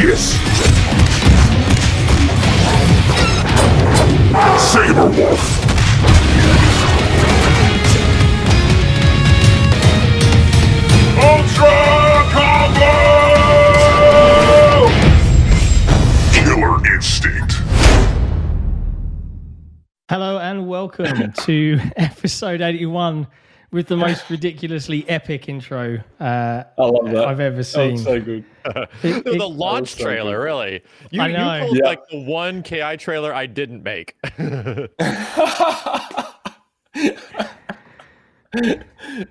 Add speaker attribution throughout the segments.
Speaker 1: Odysseus! Sabrewulf! Ultra Combo! Killer Instinct.
Speaker 2: Hello and welcome to episode 81 with the most ridiculously epic intro uh,
Speaker 3: I love that.
Speaker 2: I've ever seen.
Speaker 3: was so good.
Speaker 2: It-
Speaker 4: the
Speaker 2: it-
Speaker 4: launch
Speaker 3: so
Speaker 4: trailer,
Speaker 3: good.
Speaker 4: really. You,
Speaker 2: I
Speaker 4: you
Speaker 2: know.
Speaker 4: pulled
Speaker 3: Yeah.
Speaker 4: like the one KI trailer I didn't make.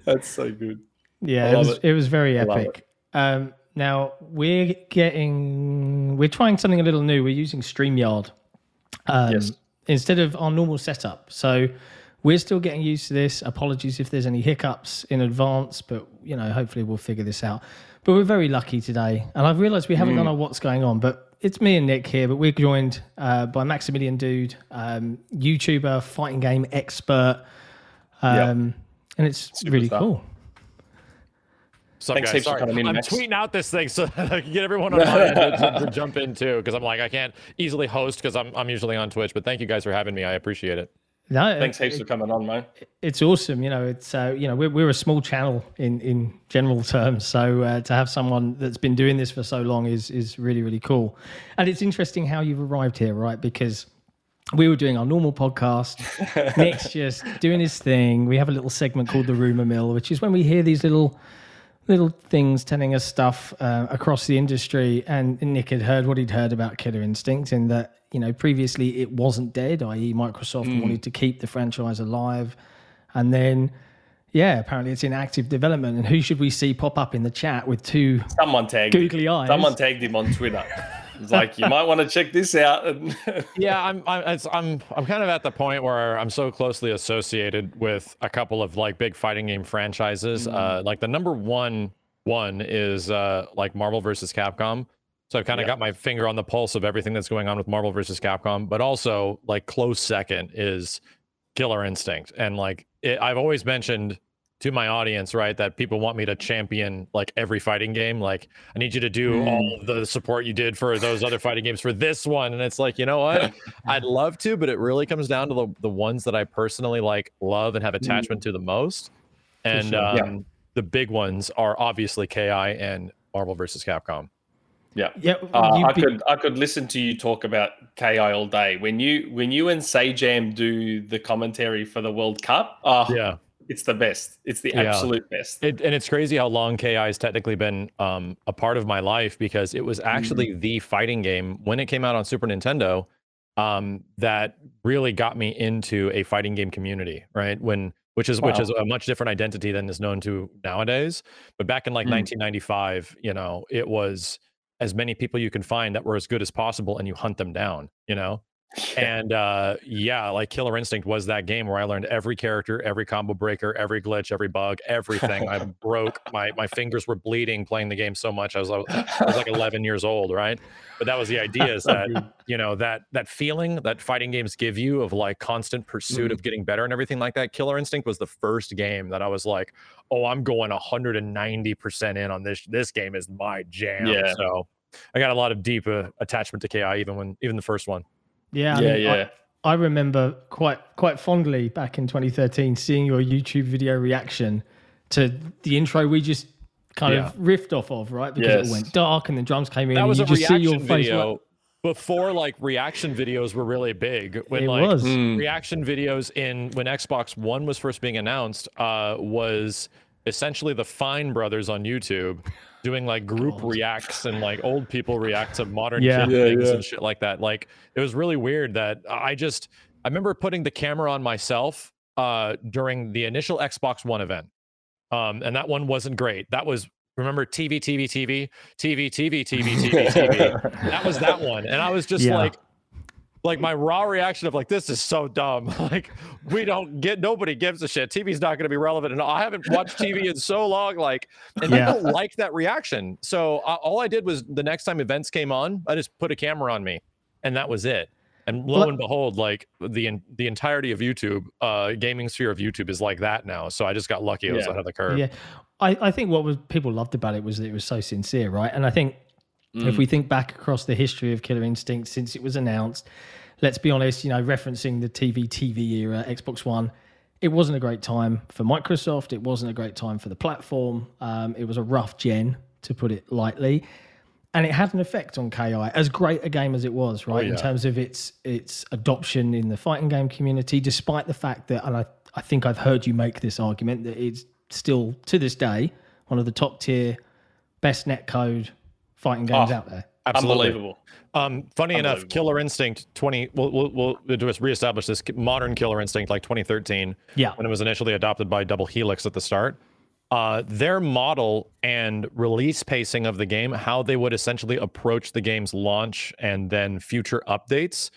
Speaker 3: That's so good.
Speaker 2: yeah, it was,
Speaker 3: it.
Speaker 2: it was very epic. Um, now we're getting, we're trying something a little new. We're using StreamYard um,
Speaker 3: Yes.
Speaker 2: instead of our normal setup. So we're still getting used to this. Apologies if there's any hiccups in advance, but you know, hopefully we'll figure this out. But we're very lucky today, and I've realised we haven't done our what's going on, but it's me and Nick here. But we're joined uh, by Maximilian Dood, um, YouTuber, fighting game expert, um, and it's really
Speaker 3: Superstar.
Speaker 2: cool.
Speaker 4: So
Speaker 3: Thanks
Speaker 4: guys, sorry. I'm
Speaker 3: Max.
Speaker 4: tweeting out this thing so that I can get everyone on my end to, to jump in too, because I'm like I can't easily host because I'm I'm usually on Twitch. But thank you guys for having me. I appreciate it.
Speaker 2: No,
Speaker 3: Thanks
Speaker 2: it-
Speaker 3: heaps for coming on, mate.
Speaker 2: it's awesome. You know, it's uh, you know we're we're a small channel in in general terms, so uh, to have someone that's been doing this for so long is is really really cool, and it's interesting how you've arrived here, right? Because we were doing our normal podcast, Nick's just doing his thing. We have a little segment called the rumor mill, which is when we hear these little little things telling us stuff uh, across the industry. And Nick had heard what he'd heard about Killer Instinct, in that you know previously it wasn't dead, i.e., Microsoft wanted to keep the franchise alive, and then yeah, apparently it's in active development. And who should we see pop up in the chat with two
Speaker 3: Someone tagged
Speaker 2: googly eyes?
Speaker 3: Someone tagged him on Twitter. It's like you might want to check this out.
Speaker 4: Yeah, I'm I'm it's, I'm I'm kind of at the point where I'm so closely associated with a couple of like big fighting game franchises. Uh, like the number one one is uh like Marvel versus Capcom. So I've kind of
Speaker 3: Yeah.
Speaker 4: got my finger on the pulse of everything that's going on with Marvel versus Capcom, but also like close second is Killer Instinct. And like it, I've always mentioned to my audience, right, that people want me to champion like every fighting game. Like I need you to do all the support you did for those other fighting games for this one. And it's like, you know what? I'd love to, but it really comes down to the, the ones that I personally like love and have attachment to the most. And
Speaker 2: sure.
Speaker 4: um,
Speaker 3: Yeah.
Speaker 4: the big ones are obviously KI and Marvel versus Capcom.
Speaker 3: yeah.
Speaker 2: Yeah,
Speaker 3: Uh, I
Speaker 2: be-
Speaker 3: could I could listen to you talk about KI all day. When you when you and Sajam do the commentary for the World Cup, oh,
Speaker 4: Yeah.
Speaker 3: It's the best. It's the
Speaker 4: Yeah.
Speaker 3: absolute best.
Speaker 4: It, and it's crazy how long KI has technically been um, a part of my life because it was actually the fighting game when it came out on Super Nintendo um, that really got me into a fighting game community, right? When which is which is a much different identity than is known to nowadays. But back in like
Speaker 3: Mm.
Speaker 4: 1995, you know, it was as many people you can find that were as good as possible, and you hunt them down, you know. And uh, yeah, like Killer Instinct was that game where I learned every character, every combo breaker, every glitch, every bug, everything. I broke my my fingers were bleeding playing the game so much. I was I was like 11 years old, right? But that was the idea is that you know that that feeling that fighting games give you of like constant pursuit of getting better and everything like that. Killer Instinct was the first game that I was like, oh, I'm going 190 percent in on this. This game is my jam.
Speaker 3: Yeah.
Speaker 4: So I got a lot of deep uh, attachment to KI even when even the first one.
Speaker 2: Yeah, I
Speaker 3: yeah,
Speaker 2: mean,
Speaker 3: yeah.
Speaker 2: I, I remember quite quite fondly back in 2013 seeing your YouTube video reaction to the intro we just kind
Speaker 4: Yeah.
Speaker 2: of riffed off of, right? Because
Speaker 3: Yes.
Speaker 2: it went dark and the drums came in,
Speaker 4: that
Speaker 2: and
Speaker 4: was
Speaker 2: you
Speaker 4: a
Speaker 2: just see
Speaker 4: reaction
Speaker 2: your face.
Speaker 4: video
Speaker 2: like-
Speaker 4: before like reaction videos were really big when
Speaker 2: It
Speaker 4: like
Speaker 2: was.
Speaker 3: Mm.
Speaker 4: reaction videos in when xbox one was first being announced uh was essentially the Fine Brothers on YouTube doing like group oh. reacts and like old people react to modern
Speaker 2: yeah.
Speaker 3: Yeah,
Speaker 4: things
Speaker 3: yeah.
Speaker 4: and shit like that. Like it was really weird that I just I remember putting the camera on myself uh, during the initial Xbox One event. Um, and that one wasn't great. That was remember TV, TV, TV, TV, TV, TV, TV, TV. that was that one. And I was just like, like my raw reaction of like this is so dumb. Like we don't get nobody gives a shit. Tv's not going to be relevant. And i haven't watched tv in so long like and don't like that reaction. So uh, all i did was the next time events came on i just put a camera on me and that was it. And lo
Speaker 2: Well-
Speaker 4: and behold like the the entirety of youtube uh gaming sphere of youtube is like that now. So i just got lucky. I was
Speaker 3: Yeah.
Speaker 4: ahead of the curve.
Speaker 2: Yeah, I, I think what was people loved about it was that it was so sincere, right? And I think If we think back across the history of Killer Instinct since it was announced, let's be honest, you know, referencing the TV TV era, Xbox One, it wasn't a great time for Microsoft. It wasn't a great time for the platform. Um, it was a rough gen, to put it lightly, and it had an effect on KI. As great a game as it was, right, in
Speaker 4: yeah.
Speaker 2: terms of its its adoption in the fighting game community, despite the fact that, and I I think I've heard you make this argument that it's still to this day one of the top tier, best netcode fighting games
Speaker 3: Oh,
Speaker 2: out there.
Speaker 4: Absolutely.
Speaker 3: Unbelievable.
Speaker 4: Um, funny enough, Killer Instinct 20. We'll, we'll, we'll just reestablish this modern Killer Instinct like 2013.
Speaker 2: Yeah.
Speaker 4: When it was initially adopted by Double Helix at the start. Uh, their model and release pacing of the game, how they would essentially approach the game's launch and then future updates,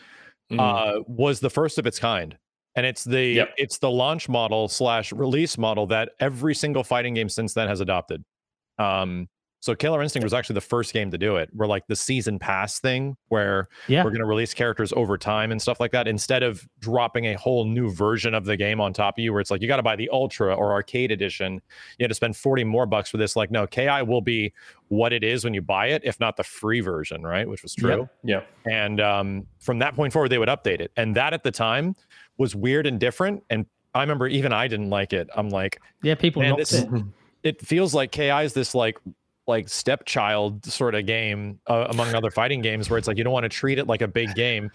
Speaker 3: Mm.
Speaker 4: uh, was the first of its kind. And it's the
Speaker 3: Yep.
Speaker 4: it's the launch model slash release model that every single fighting game since then has adopted. Um, so Killer Instinct was actually the first game to do it. Where like the season pass thing, where
Speaker 2: Yeah.
Speaker 4: we're going to release characters over time and stuff like that, instead of dropping a whole new version of the game on top of you, where it's like you got to buy the Ultra or Arcade Edition, you had to spend forty more bucks for this. Like, no, Ki will be what it is when you buy it, if not the free version, right? Which was true.
Speaker 2: Yep.
Speaker 3: Yeah.
Speaker 4: And um, from that point forward, they would update it. And that at the time was weird and different. And I remember even I didn't like it. I'm like,
Speaker 2: Yeah, people
Speaker 4: Man, this-
Speaker 2: it.
Speaker 4: it feels like Ki is this like like stepchild sort of game uh, among other fighting games where it's like you don't want to treat it like a big game,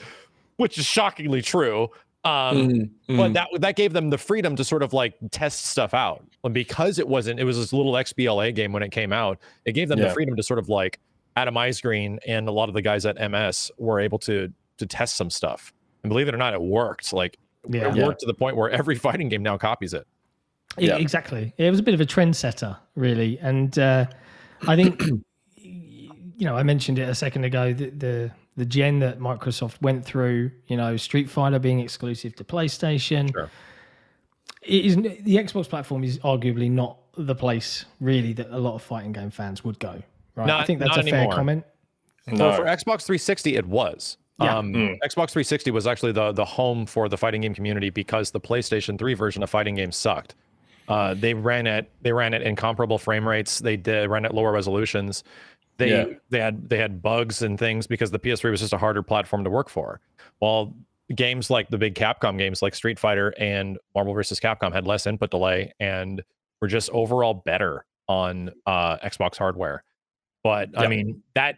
Speaker 4: which is shockingly true. Um,
Speaker 3: Mm,
Speaker 4: but that that gave them the freedom to sort of like test stuff out. And because it wasn't, it was this little XBLA game when it came out. It gave them the freedom to sort of like Adam Isgreen and a lot of the guys at MS were able to to test some stuff. And believe it or not, it worked. Like
Speaker 2: Yeah.
Speaker 4: it
Speaker 3: Yeah.
Speaker 4: worked to the point where every fighting game now copies it.
Speaker 3: Yeah.
Speaker 2: Exactly. It was a bit of a trendsetter, really. And uh, I think, you know, I mentioned it a second ago, the, the the gen that Microsoft went through, you know, Street Fighter being exclusive to PlayStation.
Speaker 4: Sure.
Speaker 2: It is, the Xbox platform is arguably not the place, really, that a lot of fighting game fans would go. Right. I think that's
Speaker 4: not
Speaker 2: a fair comment.
Speaker 3: No.
Speaker 4: Well, for Xbox 360, it was.
Speaker 2: Yeah.
Speaker 4: Um,
Speaker 3: Mm.
Speaker 4: Xbox 360 was actually the the home for the fighting game community because the PlayStation 3 version of fighting games sucked. Uh, they ran at they ran at incomparable frame rates. They did ran at lower resolutions. They
Speaker 3: Yeah.
Speaker 4: they had they had bugs and things because the PS3 was just a harder platform to work for. While games like the big Capcom games like Street Fighter and Marvel vs. Capcom had less input delay and were just overall better on uh, Xbox hardware. But I mean that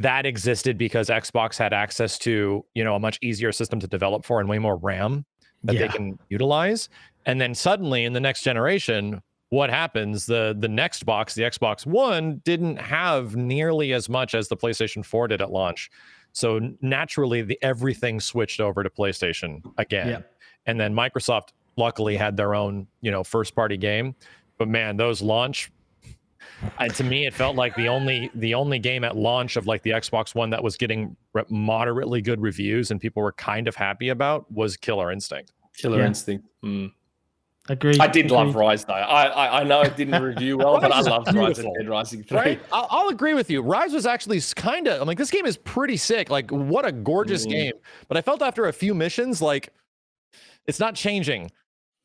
Speaker 4: that existed because Xbox had access to you know a much easier system to develop for and way more RAM that they can utilize. And then suddenly in the next generation, what happens? The the next box, the Xbox One, didn't have nearly as much as the PlayStation 4 did at launch. So naturally, the everything switched over to PlayStation again.
Speaker 2: Yeah.
Speaker 4: And then Microsoft luckily had their own, you know, first party game. But man, those launch and to me, it felt like the only the only game at launch of like the Xbox One that was getting re- moderately good reviews and people were kind of happy about was Killer Instinct.
Speaker 3: Killer
Speaker 2: Yeah.
Speaker 3: Instinct. Mm.
Speaker 2: Agreed.
Speaker 3: I did love. Ryse though. I, I I know it didn't review well, but I
Speaker 4: Ryse is
Speaker 3: loved Ryse of
Speaker 4: beautiful,
Speaker 3: Dead Rising Three.
Speaker 4: Right? I'll, I'll agree with you. Ryse was actually kind of. I'm like, this game is pretty sick. Like, what a gorgeous
Speaker 3: Mhm.
Speaker 4: game. But I felt after a few missions, like, it's not changing.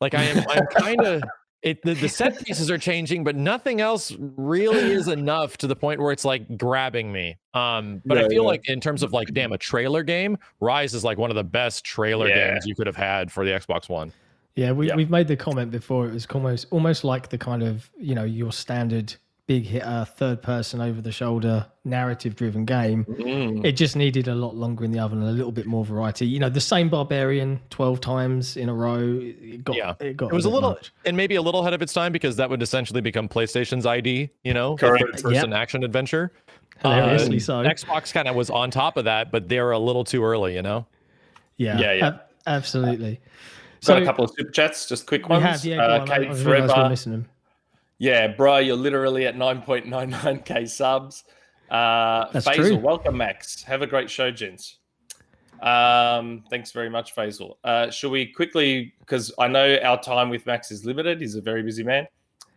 Speaker 4: Like, I am. I'm kind of. It the, the set pieces are changing, but nothing else really is enough to the point where it's like grabbing me. Um, but I feel
Speaker 3: yeah.
Speaker 4: like in terms of like, damn, a trailer game, Ryse is like one of the best trailer
Speaker 3: Yeah.
Speaker 4: games you could have had for the Xbox One.
Speaker 2: Yeah, we,
Speaker 3: Yeah.
Speaker 2: we've made the comment before. It was almost almost like the kind of you know your standard big hitter, third person over the shoulder, narrative driven game.
Speaker 3: Mm.
Speaker 2: It just needed a lot longer in the oven and a little bit more variety. You know, the same barbarian twelve times in a row. It got,
Speaker 4: Yeah.
Speaker 2: it got.
Speaker 4: It was a
Speaker 2: bit
Speaker 4: little,
Speaker 2: much.
Speaker 4: and maybe a little ahead of its time because that would essentially become PlayStation's ID, you know,
Speaker 3: Correct.
Speaker 4: third person action adventure.
Speaker 2: hilariously
Speaker 4: Uh,
Speaker 2: so.
Speaker 4: Xbox kind of was on top of that, but they were a little too early, you know.
Speaker 2: yeah,
Speaker 3: Yeah, yeah.
Speaker 2: ab- absolutely.
Speaker 3: Got a couple of super chats, just quick
Speaker 2: we
Speaker 3: ones.
Speaker 2: have, yeah.
Speaker 3: Uh,
Speaker 2: on, I-
Speaker 3: Kate
Speaker 2: I realised we we're
Speaker 3: Forever.
Speaker 2: missing them.
Speaker 3: Yeah, bro, you're literally at 9.99k subs. Uh,
Speaker 2: That's
Speaker 3: Faisal,
Speaker 2: true.
Speaker 3: welcome, Max. Have a great show, gents. Um, thanks very much, Faisal. Uh, should we quickly, because I know our time with Max is limited, he's a very busy man.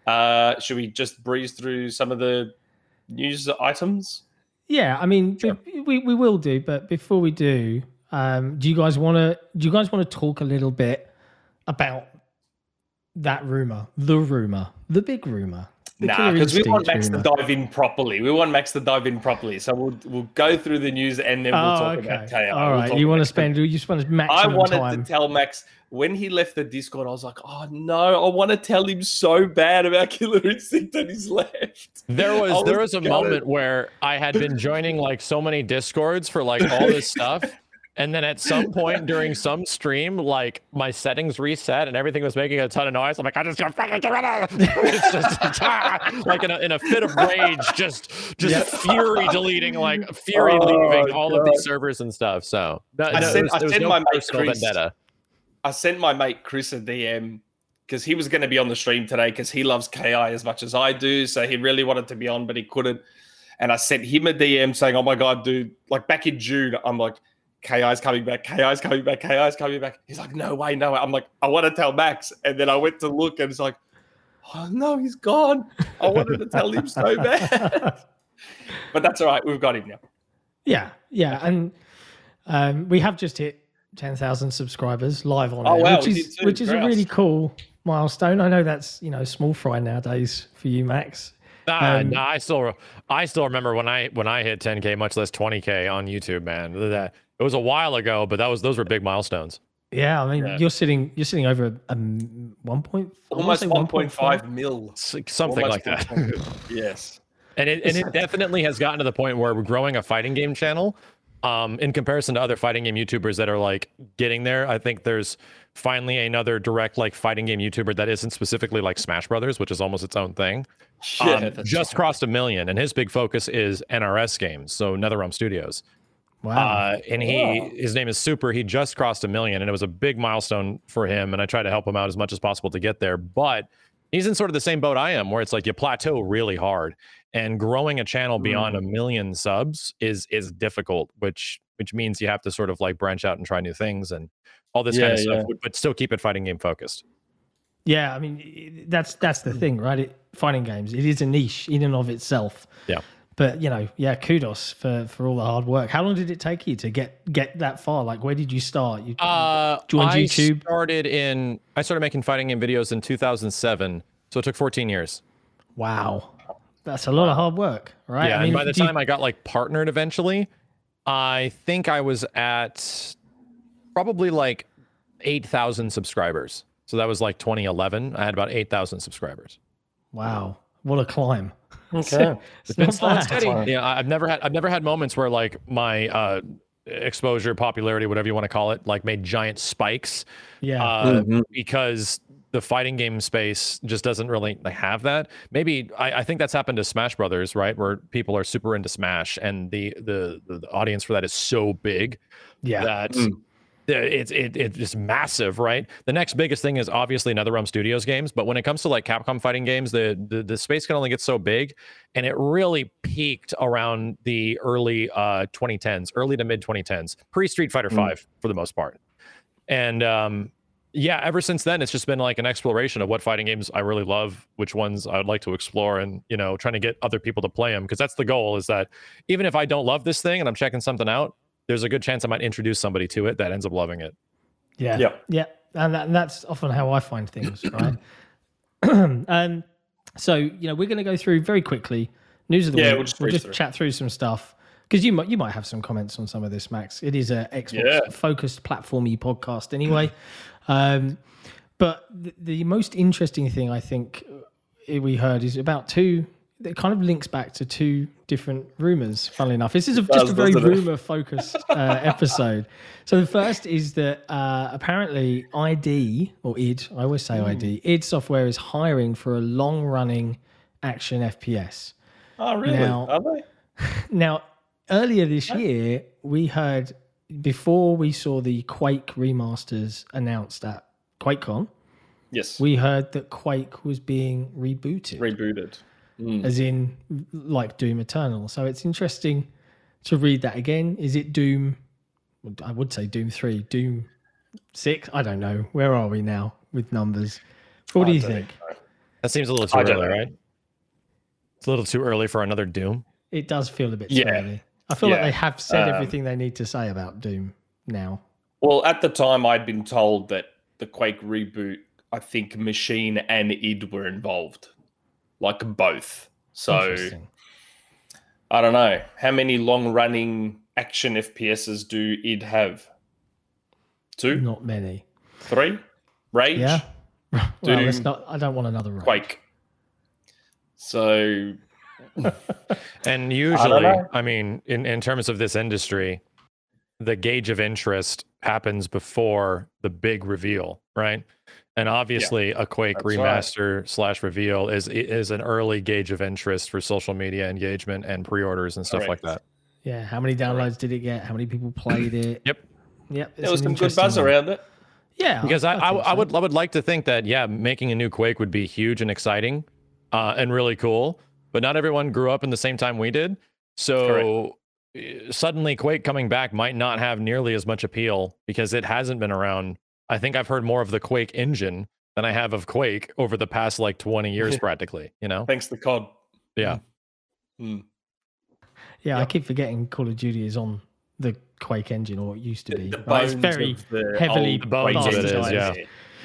Speaker 3: Uh, should we just breeze through some of the news items?
Speaker 2: Yeah, I mean, we, we we will do, but before we do, um, do you guys want to do you guys want to talk a little bit about that rumor, the rumor, the big rumor The
Speaker 3: Nah,
Speaker 2: Killer
Speaker 3: because we want Max
Speaker 2: rumour.
Speaker 3: to dive in properly. We want Max to dive in properly. So we'll we'll go through the news and then we'll
Speaker 2: Oh,
Speaker 3: talk ah,
Speaker 2: okay.
Speaker 3: about KO.
Speaker 2: All
Speaker 3: We'll
Speaker 2: right. You want to spend? You just want to
Speaker 3: max.
Speaker 2: I
Speaker 3: wanted
Speaker 2: time.
Speaker 3: to tell Max when he left the Discord. I was like, oh no, I want to tell him so bad about Killer Instinct that he's left.
Speaker 4: There was,
Speaker 3: I
Speaker 4: there was a
Speaker 3: gutted.
Speaker 4: moment where I had been joining like so many discords for like all this stuff. And then at some point during some stream, like my settings reset and everything was making a ton of noise. I'm like, I just gotta fucking get rid of it. It's just ah, like in a, in a fit of rage, just just fury deleting, like fury
Speaker 3: Oh,
Speaker 4: leaving all of
Speaker 3: God.
Speaker 4: these servers and stuff. So no,
Speaker 3: I
Speaker 4: no,
Speaker 3: sent-
Speaker 4: was,
Speaker 3: I sent
Speaker 4: no
Speaker 3: my mate Chris-
Speaker 4: vendetta.
Speaker 3: I sent my mate Chris a DM because he was going to be on the stream today because he loves KI as much as I do. So he really wanted to be on, but he couldn't. And I sent him a DM saying, "Oh my god, dude! Like back in June, I'm like." KI's coming back, KI's coming back, KI's coming back. He's like, no way, no way. I'm like, I want to tell Max. And then I went to look and it's like, oh no, he's gone. I wanted to tell him so bad. but that's all right. We've got him now.
Speaker 2: Yeah, yeah, and um, we have just hit ten thousand subscribers live on
Speaker 3: Oh,
Speaker 2: air,
Speaker 3: wow,
Speaker 2: which is which is a really cool milestone. I know that's you know small fry nowadays for you, Max.
Speaker 4: Nah,
Speaker 2: Um,
Speaker 4: nah, I still, I still remember when I when I hit 10k, much less 20k on YouTube. Man, that it was a while ago, but that was those were big milestones.
Speaker 2: Yeah, I mean
Speaker 3: Yeah.
Speaker 2: you're sitting you're sitting over um, one point
Speaker 3: Almost 1.5 mil.
Speaker 4: Something
Speaker 3: Almost
Speaker 4: like that.
Speaker 3: yes.
Speaker 4: And it and it definitely has gotten to the point where we're growing a fighting game channel. Um, in comparison to other fighting game YouTubers that are like getting there, I think there's finally another direct like fighting game YouTuber that isn't specifically like Smash Brothers, which is almost its own thing.
Speaker 3: Yeah,
Speaker 4: Um, just crossed a million, and his big focus is NRS games, so NetherRealm Studios.
Speaker 2: Wow.
Speaker 4: Uh, and he
Speaker 3: Wow.
Speaker 4: his name is Super. He just crossed a million, and it was a big milestone for him. And I try to help him out as much as possible to get there. But he's in sort of the same boat I am, where it's like you plateau really hard, and growing a channel beyond a
Speaker 3: Mm.
Speaker 4: million subs is is difficult, which which means you have to sort of like branch out and try new things and all this kind
Speaker 3: Yeah,
Speaker 4: of stuff, but still keep it fighting game focused.
Speaker 2: yeah, I mean that's that's the thing, right? It, fighting games it is a niche in and of itself.
Speaker 4: Yeah.
Speaker 2: But you know, yeah, kudos for for all the hard work. How long did it take you to get get that far? Like, where did you start? You
Speaker 4: Uh,
Speaker 2: Joined
Speaker 4: I
Speaker 2: YouTube?
Speaker 4: started in I started making fighting game videos in 2007, so it took 14 years.
Speaker 2: wow, that's a lot of hard work, right?
Speaker 4: Yeah,
Speaker 2: I mean,
Speaker 4: and by the
Speaker 2: do you-
Speaker 4: time I got like partnered eventually, I think I was at probably like 8,000 subscribers. So that was like 2011. I had about 8,000 subscribers.
Speaker 2: wow, what a climb.
Speaker 3: Okay.
Speaker 2: it's not
Speaker 4: slow and
Speaker 2: bad.
Speaker 4: steady. Yeah, I- I've never had I've never had moments where like my uh exposure, popularity, whatever you want to call it, like made giant spikes
Speaker 2: Yeah,
Speaker 4: uh,
Speaker 3: Mhm.
Speaker 4: because the fighting game space just doesn't really have that. Maybe I, I think that's happened to Smash Brothers, right? Where people are super into Smash, and the the the, the audience for that is so big
Speaker 2: yeah,
Speaker 4: that
Speaker 3: Mm.
Speaker 4: It's it, it's just massive, right? The next biggest thing is obviously NetherRealm Studios games, but when it comes to like Capcom fighting games, the, the the space can only get so big, and it really peaked around the early uh 2010s, early to mid 2010s, pre Street Fighter
Speaker 3: Mm.
Speaker 4: Five for the most part, and um yeah, ever since then, it's just been like an exploration of what fighting games I really love, which ones I would like to explore, and you know, trying to get other people to play them because that's the goal. Is that even if I don't love this thing and I'm checking something out, there's a good chance I might introduce somebody to it that ends up loving it.
Speaker 2: yeah,
Speaker 3: Yeah.
Speaker 2: yeah, and, that, and that's often how I find things, right? um, so you know, we're going to go through very quickly news of the
Speaker 3: Yeah,
Speaker 2: week.
Speaker 3: we'll just
Speaker 2: we'll just
Speaker 3: through.
Speaker 2: chat through some stuff because you might you might have some comments on some of this, Max. It is a Xbox
Speaker 3: Yeah.
Speaker 2: focused platformy podcast, anyway. um, but the, the most interesting thing I think uh, we heard is about two. It kind of links back to two different rumors. Funnily enough, this is a, just
Speaker 3: does,
Speaker 2: a very rumor focused uh, episode. So the first is that uh, apparently ID or id, I always say ID, id Software is hiring for a long running action FPS.
Speaker 3: Oh, really?
Speaker 2: Now-
Speaker 3: Are they?
Speaker 2: Now, earlier this year, we heard before we saw the Quake remasters announced at QuakeCon,
Speaker 3: Yes.
Speaker 2: we heard that Quake was being rebooted,
Speaker 3: rebooted. Mm.
Speaker 2: as in like Doom Eternal. So it's interesting to read that again. Is it Doom? I would say Doom 3, Doom 6. I don't know. Where are we now with numbers? What do
Speaker 3: I
Speaker 2: you
Speaker 3: don't
Speaker 2: think?
Speaker 3: know.
Speaker 4: That seems a little too early,
Speaker 3: know.
Speaker 4: right? It's a little too early for another Doom.
Speaker 2: It does feel a bit
Speaker 3: Yeah.
Speaker 2: early. I feel like they have said
Speaker 3: Um,
Speaker 2: everything they need to say about Doom now.
Speaker 3: Well, at the time, I'd been told that the Quake reboot, I think Machine and id were involved. Like both. So I don't know how many long-running action FPSs do id have? Two,
Speaker 2: Not many.
Speaker 3: three, Rage,
Speaker 2: Yeah. well, let's
Speaker 3: Doom,
Speaker 2: not. I don't want another Rage.
Speaker 3: Quake. So
Speaker 4: And usually,
Speaker 3: know.
Speaker 4: I, mean, in, in terms of this industry, the gauge of interest happens before the big reveal, right? And obviously, a Quake
Speaker 3: That's right.
Speaker 4: remaster slash reveal is is an early gauge of interest for social media engagement and pre-orders and stuff like that.
Speaker 2: Yeah. How many downloads did it get? How many people played it?
Speaker 4: Yep.
Speaker 2: Yep.
Speaker 3: there was
Speaker 2: an
Speaker 3: some good buzz
Speaker 2: one.
Speaker 3: around it.
Speaker 2: Yeah.
Speaker 4: Because I, I,
Speaker 2: think
Speaker 4: I
Speaker 2: so.
Speaker 4: would I would like to think that yeah, making a new Quake would be huge and exciting, uh, and really cool. But not everyone grew up in the same time we did, so uh, suddenly Quake coming back might not have nearly as much appeal because it hasn't been around. I think I've heard more of the Quake engine than I have of Quake over the past like twenty years, practically. You know?
Speaker 3: Thanks to COD.
Speaker 4: Yeah.
Speaker 3: Mm.
Speaker 2: Yeah, I keep forgetting Call of Duty is on the Quake engine, or it used to be.
Speaker 3: The
Speaker 2: right? It's very
Speaker 3: of the
Speaker 2: heavily
Speaker 3: old
Speaker 4: bones of it is, yeah.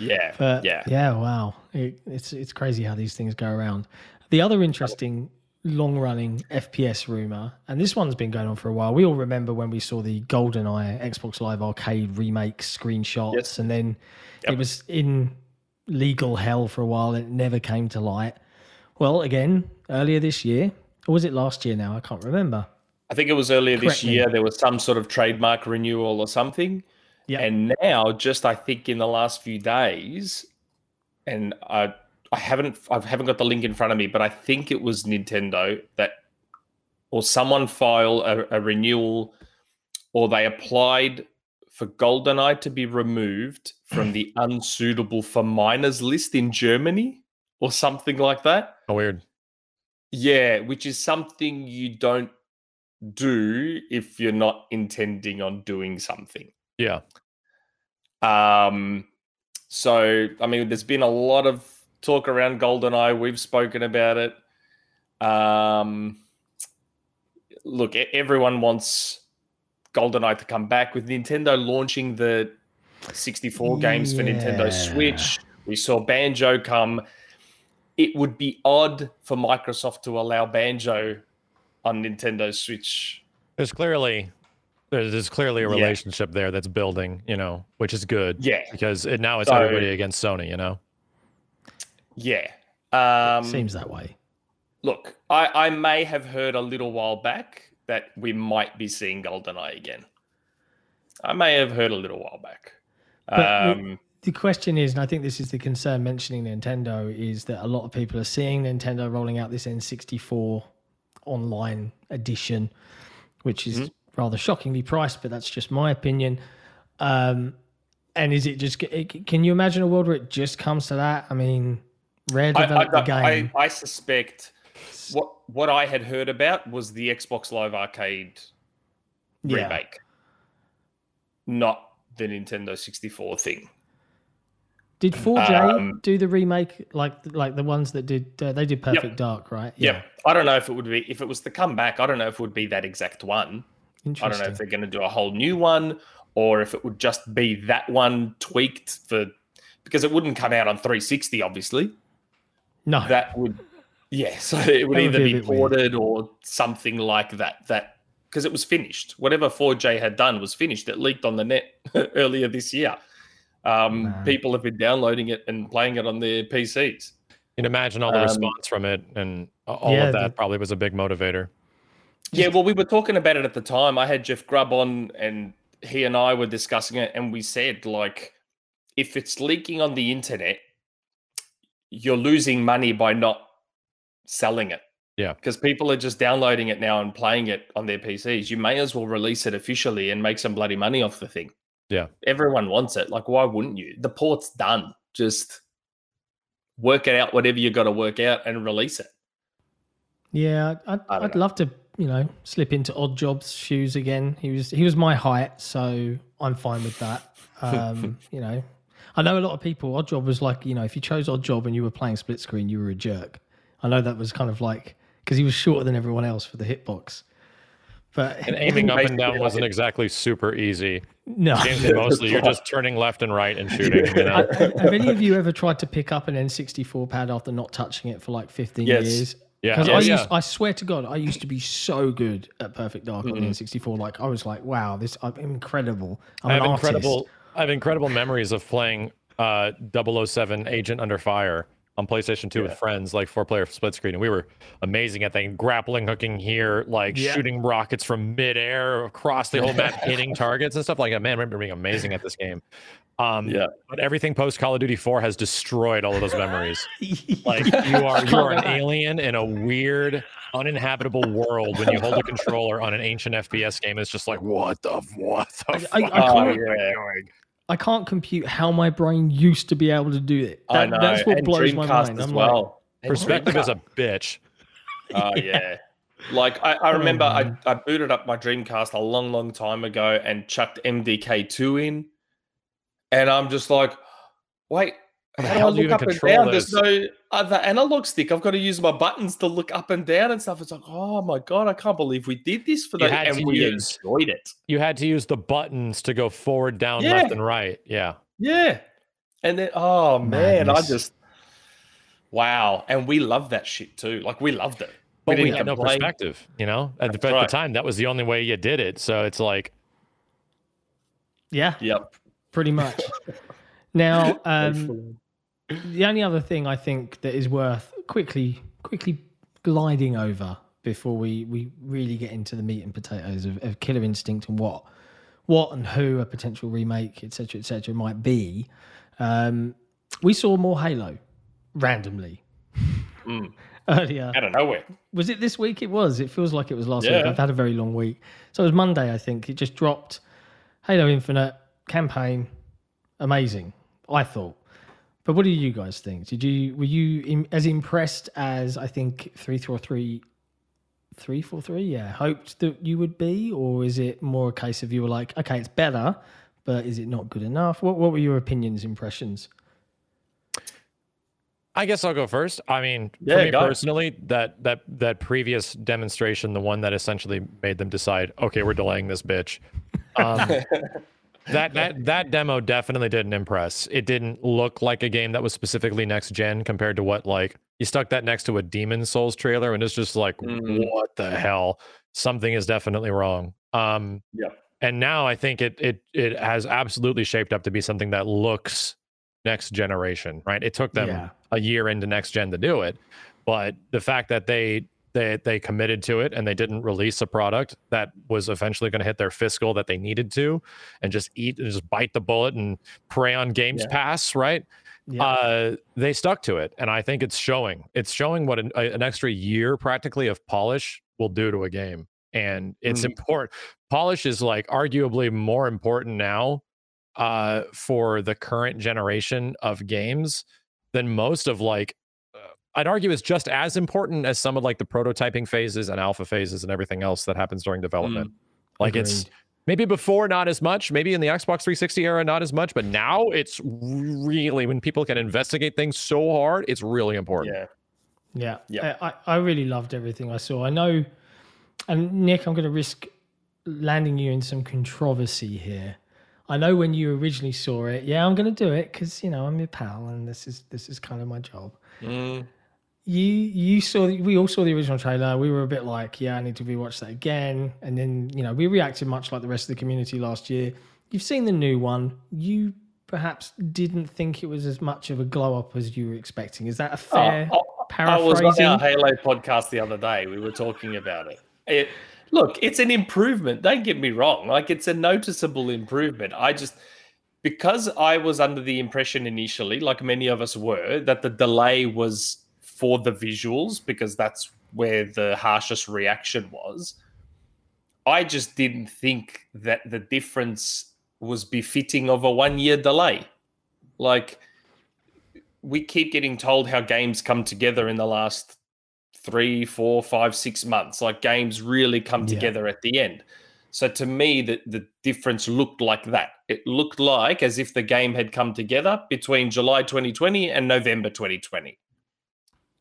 Speaker 3: Yeah,
Speaker 2: But
Speaker 3: yeah.
Speaker 2: yeah, wow, it, it's it's crazy how these things go around. The other interesting long-running FPS rumor, and this one's been going on for a while. We all remember when we saw the GoldenEye Xbox Live Arcade remake screenshots,
Speaker 3: Yes.
Speaker 2: and then
Speaker 3: Yep.
Speaker 2: it was in legal hell for a while, and it never came to light. Well, again, earlier this year, or was it last year? Now I can't remember.
Speaker 3: I think it was earlier
Speaker 2: Correct
Speaker 3: this
Speaker 2: me.
Speaker 3: year. There was some sort of trademark renewal or something.
Speaker 2: Yeah.
Speaker 3: And now, just I think in the last few days, and I I haven't I haven't got the link in front of me, but I think it was Nintendo that or someone filed a, a renewal or they applied for GoldenEye to be removed from the unsuitable for minors list in Germany or something like that.
Speaker 4: Oh, weird.
Speaker 3: Yeah, which is something you don't do if you're not intending on doing something.
Speaker 4: Yeah.
Speaker 3: Um, so I mean, there's been a lot of talk around GoldenEye. We've spoken about it. Um, look, everyone wants GoldenEye to come back with Nintendo launching the 64 games for Nintendo Switch. We saw Banjo come. It would be odd for Microsoft to allow Banjo on Nintendo Switch.
Speaker 4: There's clearly there's, clearly a
Speaker 3: Yeah.
Speaker 4: relationship there that's building, you know, which is good.
Speaker 3: Yeah,
Speaker 4: Because it, now it's
Speaker 3: So-
Speaker 4: everybody against Sony, you know.
Speaker 3: Yeah. Um,
Speaker 2: Seems that way.
Speaker 3: Look, I, I may have heard a little while back that we might be seeing GoldenEye again. I may have heard a little while back. Um,
Speaker 2: the question is, and I think this is the concern mentioning Nintendo, is that a lot of people are seeing Nintendo rolling out this N64 online edition, which is
Speaker 3: Mhm.
Speaker 2: rather shockingly priced, but that's just my opinion. Um, and is it just? Can you imagine a world where it just comes to that? I mean, Rare
Speaker 3: I, I, I,
Speaker 2: game.
Speaker 3: I suspect what what I had heard about was the Xbox Live Arcade
Speaker 2: yeah,
Speaker 3: remake, not the Nintendo 64 thing.
Speaker 2: did 4J
Speaker 3: Um,
Speaker 2: do the remake like like the ones that did? Uh, they did Perfect Dark, right?
Speaker 3: Yep. I don't know if it would be if it was the comeback. I don't know if it would be that exact one. I don't know if they're going to do a whole new one or if it would just be that one tweaked for because it wouldn't come out on 360 obviously
Speaker 2: no,
Speaker 3: that would yeah so it would
Speaker 2: That would
Speaker 3: either
Speaker 2: be
Speaker 3: be
Speaker 2: bit weird.
Speaker 3: ported or something like that that because it was finished whatever 4j had done was finished it leaked on the net earlier this year um,
Speaker 2: Man.
Speaker 3: people have been downloading it and playing it on their pcs
Speaker 4: You can imagine all the
Speaker 3: Um,
Speaker 4: response from it, and all
Speaker 2: Yeah,
Speaker 4: of that
Speaker 2: the-
Speaker 4: probably was a big motivator.
Speaker 3: Yeah, well, we were talking about it at the time. I had Jeff Grubb on, and he and I were discussing it, and we said, like, if it's leaking on the internet, you're losing money by not selling it.
Speaker 4: Yeah.
Speaker 3: Because people are just downloading it now and playing it on their PCs. You may as well release it officially and make some bloody money off the thing.
Speaker 4: Yeah.
Speaker 3: Everyone wants it. Like, why wouldn't you? The port's done. Just work it out, whatever you got to work out, and release it.
Speaker 2: Yeah, I'd,
Speaker 3: I don't
Speaker 2: I'd
Speaker 3: know.
Speaker 2: love to, you know, slip into Odd Job's shoes again. He was he was my height, so I'm fine with that. Um, you know, I know a lot of people. Odd Job was like, you know, if you chose Odd Job and you were playing split screen, you were a jerk. I know that was kind of like because he was shorter than everyone else for the hitbox. But
Speaker 4: And aiming up and down
Speaker 3: Basically,
Speaker 4: wasn't exactly super easy.
Speaker 2: no.
Speaker 4: Games mostly you're just turning left and right and shooting. You know?
Speaker 2: Have have any of you ever tried to pick up an N64 pad after not touching it for like 15
Speaker 3: Yes.
Speaker 2: years?
Speaker 4: Yeah,
Speaker 2: Because
Speaker 4: yeah,
Speaker 2: I,
Speaker 4: yeah.
Speaker 2: I swear to God, I used to be so good at Perfect Dark on the
Speaker 3: Mm-hmm.
Speaker 2: N64. Like I was like, wow, this I'm incredible. I'm
Speaker 4: I
Speaker 2: an
Speaker 4: have
Speaker 2: artist.
Speaker 4: incredible I have incredible memories of playing uh 007 Agent Under Fire on PlayStation 2 with friends, like four player split screen. And we were amazing at that grappling hooking here, like
Speaker 2: Yeah.
Speaker 4: shooting rockets from midair across the whole map, hitting targets and stuff like that. Man, I remember being amazing at this game. Um
Speaker 3: Yeah.
Speaker 4: but everything post Call of Duty 4 has destroyed all of those memories. Like you are you are an
Speaker 2: Can't go back.
Speaker 4: alien in a weird uninhabitable world when you hold a controller on an ancient FPS game. It's just like what the what the
Speaker 2: I- I-
Speaker 4: fuck
Speaker 2: I
Speaker 4: am
Speaker 2: can't-
Speaker 4: I doing?
Speaker 2: I can't compute how my brain used to be able to do it.
Speaker 3: I
Speaker 2: That-
Speaker 3: know.
Speaker 2: That's what
Speaker 3: and
Speaker 2: blows my
Speaker 3: Dreamcast
Speaker 2: mind.
Speaker 3: as
Speaker 2: I'm like,
Speaker 3: well. And
Speaker 4: Perspective is a bitch.
Speaker 3: Oh yeah. Like I, I remember I. I booted up my Dreamcast a long, long time ago and chucked MDK2 in. And I'm just like, wait,
Speaker 4: How
Speaker 3: do I
Speaker 4: hell you
Speaker 3: look up and
Speaker 4: control
Speaker 3: down?
Speaker 4: this?
Speaker 3: There's no other analog stick. I've got to use my buttons to look up and down and stuff. It's like, oh my god, I can't believe we did this for
Speaker 4: You
Speaker 3: that.
Speaker 4: had
Speaker 3: And we
Speaker 4: use-
Speaker 3: enjoyed it.
Speaker 4: You had to use the buttons to go forward, down,
Speaker 3: Yeah.
Speaker 4: left, and right. Yeah.
Speaker 3: Yeah. And then oh man,
Speaker 2: Madness.
Speaker 3: I just wow. And we loved that shit too. Like we loved it.
Speaker 4: But we,
Speaker 3: didn't
Speaker 4: had no
Speaker 3: complain.
Speaker 4: perspective, you know? At, the,
Speaker 3: That's
Speaker 4: at
Speaker 3: right.
Speaker 4: the time, that was the only way you did it. So it's like,
Speaker 2: Yeah,
Speaker 3: Yep.
Speaker 2: Pretty much. now, um, the only other thing I think that is worth quickly quickly gliding over before we we really get into the meat and potatoes of, of Killer Instinct and what what and who a potential remake, etc., etc., might be. Um, we saw more Halo randomly
Speaker 3: Mm.
Speaker 2: earlier.
Speaker 3: Out of nowhere.
Speaker 2: Was it this week? It was. It feels like it was last week. I've had a very long week. So it was Monday, I think. It just dropped. Halo Infinite campaign, amazing. I thought. But what do you guys think? Did you were you im as impressed as I think three four three, three four three? Yeah, hoped that you would be, or is it more a case of you were like, okay, it's better, but is it not good enough? What What were your opinions, impressions?
Speaker 4: I guess I'll go first. I mean,
Speaker 3: Yeah,
Speaker 4: for me
Speaker 3: go.
Speaker 4: personally, that that that previous demonstration, the one that essentially made them decide, okay, we're delaying this bitch. Um, that that that demo definitely didn't impress. It didn't look like a game that was specifically next gen compared to what like you stuck that next to a Demon Souls trailer, and it's just like,
Speaker 3: Mm.
Speaker 4: what the hell? Something is definitely wrong. Um,
Speaker 3: Yep.
Speaker 4: and now I think it it it has absolutely shaped up to be something that looks next generation, right? It took them
Speaker 2: Yeah.
Speaker 4: a year into next gen to do it, but the fact that they they they committed to it and they didn't release a product that was eventually going to hit their fiscal that they needed to, and just eat and just bite the bullet and prey on Games
Speaker 3: Yeah.
Speaker 4: Pass, right?
Speaker 2: Yeah.
Speaker 4: Uh, they stuck to it, and I think it's showing. It's showing what an, a- an extra year practically of polish will do to a game, and it's
Speaker 3: Mm.
Speaker 4: important. Polish is like arguably more important now uh, for the current generation of games than most of like. I'd argue it's just as important as some of like the prototyping phases and alpha phases and everything else that happens during development. Like it's maybe before not as much maybe in the xbox 360 era not as much but now it's really when people can investigate things so hard it's really important
Speaker 3: Yeah.
Speaker 2: Yeah,
Speaker 3: Yeah.
Speaker 2: I, I I really loved everything I saw. I know, and Nick, I'm going to risk landing you in some controversy here. I know when you originally saw it, yeah, I'm going to do it because you know I'm your pal, and this is this is kind of my job.
Speaker 3: Mm.
Speaker 2: You you saw we all saw the original trailer. We were a bit like, yeah, I need to rewatch that again, and then you know we reacted much like the rest of the community last year. You've seen the new one. You perhaps didn't think it was as much of a glow up as you were expecting. Is that a oh, fair
Speaker 3: Oh, I was on
Speaker 2: paraphrasing?
Speaker 3: our Halo podcast the other day. We were talking about it. it. Look, it's an improvement. Don't get me wrong. Like it's a noticeable improvement. I just because I was under the impression initially, like many of us were, that the delay was for the visuals because that's where the harshest reaction was. I just didn't think that the difference was befitting of a one year delay. Like we keep getting told how games come together in the last three, four, five, six months. Like games really come
Speaker 2: Yeah.
Speaker 3: together at the end. So to me, the, the difference looked like that. It looked like as if the game had come together between July 2020 and November 2020,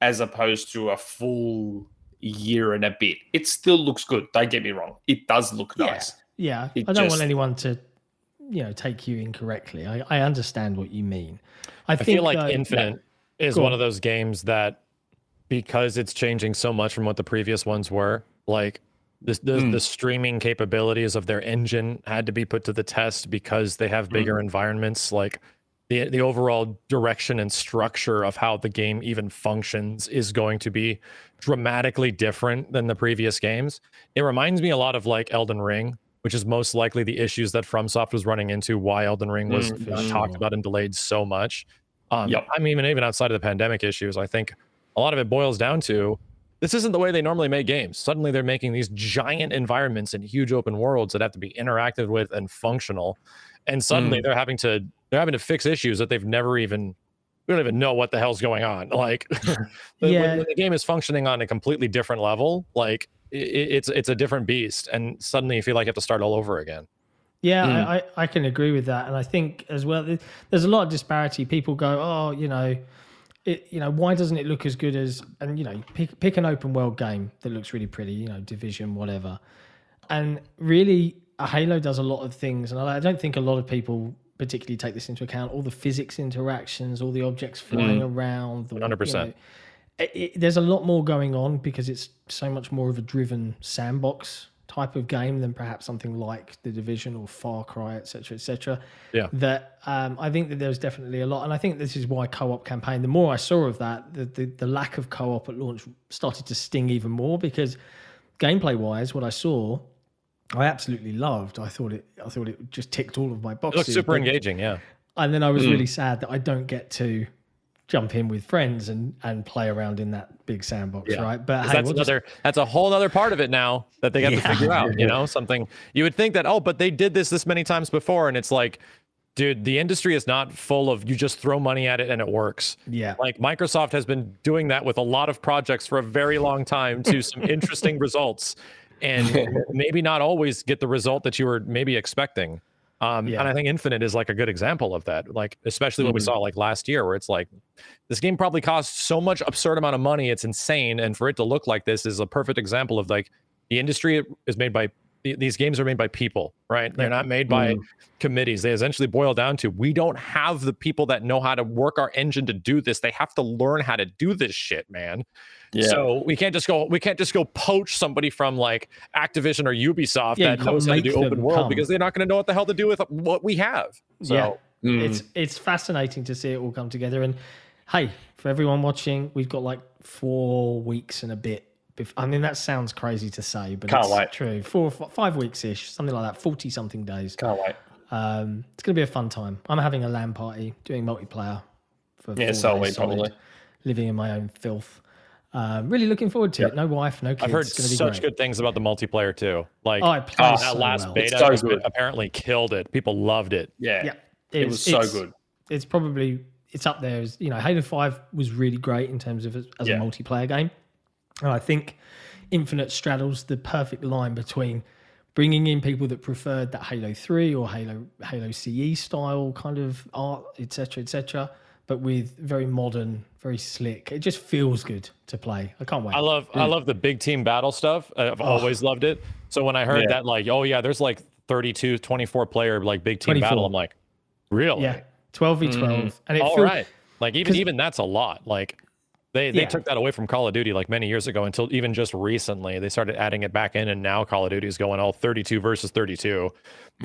Speaker 3: as opposed to a full year and a bit. It still looks good. Don't get me wrong. It does look
Speaker 2: Yeah.
Speaker 3: nice.
Speaker 2: Yeah,
Speaker 3: It
Speaker 2: I don't
Speaker 3: just-
Speaker 2: want anyone to, you know, take you incorrectly. I, I understand what you mean. I,
Speaker 4: I
Speaker 2: think
Speaker 4: feel like
Speaker 2: though-
Speaker 4: Infinite is
Speaker 2: Go
Speaker 4: one
Speaker 2: on.
Speaker 4: of those games that because it's changing so much from what the previous ones were, like the the,
Speaker 3: Mm.
Speaker 4: the streaming capabilities of their engine had to be put to the test because they have bigger environments. Like the the overall direction and structure of how the game even functions is going to be dramatically different than the previous games. It reminds me a lot of like Elden Ring, which is most likely the issues that FromSoft was running into why Elden Ring was
Speaker 3: Mm,
Speaker 4: uh, talked about and delayed so much. Um,
Speaker 3: Yep.
Speaker 4: I mean, even outside of the pandemic issues, I think a lot of it boils down to this isn't the way they normally make games. Suddenly, they're making these giant environments and huge open worlds that have to be interacted with and functional. And suddenly, they're having to they're having to fix issues that they've never even we don't even know what the hell's going on. Like, the- when-
Speaker 2: Yeah.
Speaker 4: when the game is functioning on a completely different level, like i- i- it's it's a different beast, and suddenly you feel like you have to start all over again.
Speaker 2: Yeah,
Speaker 3: Mm.
Speaker 2: I, I, I can agree with that, and I think as well, there's a lot of disparity. People go, oh, you know, it, you know, why doesn't it look as good as? And you know, pick pick an open world game that looks really pretty, you know, Division, whatever. And really, a Halo does a lot of things, and I don't think a lot of people particularly take this into account. All the physics interactions, all the objects flying around, the, you
Speaker 4: 100%.
Speaker 2: know, it, it, there's a lot more going on because it's so much more of a driven sandbox type of game than perhaps something like the division or far cry etc etc
Speaker 4: Yeah.
Speaker 2: that um, i think that there's definitely a lot and i think this is why co-op campaign the more i saw of that the, the, the lack of co-op at launch started to sting even more because gameplay wise what i saw i absolutely loved i thought it i thought it just ticked all of my
Speaker 4: It
Speaker 2: boxes
Speaker 4: looks super
Speaker 2: but-
Speaker 4: engaging, yeah.
Speaker 2: and then I was hmm. really sad that I don't get to jump in with friends and and play around in that big sandbox,
Speaker 4: Yeah.
Speaker 2: right? But hey,
Speaker 4: that's
Speaker 2: we'll just-
Speaker 4: another that's a whole other part of it now that they got
Speaker 2: Yeah.
Speaker 4: to figure out you know something you would think that oh but they did this this many times before and it's like dude the industry is not full of you just throw money at it and it works
Speaker 2: yeah,
Speaker 4: like microsoft has been doing that with a lot of projects for a very long time to some interesting results and maybe not always get the result that you were maybe expecting. Um,
Speaker 2: Yeah.
Speaker 4: and i think infinite is like a good example of that like especially what we
Speaker 3: Mhm.
Speaker 4: saw like last year where it's like this game probably costs so much absurd amount of money it's insane and for it to look like this is a perfect example of like the industry is made by these games are made by people right? They're not made by committees. They essentially boil down to we don't have the people that know how to work our engine to do this. They have to learn how to do this shit man
Speaker 3: Yeah.
Speaker 4: so we can't just go we can't just go poach somebody from like activision or ubisoft
Speaker 2: Yeah,
Speaker 4: that knows how to do open world
Speaker 2: come.
Speaker 4: because they're not going to know what the hell to do with what we have so
Speaker 2: Yeah.
Speaker 3: Mm.
Speaker 2: it's it's fascinating to see it all come together. And hey, for everyone watching, we've got like four weeks and a bit. bef- I mean, that sounds crazy to say, but
Speaker 3: Can't
Speaker 2: it's
Speaker 3: wait.
Speaker 2: true. Four, five weeks ish, something like that. Forty something days.
Speaker 3: Can't wait.
Speaker 2: Um, it's going to be a fun time. I'm having a LAN party, doing multiplayer for
Speaker 3: Yeah,
Speaker 2: four
Speaker 3: so
Speaker 2: days
Speaker 3: we,
Speaker 2: solid,
Speaker 3: probably.
Speaker 2: living in my own filth. Um, really looking forward to it. No wife, no kids.
Speaker 4: i've heard
Speaker 2: it's going to be
Speaker 4: such
Speaker 2: great.
Speaker 4: good things about the multiplayer too like
Speaker 2: Oh, it plays
Speaker 3: Oh,
Speaker 2: so
Speaker 4: that last
Speaker 2: well.
Speaker 4: beta
Speaker 3: so good.
Speaker 4: apparently killed it people loved it
Speaker 3: Yeah.
Speaker 2: Yeah,
Speaker 3: It
Speaker 2: it's-
Speaker 3: was so good.
Speaker 2: It's probably it's up there as you know. Halo Five was really great in terms of as, as
Speaker 3: Yeah.
Speaker 2: a multiplayer game, and I think Infinite straddles the perfect line between bringing in people that preferred that Halo Three or Halo Halo CE style kind of art, etc., etc., but with very modern, very slick. It just feels good to play. I can't wait.
Speaker 4: I love I mm. love the big team battle stuff. I've always loved it. So when I heard
Speaker 3: Yeah.
Speaker 4: that like, oh yeah, there's like 32, 24 player like big team
Speaker 2: 24.
Speaker 4: battle, I'm like, really?
Speaker 2: yeah, twelve v mm. twelve, and it
Speaker 4: All
Speaker 2: feels
Speaker 4: right. Like even even that's a lot. Like they they
Speaker 2: Yeah.
Speaker 4: took that away from Call of Duty like many years ago until even just recently they started adding it back in and now Call of Duty is going all 32 versus 32,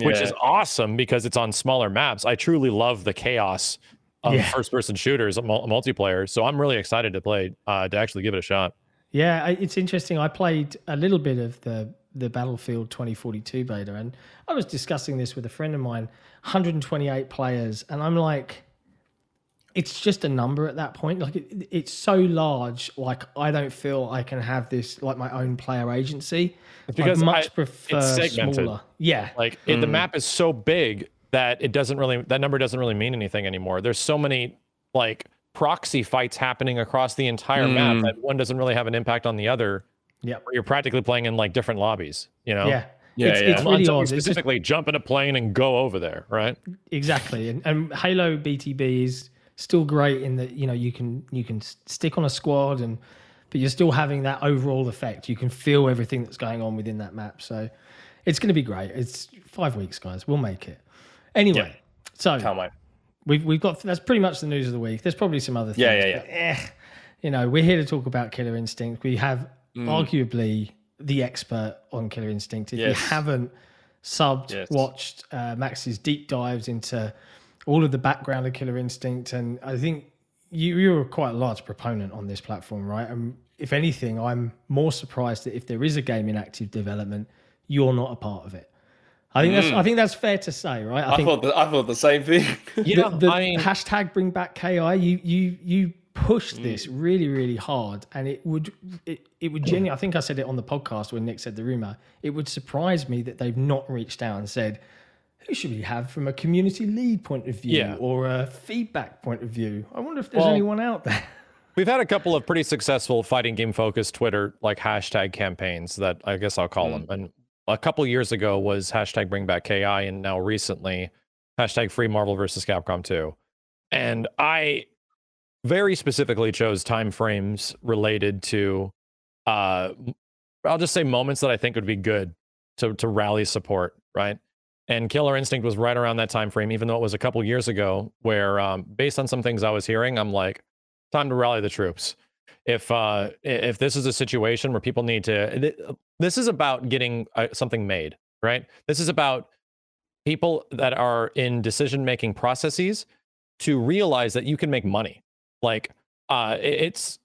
Speaker 4: which is awesome because it's on smaller maps. I truly love the chaos of
Speaker 2: Yeah.
Speaker 4: first person shooters multiplayer. So I'm really excited to play uh to actually give it a shot.
Speaker 2: Yeah, it's interesting. I played a little bit of the the Battlefield 2042 beta, and I was discussing this with a friend of mine. 128 players, and I'm like, it's just a number at that point. Like it, it's so large. Like I don't feel I can have this like my own player agency.
Speaker 4: It's because
Speaker 2: I'd much
Speaker 4: I-
Speaker 2: prefer
Speaker 4: it's segmented.
Speaker 2: smaller. Yeah,
Speaker 4: Like it, the map is so big that it doesn't really that number doesn't really mean anything anymore. There's so many like proxy fights happening across the entire map
Speaker 3: Mm.
Speaker 4: that one doesn't really have an impact on the other.
Speaker 2: Yep.
Speaker 4: Where you're practically playing in like different lobbies, you know?
Speaker 2: yeah,
Speaker 3: Yeah,
Speaker 2: It's,
Speaker 3: yeah.
Speaker 2: it's really
Speaker 4: Until you
Speaker 2: odd. It's just
Speaker 4: specifically jump in a plane and go over there, right?
Speaker 2: Exactly, and, and Halo BTB is still great in that you know you can you can stick on a squad and but you're still having that overall effect. You can feel everything that's going on within that map. So it's going to be great. It's five weeks, guys. We'll make it. Anyway, so
Speaker 3: Can't wait.
Speaker 2: we've we've got that's pretty much the news of the week. There's probably some other things.
Speaker 3: Yeah, yeah,
Speaker 2: but, eh, you know, we're here to talk about Killer Instinct. We have
Speaker 3: Mm.
Speaker 2: arguably the expert on Killer Instinct. If you haven't subbed,
Speaker 3: Yes.
Speaker 2: watched uh, Max's deep dives into all of the background of Killer Instinct, and I think you you're quite a large proponent on this platform, right? And if anything, I'm more surprised that if there is a game in active development, you're not a part of it. I think that's I think that's fair to say, right?
Speaker 3: Mm. I
Speaker 2: think
Speaker 3: thought the, I thought the same thing.
Speaker 4: Yeah,
Speaker 2: the, the
Speaker 4: I mean,
Speaker 2: hashtag bring back ki you you you pushed
Speaker 3: Mm.
Speaker 2: this really really hard and it would it, it would genuinely i think i said it on the podcast when nick said the rumor it would surprise me that they've not reached out and said who should we have from a community lead point of view
Speaker 4: Yeah.
Speaker 2: or a feedback point of view i wonder if there's
Speaker 4: Well,
Speaker 2: anyone out there
Speaker 4: We've had a couple of pretty successful fighting game focused Twitter like hashtag campaigns that I guess I'll call them. And a couple years ago was hashtag bring back KI, and now recently hashtag free Marvel versus Capcom 2. And I very specifically chose time frames related to uh I'll just say moments that I think would be good to to rally support, right? And Killer Instinct was right around that time frame, even though it was a couple years ago, where um, based on some things I was hearing, I'm like, time to rally the troops. If uh, if this is a situation where people need to, this is about getting uh, something made, right? This is about people that are in decision making processes to realize that you can make money. Like, uh, it's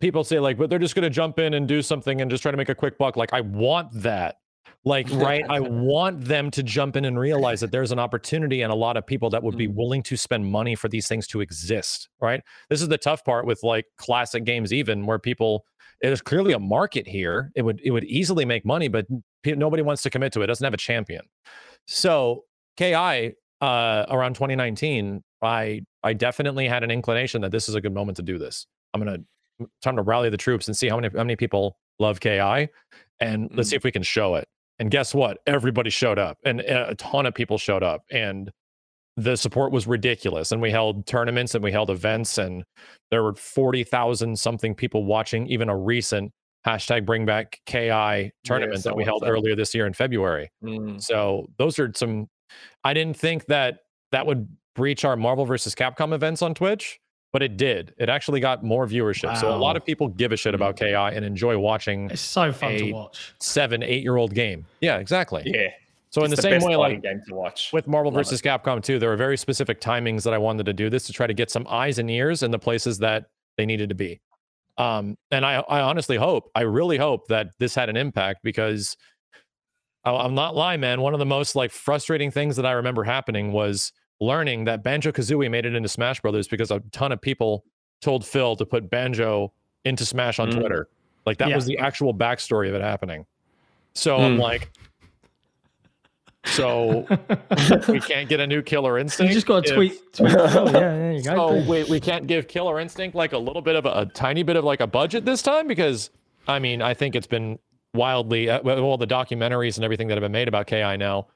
Speaker 4: people say like, but they're just going to jump in and do something and just try to make a quick buck. Like, I want that. Like, right? I want them to jump in and realize that there's an opportunity and a lot of people that would be
Speaker 3: Mm.
Speaker 4: willing to spend money for these things to exist, right? This is the tough part with like classic games, even where people there's clearly a market here. It would it would easily make money, but nobody wants to commit to it. it doesn't have a champion. So KI uh, around 2019, I I definitely had an inclination that this is a good moment to do this. I'm gonna time to rally the troops and see how many how many people love KI, and let's see if we can show it. And guess what? Everybody showed up, and a ton of people showed up, and the support was ridiculous. And we held tournaments and we held events, and there were forty thousand something people watching. Even a recent hashtag Bring Back KI tournament
Speaker 3: Yes,
Speaker 4: that we held
Speaker 3: that.
Speaker 4: earlier this year in February.
Speaker 3: Mm.
Speaker 4: So those are some. I didn't think that that would breach our Marvel versus Capcom events on Twitch, but it did. It actually got more viewership. So a lot of people give a shit about KI and enjoy watching
Speaker 2: it's so fun
Speaker 4: a-
Speaker 2: to watch
Speaker 4: seven, eight year old game. Yeah, exactly.
Speaker 3: Yeah.
Speaker 4: So in
Speaker 3: It's
Speaker 4: the, same way, like
Speaker 3: game to watch.
Speaker 4: with Marvel
Speaker 3: Love it.
Speaker 4: versus Capcom 2, there were very specific timings that I wanted to do this to try to get some eyes and ears in the places that they needed to be. Um, and I, I honestly hope, I really hope that this had an impact because I- I'm not lying, man. One of the most like frustrating things that I remember happening was learning that Banjo Kazooie made it into Smash Brothers because a ton of people told Phil to put Banjo into Smash on
Speaker 3: Mm.
Speaker 4: Twitter. Like that
Speaker 2: Yeah.
Speaker 4: was the actual backstory of it happening. So I'm
Speaker 3: Mm.
Speaker 4: like, so we can't get a new Killer
Speaker 2: you
Speaker 4: Instinct.
Speaker 2: just got to
Speaker 4: if-
Speaker 2: tweet, tweet oh, yeah there you go
Speaker 4: So we, we can't give Killer Instinct like a little bit of a, a tiny bit of like a budget this time because I mean I think it's been wildly uh, well all the documentaries and everything that have been made about KI now.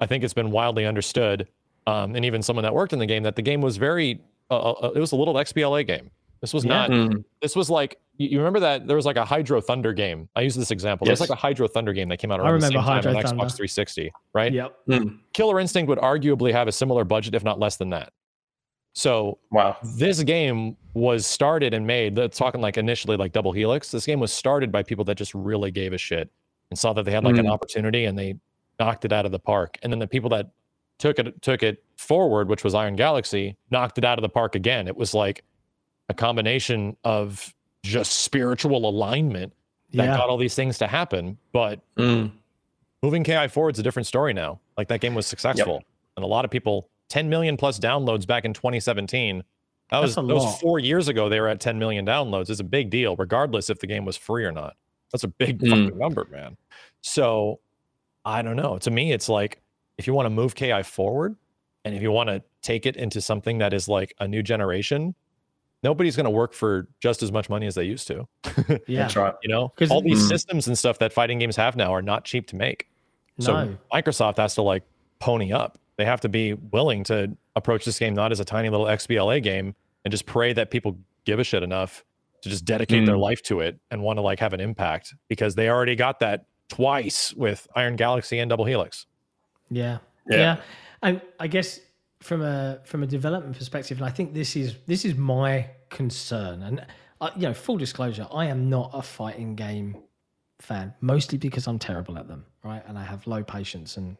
Speaker 4: I think it's been wildly understood, um, and even someone that worked in the game that the game was very uh, uh, it was a little XBLA game. This was
Speaker 2: Yeah.
Speaker 4: not.
Speaker 3: Mm.
Speaker 4: This was like you you remember that there was like a Hydro Thunder game. I use this example. There was
Speaker 3: Yes.
Speaker 4: like a Hydro Thunder game that came out
Speaker 2: I
Speaker 4: around the same
Speaker 2: Hydro
Speaker 4: time on
Speaker 2: Thunder.
Speaker 4: Xbox 360, right?
Speaker 2: yep
Speaker 3: Mm.
Speaker 4: Killer Instinct would arguably have a similar budget, if not less than that. So
Speaker 3: Wow.
Speaker 4: this game was started and made. That's talking like initially like Double Helix. This game was started by people that just really gave a shit and saw that they had like an
Speaker 3: Mm.
Speaker 4: opportunity and they knocked it out of the park. And then the people that took it took it forward, which was Iron Galaxy, knocked it out of the park again. It was like a combination of just spiritual alignment that
Speaker 2: yeah
Speaker 4: got all these things to happen. But
Speaker 3: Mm.
Speaker 4: moving KI forward is a different story now. Like that game was successful, and a lot of people, 10 million plus downloads back in 2017. That was,
Speaker 2: That's
Speaker 4: that was four years ago. They were at 10 million downloads. It's a big deal, regardless if the game was free or not. That's a big
Speaker 3: Mm.
Speaker 4: fucking number, man. So I don't know. To me, it's like if you want to move KI forward, and if you want to take it into something that is like a new generation, nobody's going to work for just as much money as they used to.
Speaker 2: yeah
Speaker 3: That's right.
Speaker 4: You know,
Speaker 2: 'Cause-
Speaker 4: all these
Speaker 3: Mm.
Speaker 4: systems and stuff that fighting games have now are not cheap to make. So
Speaker 2: no
Speaker 4: Microsoft has to like pony up. They have to be willing to approach this game not as a tiny little XBLA game and just pray that people give a shit enough to just dedicate their
Speaker 3: Mm.
Speaker 4: life to it and want to like have an impact because they already got that twice with Iron Galaxy and Double Helix.
Speaker 2: Yeah.
Speaker 3: Yeah.
Speaker 2: yeah, And I guess from a from a development perspective, and I think this is this is my concern. And uh, you know, full disclosure, I am not a fighting game fan, mostly because I'm terrible at them, right? And I have low patience and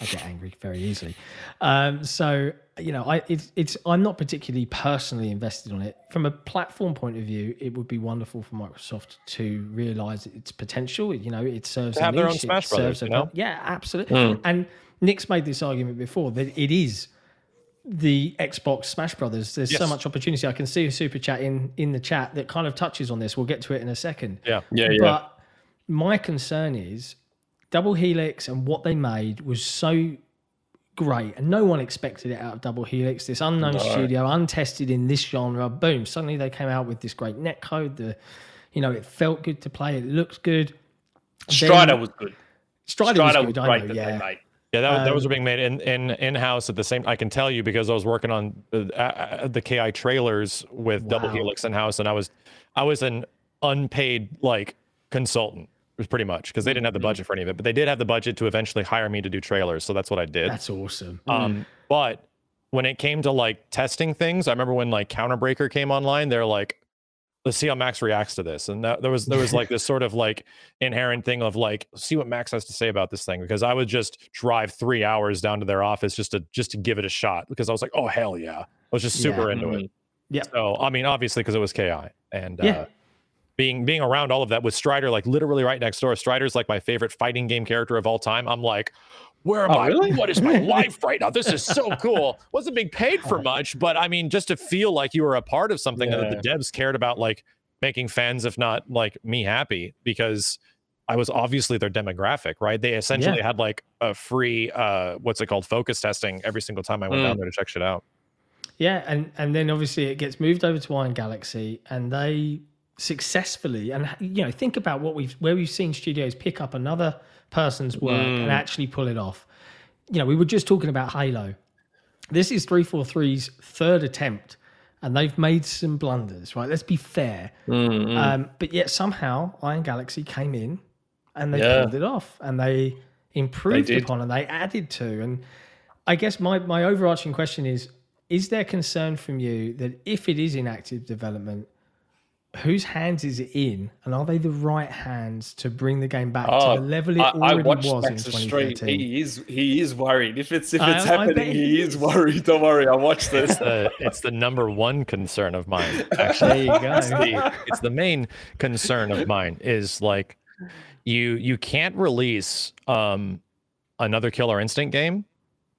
Speaker 2: I get angry very easily. Um, so you know, I it's it's I'm not particularly personally invested on it. From a platform point of view, it would be wonderful for Microsoft to realize its potential. You know, it serves
Speaker 4: have their own Smash Brothers, you know?
Speaker 2: Yeah, absolutely.
Speaker 3: Mm.
Speaker 2: And Nick's made this argument before that it is the Xbox Smash Brothers. There's so much opportunity. I can see a super chat in in the chat that kind of touches on this. We'll get to it in a second.
Speaker 4: Yeah.
Speaker 3: Yeah, yeah.
Speaker 2: But my concern is Double Helix and what they made was so great, and no one expected it out of Double Helix. This unknown
Speaker 3: No.
Speaker 2: studio, untested in this genre. Boom! Suddenly they came out with this great netcode. The, you know, it felt good to play. It looked good.
Speaker 3: Strider
Speaker 2: Then-
Speaker 3: was good.
Speaker 2: Strider,
Speaker 3: Strider
Speaker 2: was
Speaker 3: was
Speaker 2: good. I
Speaker 3: great
Speaker 2: know,
Speaker 3: that
Speaker 2: yeah.
Speaker 3: they made.
Speaker 4: Yeah, that, that was
Speaker 2: Um,
Speaker 4: being made in in in house at the same. I can tell you because I was working on uh, uh, the Ki trailers with Double Helix in house, and I was I was an unpaid like consultant, was pretty much because they didn't have the
Speaker 2: Mm-hmm.
Speaker 4: budget for any of it, but they did have the budget to eventually hire me to do trailers, so that's what I did.
Speaker 2: That's awesome.
Speaker 4: Um, but when it came to like testing things, I remember when like Counterbreaker came online, they're like, let's see how Max reacts to this. And that, there was there was like this sort of like inherent thing of like, see what Max has to say about this thing. Because I would just drive three hours down to their office just to just to give it a shot because I was like, oh hell yeah. I was just super
Speaker 2: Yeah.
Speaker 4: into it.
Speaker 3: Mhm.
Speaker 2: Yeah.
Speaker 4: So I mean, obviously because it was KI and
Speaker 2: Yeah.
Speaker 4: uh being being around all of that with Strider like literally right next door. Strider's like my favorite fighting game character of all time. I'm like, where am
Speaker 3: Oh,
Speaker 4: I?
Speaker 3: really?
Speaker 4: What is my life right now? This is so cool. Wasn't being paid for much, but I mean, just to feel like you were a part of something and that the devs cared about like making fans, if not like me happy, because I was obviously their demographic, right? They essentially had like a free uh what's it called focus testing every single time I went
Speaker 3: Mm.
Speaker 4: down there to check shit out.
Speaker 2: Yeah, and and then obviously it gets moved over to Iron Galaxy, and they successfully and you know think about what we've where we've seen studios pick up another person's work and
Speaker 3: Mm.
Speaker 2: actually pull it off. You know, we were just talking about Halo. This is 343's third attempt, and they've made some blunders, right? Let's be fair.
Speaker 3: Mm,
Speaker 2: Um, but yet somehow Iron Galaxy came in and they
Speaker 3: Yeah.
Speaker 2: pulled it off and they improved
Speaker 3: did.
Speaker 2: upon and they added to. And I guess my, my overarching question is Is there concern from you that if it is in active development, whose hands is it in? And are they the right hands to bring the game back
Speaker 3: Oh,
Speaker 2: to the level it
Speaker 3: I, I
Speaker 2: already
Speaker 3: watched
Speaker 2: was in
Speaker 3: Max's stream.
Speaker 2: 2013?
Speaker 3: He is he is worried. If it's if it's
Speaker 2: I bet
Speaker 3: happening,
Speaker 2: he
Speaker 3: he is
Speaker 2: is.
Speaker 3: worried. Don't worry, I watched this.
Speaker 4: It's the it's the number one concern of mine. Actually,
Speaker 2: There you go.
Speaker 4: it's the, it's the main concern of mine is like you you can't release um another killer instinct game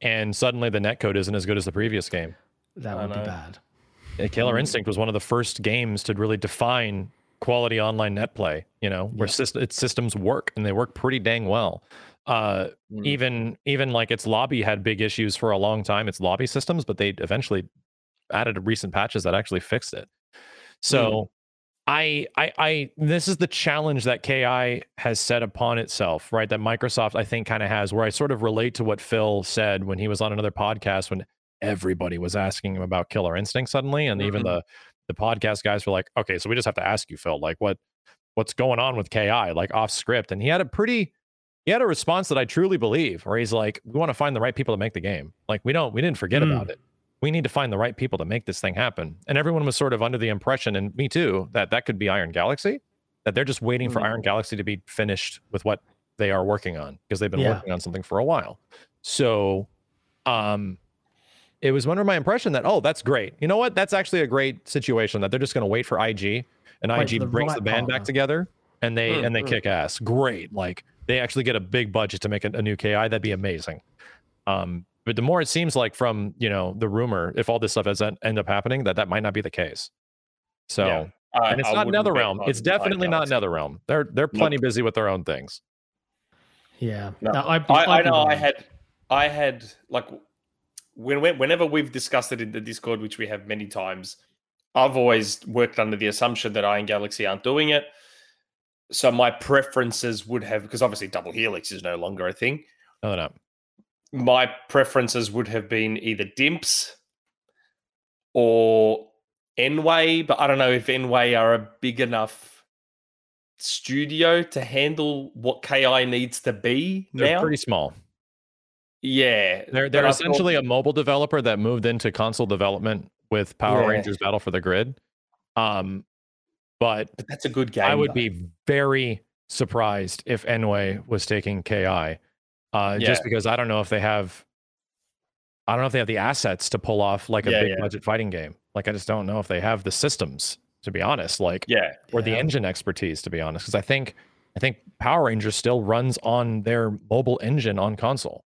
Speaker 4: and suddenly the netcode isn't as good as the previous game
Speaker 2: That would be bad.
Speaker 4: Uh, killer instinct was one of the first games to really define quality online net play you know where
Speaker 2: Yeah.
Speaker 4: syst- its systems work and they work pretty dang well. Uh
Speaker 3: Mm.
Speaker 4: even even like its lobby had big issues for a long time its lobby systems but they eventually added recent patches that actually fixed it. So I, I i this is the challenge that ki has set upon itself right? That microsoft i think kind of has where i sort of relate to what phil said when he was on another podcast when everybody was asking him about killer instinct suddenly and even
Speaker 3: Mhm.
Speaker 4: the the podcast guys were like okay so we just have to ask you phil like what what's going on with ki like off script and he had a pretty he had a response that I truly believe, where he's like, "We want to find the right people to make the game. Like we don't, we didn't forget
Speaker 2: Mm.
Speaker 4: about it. We need to find the right people to make this thing happen." And everyone was sort of under the impression, and me too, that that could be Iron Galaxy. That they're just waiting for
Speaker 3: Mm.
Speaker 4: Iron Galaxy to be finished with what they are working on because they've been
Speaker 2: Yeah.
Speaker 4: working on something for a while. So, um, it was under my impression that oh, that's great. You know what? That's actually a great situation that they're just going to wait for IG, and
Speaker 2: Wait
Speaker 4: IG
Speaker 2: the
Speaker 4: brings
Speaker 2: right
Speaker 4: the band back together, and they
Speaker 3: Mm,
Speaker 4: and they
Speaker 3: mm.
Speaker 4: kick ass. Great, like they actually get a big budget to make a, a new KI. That'd be amazing. Um, but the more it seems like from you know the rumor, if all this stuff does en- end up happening, that that might not be the case. So,
Speaker 3: Yeah. I-
Speaker 4: and it's
Speaker 3: I
Speaker 4: not
Speaker 3: wouldn't bet
Speaker 4: NetherRealm.
Speaker 3: on
Speaker 4: It's definitely not
Speaker 3: Galaxy.
Speaker 4: NetherRealm. They're they're plenty busy with their own things.
Speaker 2: Yeah.
Speaker 3: No,
Speaker 2: No, I'd be-
Speaker 3: I, I
Speaker 2: I'd be
Speaker 3: know I
Speaker 2: worried.
Speaker 3: had I had like when when- whenever we've discussed it in the Discord, which we have many times, I've always worked under the assumption that Iron Galaxy aren't doing it. So my preferences would have because obviously Double Helix is no longer a thing.
Speaker 4: No, they're.
Speaker 3: My preferences would have been either Dimps or nWay, but I don't know if nWay are a big enough studio to handle what KI needs to be
Speaker 4: They're
Speaker 3: now.
Speaker 4: pretty small.
Speaker 3: Yeah,
Speaker 4: They're they're essentially a mobile developer that moved into console development with Power
Speaker 3: Yeah.
Speaker 4: Rangers Battle for the Grid. Um, but
Speaker 3: but that's a good game.
Speaker 4: I would
Speaker 3: though.
Speaker 4: be very surprised if nWay was taking KI, uh, just because I don't know if they have, I don't know if they have the assets to pull off like a
Speaker 3: Yeah,
Speaker 4: big
Speaker 3: yeah.
Speaker 4: budget fighting game. Like I just don't know if they have the systems to be honest, like
Speaker 3: Yeah,
Speaker 4: or the engine expertise to be honest. Because I think I think Power Rangers still runs on their mobile engine on console.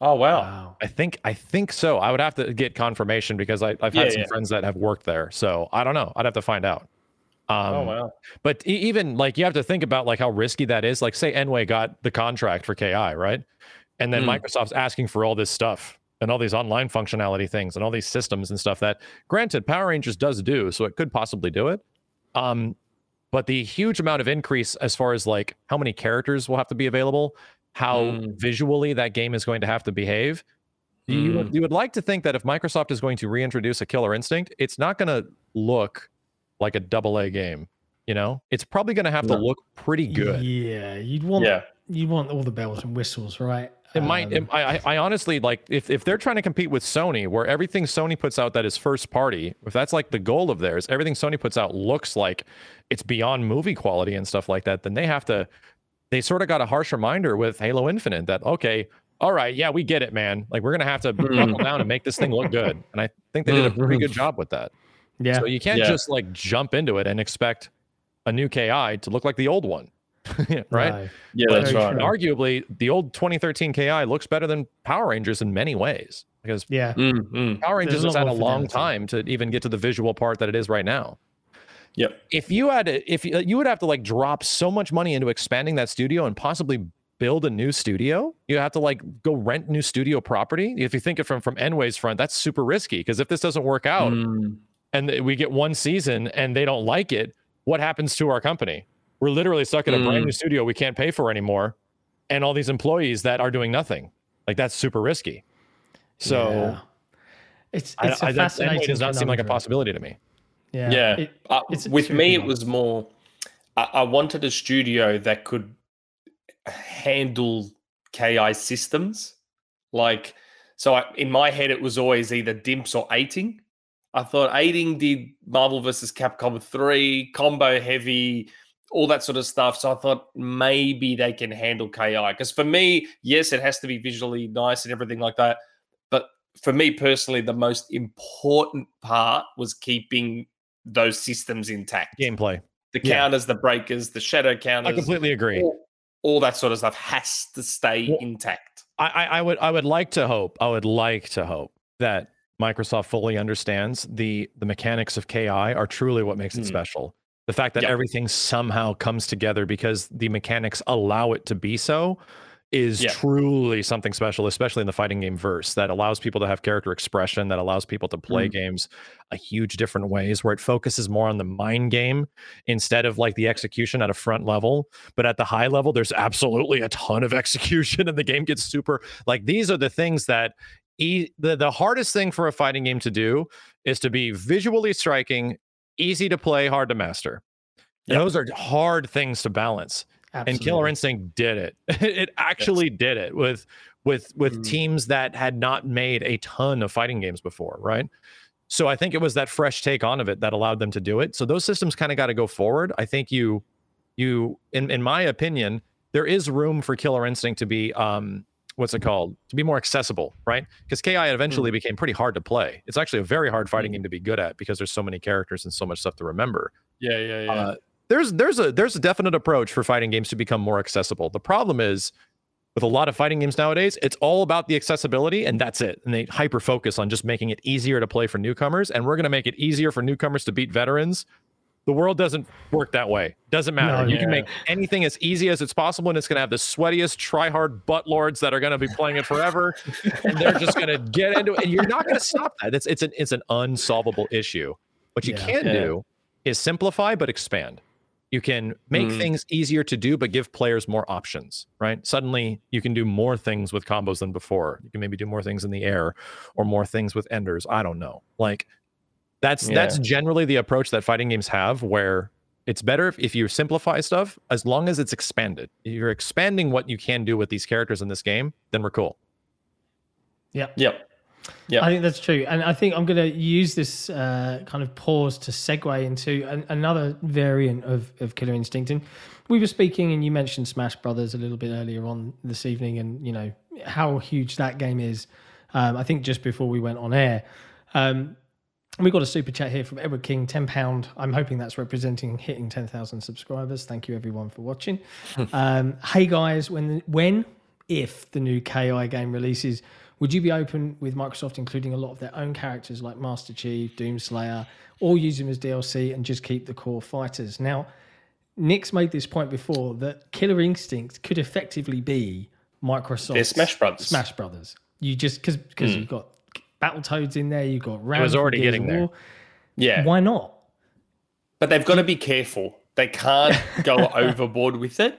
Speaker 3: Oh wow.
Speaker 2: Wow.
Speaker 4: I think I think so. I would have to get confirmation because I, I've
Speaker 3: Yeah,
Speaker 4: had some
Speaker 3: yeah.
Speaker 4: friends that have worked there. So I don't know. I'd have to find out. Um,
Speaker 3: oh wow.
Speaker 4: but e- even like you have to think about like how risky that is. Like say nWay got the contract for KI, right? And then
Speaker 3: Mm.
Speaker 4: Microsoft's asking for all this stuff and all these online functionality things and all these systems and stuff that granted Power Rangers does do, so it could possibly do it. Um, but the huge amount of increase as far as like how many characters will have to be available, how
Speaker 3: Mm.
Speaker 4: visually that game is going to have to behave. You, would, you would like to think that if Microsoft is going to reintroduce a Killer Instinct, it's not going to look like a double A game. You know, it's probably going to have to look pretty good.
Speaker 2: Yeah, you'd want
Speaker 3: Yeah.
Speaker 2: you'd want all the bells and whistles, right?
Speaker 4: It might. It,
Speaker 2: Um,
Speaker 4: I, I- I honestly like if if they're trying to compete with Sony, where everything Sony puts out that is first party, if that's like the goal of theirs, everything Sony puts out looks like it's beyond movie quality and stuff like that. Then they have to. They sort of got a harsh reminder with Halo Infinite that okay, all right, yeah, we get it, man. Like we're gonna have to buckle down and make this thing look good. And I think they did a pretty good job with that.
Speaker 2: yeah,
Speaker 4: So you can't
Speaker 3: Yeah.
Speaker 4: just like jump into it and expect a new KI to look like the old one, right?
Speaker 2: no.
Speaker 3: Yeah,
Speaker 2: Well,
Speaker 3: that's right.
Speaker 4: arguably the old 2013 ki looks better than power rangers in many ways because
Speaker 2: Yeah,
Speaker 3: Mm, mm.
Speaker 4: power rangers
Speaker 2: There's
Speaker 4: has had a long time to even get to the visual part that it is right now
Speaker 3: Yep.
Speaker 4: if you had to, if you, you would have to like drop so much money into expanding that studio and possibly build a new studio you have to like go rent new studio property if you think it from from nWay's front that's super risky because if this doesn't work out
Speaker 3: Mm.
Speaker 4: and we get one season and they don't like it, what happens to our company? We're literally stuck in a brand
Speaker 3: Mm.
Speaker 4: new studio we can't pay for anymore, and all these employees that are doing nothing. Like that's super risky. So
Speaker 2: yeah. it's
Speaker 4: I,
Speaker 2: it's a
Speaker 4: I, that
Speaker 2: nWay
Speaker 4: does not seem like a possibility to me.
Speaker 2: Yeah,
Speaker 3: Yeah.
Speaker 2: It-
Speaker 3: Uh, with me, it was more. I, I wanted a studio that could handle KI systems. Like, so I, in my head, it was always either Dimps or Eighting. I thought Eighting did Marvel vs. Capcom 3, combo heavy, all that sort of stuff. So I thought maybe they can handle KI. Because for me, yes, it has to be visually nice and everything like that. But for me personally, the most important part was keeping those systems intact.
Speaker 4: Gameplay.
Speaker 3: The
Speaker 4: Yeah.
Speaker 3: counters, the breakers, the shadow counters,
Speaker 4: I completely agree.
Speaker 3: all, all that sort of stuff has to stay
Speaker 4: Well,
Speaker 3: intact.
Speaker 4: I, I, I would I would like to hope I would like to hope that Microsoft fully understands the the mechanics of KI are truly what makes it
Speaker 3: Hmm.
Speaker 4: special. The fact that
Speaker 3: Yep.
Speaker 4: everything somehow comes together because the mechanics allow it to be so is
Speaker 3: Yeah.
Speaker 4: truly something special, especially in the fighting game verse that allows people to have character expression, that allows people to play
Speaker 3: Mm.
Speaker 4: games a huge different ways, where it focuses more on the mind game instead of like the execution at a front level. But at the high level, there's absolutely a ton of execution, and the game gets super like these are the things that e- the, the hardest thing for a fighting game to do is to be visually striking, easy to play, hard to master.
Speaker 3: Yep.
Speaker 4: Those are hard things to balance and Killer. Instinct did it. it actually did it with with with
Speaker 3: Mm.
Speaker 4: teams that had not made a ton of fighting games before, right? So I think it was that fresh take on of it that allowed them to do it. So those systems kind of got to go forward. I think you you in in my opinion, there is room for Killer Instinct to be um what's it called? To be more accessible, right? Because KI eventually became pretty hard to play. It's actually a very hard fighting game to be good at because there's so many characters and so much stuff to remember
Speaker 3: Yeah, Yeah, yeah,
Speaker 4: uh, there's there's a there's a definite approach for fighting games to become more accessible. The problem is with a lot of fighting games nowadays, it's all about the accessibility and that's it. And they hyper focus on just making it easier to play for newcomers. And we're going to make it easier for newcomers to beat veterans. The world doesn't work that way. Doesn't matter.
Speaker 2: No,
Speaker 4: you can make anything as easy as it's possible, and it's going to have the sweatiest, try-hard butt lords that are going to be playing it forever, and they're just going to get into it. And you're not going to stop that. It's it's an it's an unsolvable issue. What you
Speaker 2: Yeah.
Speaker 4: can
Speaker 3: Yeah.
Speaker 4: do is simplify but expand. You can make
Speaker 3: Mm.
Speaker 4: things easier to do, but give players more options, right? Suddenly you can do more things with combos than before. You can maybe do more things in the air or more things with enders. I don't know. Like That's
Speaker 3: Yeah.
Speaker 4: that's generally the approach that fighting games have, where it's better if, if you simplify stuff as long as it's expanded. If you're expanding what you can do with these characters in this game, then we're cool. Yeah.
Speaker 3: Yep. Yeah.
Speaker 2: I think that's true, and I think I'm going to use this uh, kind of pause to segue into an, another variant of, of Killer Instinct. And we were speaking, and you mentioned Smash Brothers a little bit earlier on this evening, and you know how huge that game is. Um, I think just before we went on air, um, we got a super chat here from Edward King, ten pound. I'm hoping that's representing hitting ten thousand subscribers. Thank you everyone for watching. um, hey guys, when when if the new KI game releases, would you be open with Microsoft including a lot of their own characters like Master Chief, Doomslayer, or use them as DLC and just keep the core fighters? Now, Nick's made this point before that Killer Instinct could effectively be Microsoft
Speaker 3: They're Smash Brothers.
Speaker 2: Smash Brothers. You just because because you've hmm. got Battletoads in there, you've got RAAM
Speaker 4: was already getting there.
Speaker 3: Yeah.
Speaker 2: Why not?
Speaker 3: But they've got to be careful. They can't go overboard with it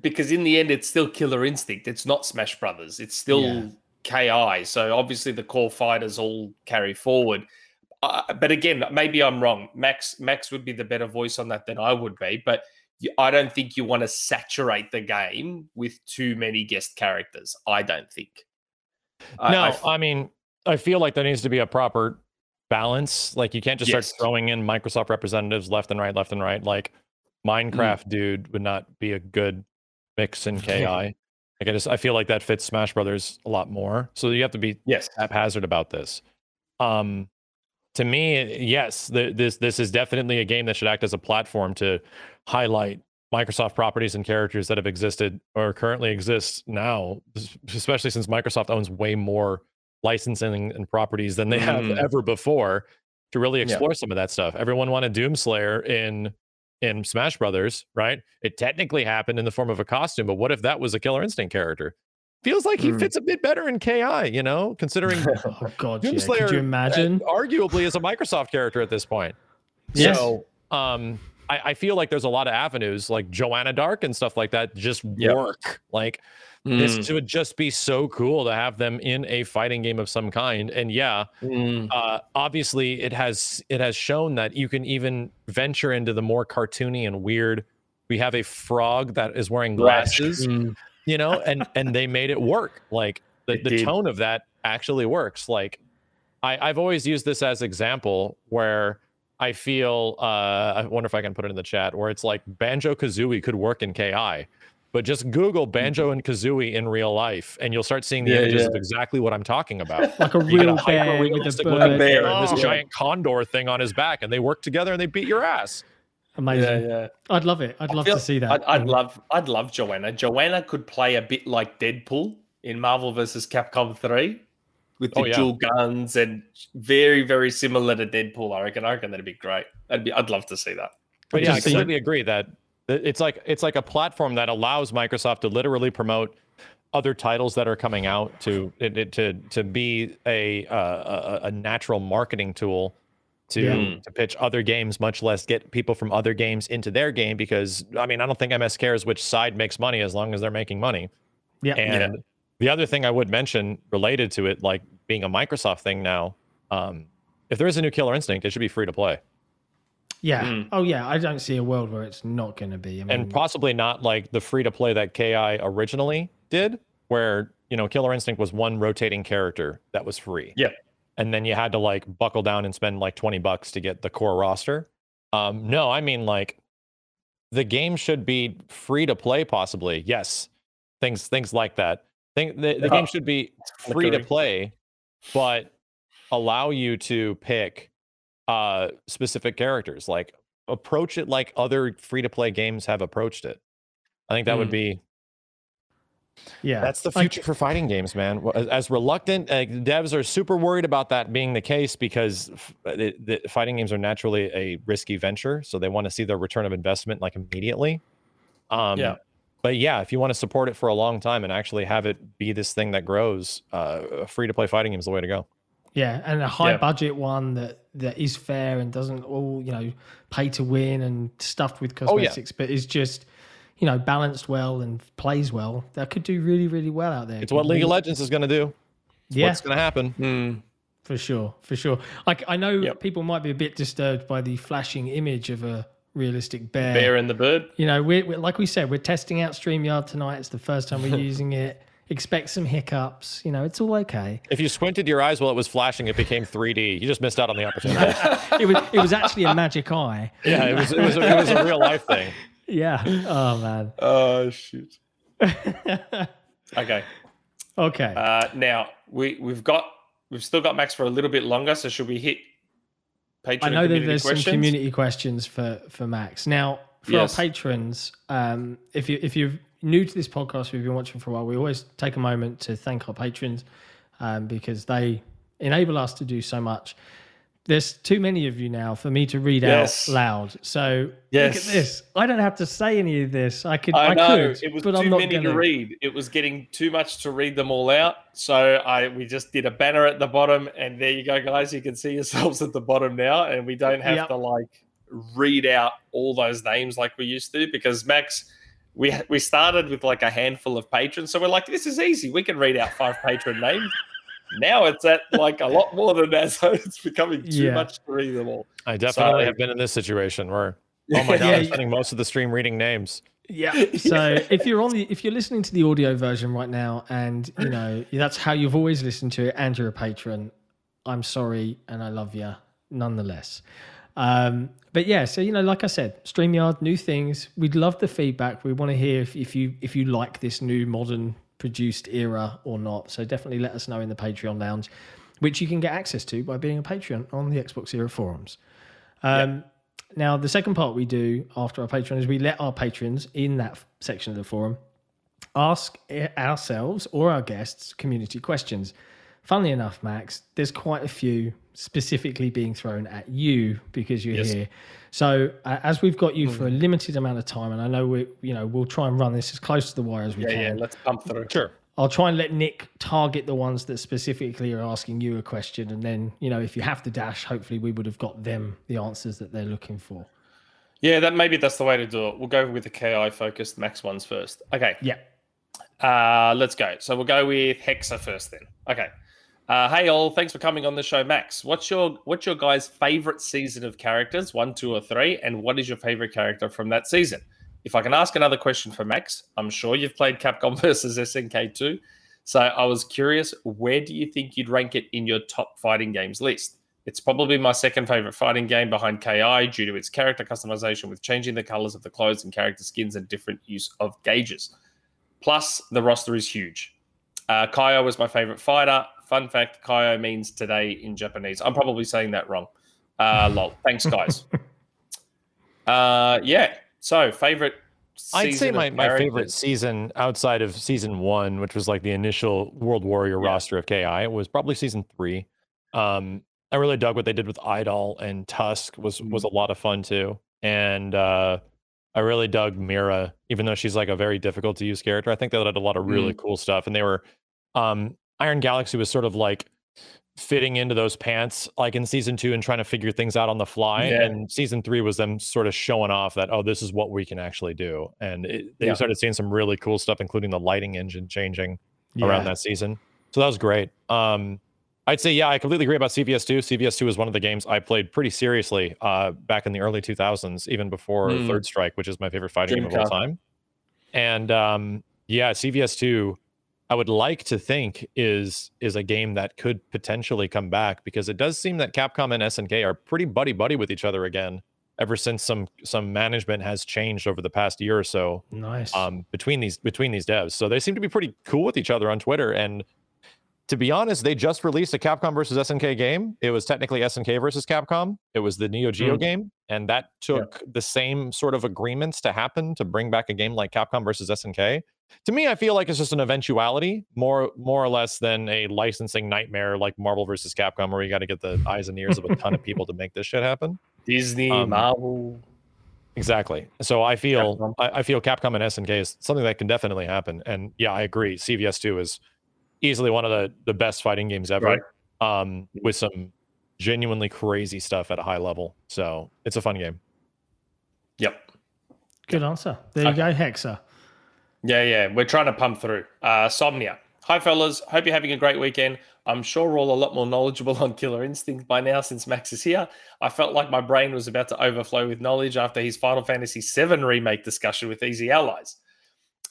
Speaker 3: because in the end, it's still Killer Instinct. It's not Smash Brothers. It's still KI. So obviously, the core fighters all carry forward. Uh, but again, maybe I'm wrong. Max Max would be the better voice on that than I would be. But you, I don't think you want to saturate the game with too many guest characters. I don't think. I-
Speaker 4: no,
Speaker 3: I-
Speaker 4: I, mean, I feel like there needs to be a proper balance. Like you can't just
Speaker 3: Yes.
Speaker 4: start throwing in Microsoft representatives left and right, left and right. Like Minecraft dude would not be a good mix in KI. Like I just I feel like that fits Smash Brothers a lot more. So you have to be
Speaker 3: yes.
Speaker 4: haphazard about this. Um, to me, yes, th- this this is definitely a game that should act as a platform to highlight Microsoft properties and characters that have existed or currently exist now, especially since Microsoft owns way more licensing and properties than they have
Speaker 3: Mm.
Speaker 4: ever before to really
Speaker 3: Yeah.
Speaker 4: explore some of that stuff. Everyone wanted Doomslayer in in Smash Brothers, right? It technically happened in the form of a costume, but what if that was a Killer Instinct character? Feels like he
Speaker 3: Mm.
Speaker 4: fits a bit better in KI, you know, considering
Speaker 2: Oh God, yeah.
Speaker 4: Doomslayer,
Speaker 2: Could you
Speaker 4: uh,
Speaker 2: imagine?
Speaker 4: arguably is a Microsoft character at this point.
Speaker 2: Yes.
Speaker 4: So um I, I feel like there's a lot of avenues like Joanna Dark and stuff like that just
Speaker 3: Yep.
Speaker 4: work. Like
Speaker 3: Mm,
Speaker 4: this would just be so cool to have them in a fighting game of some kind. And yeah,
Speaker 3: mm,
Speaker 4: uh, obviously it has it has shown that you can even venture into the more cartoony and weird. We have a frog that is wearing glasses
Speaker 3: mm.
Speaker 4: you know and and they made it work like the,
Speaker 3: It
Speaker 4: the
Speaker 3: did.
Speaker 4: tone of that actually works like I, i've always used this as example where i feel uh i wonder if i can put it in the chat where it's like banjo kazooie could work in ki but just google banjo and kazooie in real life and you'll start seeing the
Speaker 3: Yeah,
Speaker 4: images
Speaker 3: yeah.
Speaker 4: of exactly what i'm talking about
Speaker 2: like a real
Speaker 4: a
Speaker 2: bear with a bird.
Speaker 4: looking
Speaker 3: bear.
Speaker 4: bear and this
Speaker 3: Oh.
Speaker 4: giant condor thing on his back and they work together and they beat your ass
Speaker 2: Amazing.
Speaker 3: Yeah, yeah.
Speaker 2: I'd love it. I'd
Speaker 3: I
Speaker 2: love
Speaker 3: feel-
Speaker 2: to see that.
Speaker 3: I'd, I'd love, I'd love Joanna. Joanna could play a bit like Deadpool in Marvel vs. Capcom Three, with the
Speaker 4: Oh, yeah.
Speaker 3: dual guns and very, very similar to Deadpool. I reckon. I reckon that'd be great. That'd be. I'd love to see that.
Speaker 4: But yeah, I completely agree that that it's like it's like a platform that allows Microsoft to literally promote other titles that are coming out to it, it- to to be a, uh, a a natural marketing tool to
Speaker 2: Yeah.
Speaker 4: to pitch other games, much less get people from other games into their game. Because I mean, I don't think MS cares which side makes money as long as they're making money.
Speaker 2: yeah.
Speaker 4: And the other thing I would mention related to it, like being a Microsoft thing now, um, if there is a new Killer Instinct, it should be free to play.
Speaker 2: yeah.
Speaker 3: Mm.
Speaker 2: Oh yeah. I don't see a world where it's not going to be. I mean,
Speaker 4: and possibly not like the free to play that KI originally did, where you know Killer Instinct was one rotating character that was free.
Speaker 3: Yeah.
Speaker 4: And then you had to like buckle down and spend like 20 bucks to get the core roster. Um, no, I mean like the game should be free to play, possibly. Yes. Things things like that. Think the, the game should be free to play, but allow you to pick uh specific characters. Like approach it like other free to play games have approached it. I think that would
Speaker 3: Mm.
Speaker 4: be
Speaker 2: yeah.
Speaker 4: that's the
Speaker 2: Like,
Speaker 4: future for fighting games, man. As, reluctant, uh, devs are super worried about that being the case because f- the, the fighting games are naturally a risky venture, so they want to see their return of investment like immediately. Um,
Speaker 3: Yeah.
Speaker 4: But yeah, if you want to support it for a long time and actually have it be this thing that grows, uh, free to play fighting game is the way to go.
Speaker 2: Yeah, and a high
Speaker 3: Yeah.
Speaker 2: budget one that that is fair and doesn't all you know pay to win and stuffed with
Speaker 4: Oh, yeah.
Speaker 2: cosmetics, but is just you know balanced well and plays well. That could do really really well out there.
Speaker 4: It's what League of Legends is going to do. It's
Speaker 2: Yeah,
Speaker 4: What's going to happen?
Speaker 3: Mm.
Speaker 2: for sure, for sure. Like I know
Speaker 3: Yep.
Speaker 2: people might be a bit disturbed by the flashing image of a realistic bear.
Speaker 3: Bear and the bird.
Speaker 2: You know, we're, we're like we said, we're testing out Streamyard tonight. It's the first time we're using it. Expect some hiccups. You know, it's all okay.
Speaker 4: If you squinted your eyes while it was flashing, it became 3D. You just missed out on the opportunity.
Speaker 2: It was it was actually a magic eye.
Speaker 4: yeah, it was it was, it was a real life thing.
Speaker 2: Yeah. Oh man.
Speaker 3: Oh shoot. Okay.
Speaker 2: okay.
Speaker 3: Uh, now we we've got we've still got Max for a little bit longer. So should we hit
Speaker 2: I know that there's
Speaker 3: questions?
Speaker 2: some community questions for for Max. Now, for
Speaker 3: Yes.
Speaker 2: our patrons, um, if you if you're new to this podcast, we've been watching for a while. We always take a moment to thank our patrons um, because they enable us to do so much. There's too many of you now for me to read
Speaker 3: Yes.
Speaker 2: out loud. So look at this. I don't have to say any of this. I could.
Speaker 3: I
Speaker 2: I,
Speaker 3: know
Speaker 2: could,
Speaker 3: it was
Speaker 2: but
Speaker 3: too
Speaker 2: I'm not
Speaker 3: many
Speaker 2: gonna.
Speaker 3: to read. It was getting too much to read them all out. So I we just did a banner at the bottom, and there you go, guys. You can see yourselves at the bottom now, and we don't have
Speaker 2: Yep.
Speaker 3: to like read out all those names like we used to because Max. We, we started with like a handful of patrons, so we're like, this is easy. We can read out five patron names. Now it's at like a lot more than that, so it's becoming too
Speaker 2: Yeah.
Speaker 3: much to read them all.
Speaker 4: I definitely
Speaker 3: So-
Speaker 4: have been in this situation where, oh my god,
Speaker 2: Yeah,
Speaker 4: I'm
Speaker 2: yeah.
Speaker 4: spending most of the stream reading names.
Speaker 2: Yeah. So if you're on the if you're listening to the audio version right now, and you know that's how you've always listened to it, and you're a patron, I'm sorry and I love you nonetheless. Um, but yeah, so you know, like I said, Streamyard, new things. We'd love the feedback. We want to hear if, if you if you like this new modern produced era or not. So definitely let us know in the Patreon lounge, which you can get access to by being a Patreon on the Xbox Era forums. Um, Now, the second part we do after our Patreon is we let our patrons in that f- section of the forum ask ourselves or our guests community questions. Funnily enough, Max, there's quite a few specifically being thrown at you because you're
Speaker 3: Yes.
Speaker 2: here. So, uh, as we've got you for a limited amount of time, and I know we, you know, we'll try and run this as close to the wire as we
Speaker 3: Yeah,
Speaker 2: can.
Speaker 3: yeah. Let's pump through.
Speaker 4: Sure.
Speaker 2: I'll try and let Nick target the ones that specifically are asking you a question, and then you know if you have to dash, hopefully we would have got them the answers that they're looking for.
Speaker 3: Yeah, that maybe that's the way to do it. We'll go with the KI focused Max ones first. Okay.
Speaker 2: Yeah.
Speaker 3: Uh, let's go. So we'll go with Hexa first then. Okay. Uh, hey all, thanks for coming on the show, Max. What's your what's your guys' favorite season of characters, one, two, or three, and what is your favorite character from that season? If I can ask another question for Max, I'm sure you've played Capcom versus SNK too. So I was curious, where do you think you'd rank it in your top fighting games list? It's probably my second favorite fighting game behind KI due to its character customization with changing the colors of the clothes and character skins and different use of gauges. Plus, the roster is huge. Uh, Kaio was my favorite fighter. Fun fact Kaio means today in Japanese. I'm probably saying that wrong. Uh, lol. Thanks, guys. uh, yeah. So, favorite.
Speaker 4: I'd say my, my favorite season outside of season one, which was like the initial World Warrior
Speaker 3: Yeah.
Speaker 4: roster of KI, was probably season three. Um, I really dug what they did with Eyedol and Tusk was was a lot of fun too. And uh, I really dug Mira, even though she's like a very difficult to use character. I think they did a lot of really cool stuff. And they were um, Iron Galaxy was sort of like fitting into those pants like in season two and trying to figure things out on the fly
Speaker 3: Yeah.
Speaker 4: and season three was them sort of showing off that oh this is what we can actually do and it, they
Speaker 3: Yeah.
Speaker 4: started seeing some really cool stuff including the lighting engine changing around that season so that was great um i'd say yeah i completely agree about cvs2 cvs2 is one of the games i played pretty seriously uh back in the early 2000s even before
Speaker 3: Hmm.
Speaker 4: third strike which is my favorite fighting game of all time and um yeah cvs2 I would like to think is is a game that could potentially come back because it does seem that Capcom and SNK are pretty buddy buddy with each other again ever since some some management has changed over the past year or so
Speaker 2: Nice.
Speaker 4: um, between these between these devs. So they seem to be pretty cool with each other on Twitter. And to be honest, they just released a Capcom versus SNK game. It was technically SNK versus Capcom. It was the Neo Geo
Speaker 3: Mm.
Speaker 4: game, and that took the same sort of agreements to happen to bring back a game like Capcom versus SNK. To me, I feel like it's just an eventuality, more more or less than a licensing nightmare like Marvel versus Capcom, where you got to get the eyes and ears of a ton of people to make this shit happen.
Speaker 3: Disney,
Speaker 4: um,
Speaker 3: Marvel.
Speaker 4: Exactly. So I feel. I, I feel Capcom and SNK is something that can definitely happen. And yeah, I agree. CVS2 is easily one of the the best fighting games ever.
Speaker 3: Right.
Speaker 4: Um, with some genuinely crazy stuff at a high level. So it's a fun game.
Speaker 3: Yep.
Speaker 2: Good answer. There you go, Hexa.
Speaker 3: Yeah, yeah. We're trying to pump through. Uh, Somnia. Hi, fellas. Hope you're having a great weekend. I'm sure we're all a lot more knowledgeable on Killer Instinct by now since Max is here. I felt like my brain was about to overflow with knowledge after his Final Fantasy VII remake discussion with Easy Allies.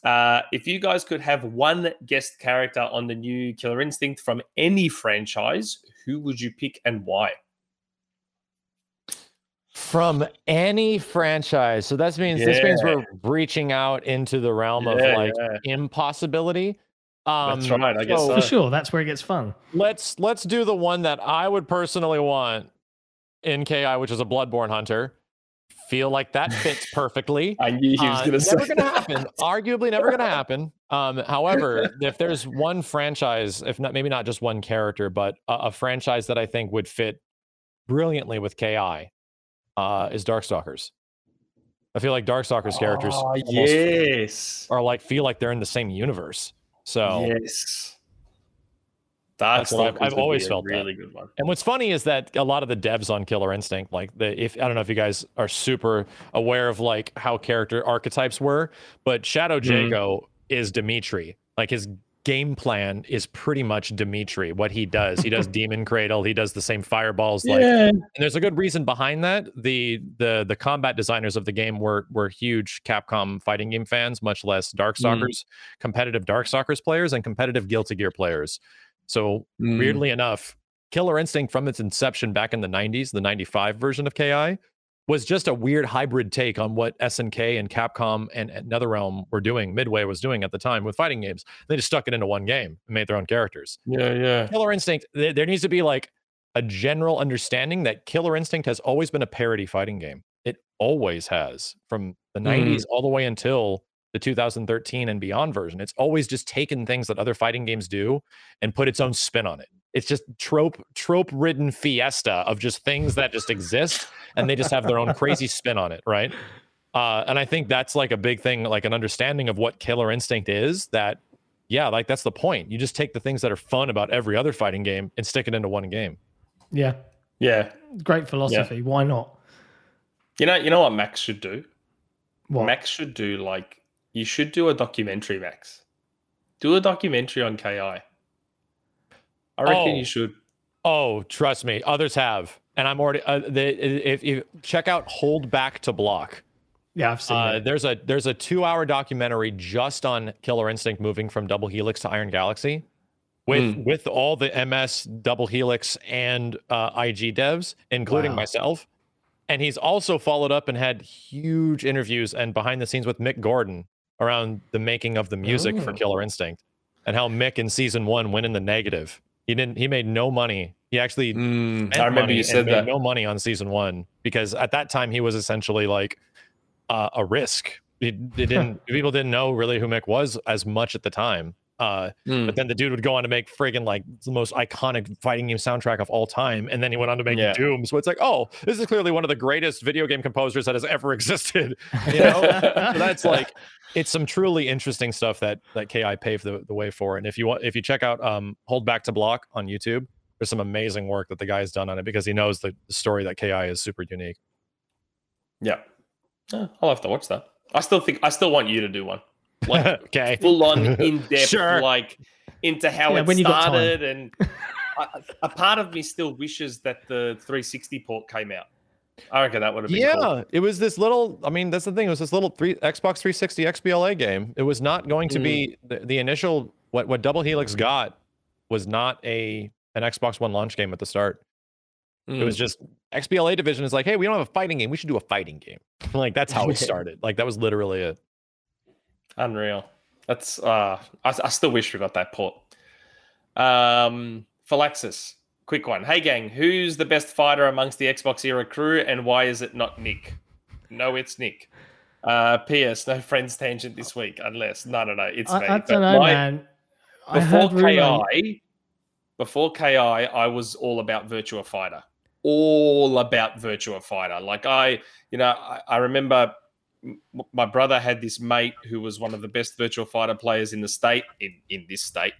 Speaker 3: Uh, if you guys could have one guest character on the new Killer Instinct from any franchise, who would you pick and why?
Speaker 4: From any franchise. So that means this means we're reaching out into the realm of like
Speaker 3: yeah.
Speaker 4: impossibility. Um,
Speaker 3: That's right, I guess
Speaker 4: so
Speaker 3: so.
Speaker 2: For sure, that's where it gets fun.
Speaker 4: Let's let's do the one that I would personally want in KI, which is a Bloodborne hunter. Feel like that fits perfectly.
Speaker 3: I knew he was
Speaker 4: Uh,
Speaker 3: going to say
Speaker 4: never gonna happen. Arguably, never gonna happen. Um, however, if there's one franchise, if not maybe not just one character, but a, a franchise that I think would fit brilliantly with KI, uh, is Darkstalkers. I feel like Darkstalkers characters
Speaker 3: Oh, yes.
Speaker 4: are like feel like they're in the same universe. So
Speaker 3: Yes.
Speaker 4: That's I've- always felt that.
Speaker 3: good one.
Speaker 4: And what's funny is that a lot of the devs on Killer Instinct, like the if I don't know if you guys are super aware of like how character archetypes were, but Shadow.
Speaker 3: Hmm.
Speaker 4: Jago is Demitri. Like his game plan is pretty much Demitri. What he does, he does Demon Cradle, he does the same fireballs. Like, and there's a good reason behind that. The the the combat designers of the game were were huge Capcom fighting game fans, much less hmm. Darkstalkers, competitive Darkstalkers players, and competitive Guilty Gear players. So
Speaker 3: Mm.
Speaker 4: weirdly enough, Killer Instinct from its inception back in the 90s, the 95 version of KI, was just a weird hybrid take on what SNK and Capcom and, and NetherRealm were doing, Midway was doing at the time with fighting games. They just stuck it into one game and made their own characters.
Speaker 3: Yeah, yeah.
Speaker 4: Killer Instinct, there, there needs to be like a general understanding that Killer Instinct has always been a parody fighting game. It always has from the
Speaker 3: Mm.
Speaker 4: 90s all the way until the 2013 and beyond version. It's always just taken things that other fighting games do and put its own spin on it. It's just trope trope ridden fiesta of just things that just exist and they just have their own crazy spin on it, right? Uh, and I think that's like a big thing, like an understanding of what Killer Instinct is. That, yeah, like that's the point. You just take the things that are fun about every other fighting game and stick it into one game.
Speaker 2: Yeah,
Speaker 3: Yeah.
Speaker 2: great philosophy. Why not?
Speaker 3: You know, you know what Max should do?
Speaker 2: What?
Speaker 3: Max should do like you should do a documentary, Max. Do a documentary on KI. I reckon
Speaker 4: Oh.
Speaker 3: you should.
Speaker 4: Oh, trust me, others have, and I'm already. Uh, the, if you check out Hold Back to Block,
Speaker 2: yeah, I've seen
Speaker 4: uh,
Speaker 2: it.
Speaker 4: there's a there's a two hour documentary just on Killer Instinct moving from Double Helix to Iron Galaxy, with
Speaker 3: Hmm.
Speaker 4: with all the MS Double Helix and uh, IG devs, including
Speaker 2: Wow.
Speaker 4: myself. And he's also followed up and had huge interviews and behind the scenes with Mick Gordon around the making of the music for
Speaker 2: Oh.
Speaker 4: Killer Instinct and how Mick in season one went in the negative. He didn't. He made no money. He actually
Speaker 3: Mm,
Speaker 4: spent
Speaker 3: I remember
Speaker 4: money
Speaker 3: you
Speaker 4: and
Speaker 3: said
Speaker 4: made
Speaker 3: that.
Speaker 4: no money on season one because at that time he was essentially like uh, a risk. He, they didn't people didn't know really who Mick was as much at the time. Uh,
Speaker 3: Mm.
Speaker 4: but then the dude would go on to make friggin' like the most iconic fighting game soundtrack of all time, and then he went on to make
Speaker 3: Yeah.
Speaker 4: Doom. So it's like, oh, this is clearly one of the greatest video game composers that has ever existed. You know, so that's like it's some truly interesting stuff that that Ki paved the, the way for. And if you want, if you check out um, Hold Back to Block on YouTube, there's some amazing work that the guy's done on it because he knows the, the story that Ki is super unique.
Speaker 3: Yeah. Yeah, I'll have to watch that. I still think I still want you to do one. Like
Speaker 4: okay,
Speaker 3: full on in depth,
Speaker 4: Sure.
Speaker 3: like into how
Speaker 2: Yeah,
Speaker 3: it
Speaker 2: when you got time.
Speaker 3: started, and a, a part of me still wishes that the 360 port came out. I reckon that would have been
Speaker 4: yeah,
Speaker 3: cool.
Speaker 4: it was this little. I mean, that's the thing. It was this little three Xbox 360 XBLA game. It was not going to be mm. the, the initial. What what Double Helix got was not a an Xbox One launch game at the start. It was mm. just XBLA division is like, hey, we don't have a fighting game. We should do a fighting game. like that's how it started. Like that was literally it.
Speaker 3: Unreal. That's uh I, I still wish we got that port. Um Phalaxis, quick one. Hey gang, who's the best fighter amongst the Xbox era crew and why is it not Nick? No, it's Nick. Uh PS, no friends tangent this week, unless no no no, it's me.
Speaker 2: I, I don't know,
Speaker 3: my-
Speaker 2: man.
Speaker 3: Before KI, before KI, I was all about Virtua Fighter. All about Virtua Fighter. Like I, you know, I, I remember my brother had this mate who was one of the best Virtua Fighter players in the state, in, in this state.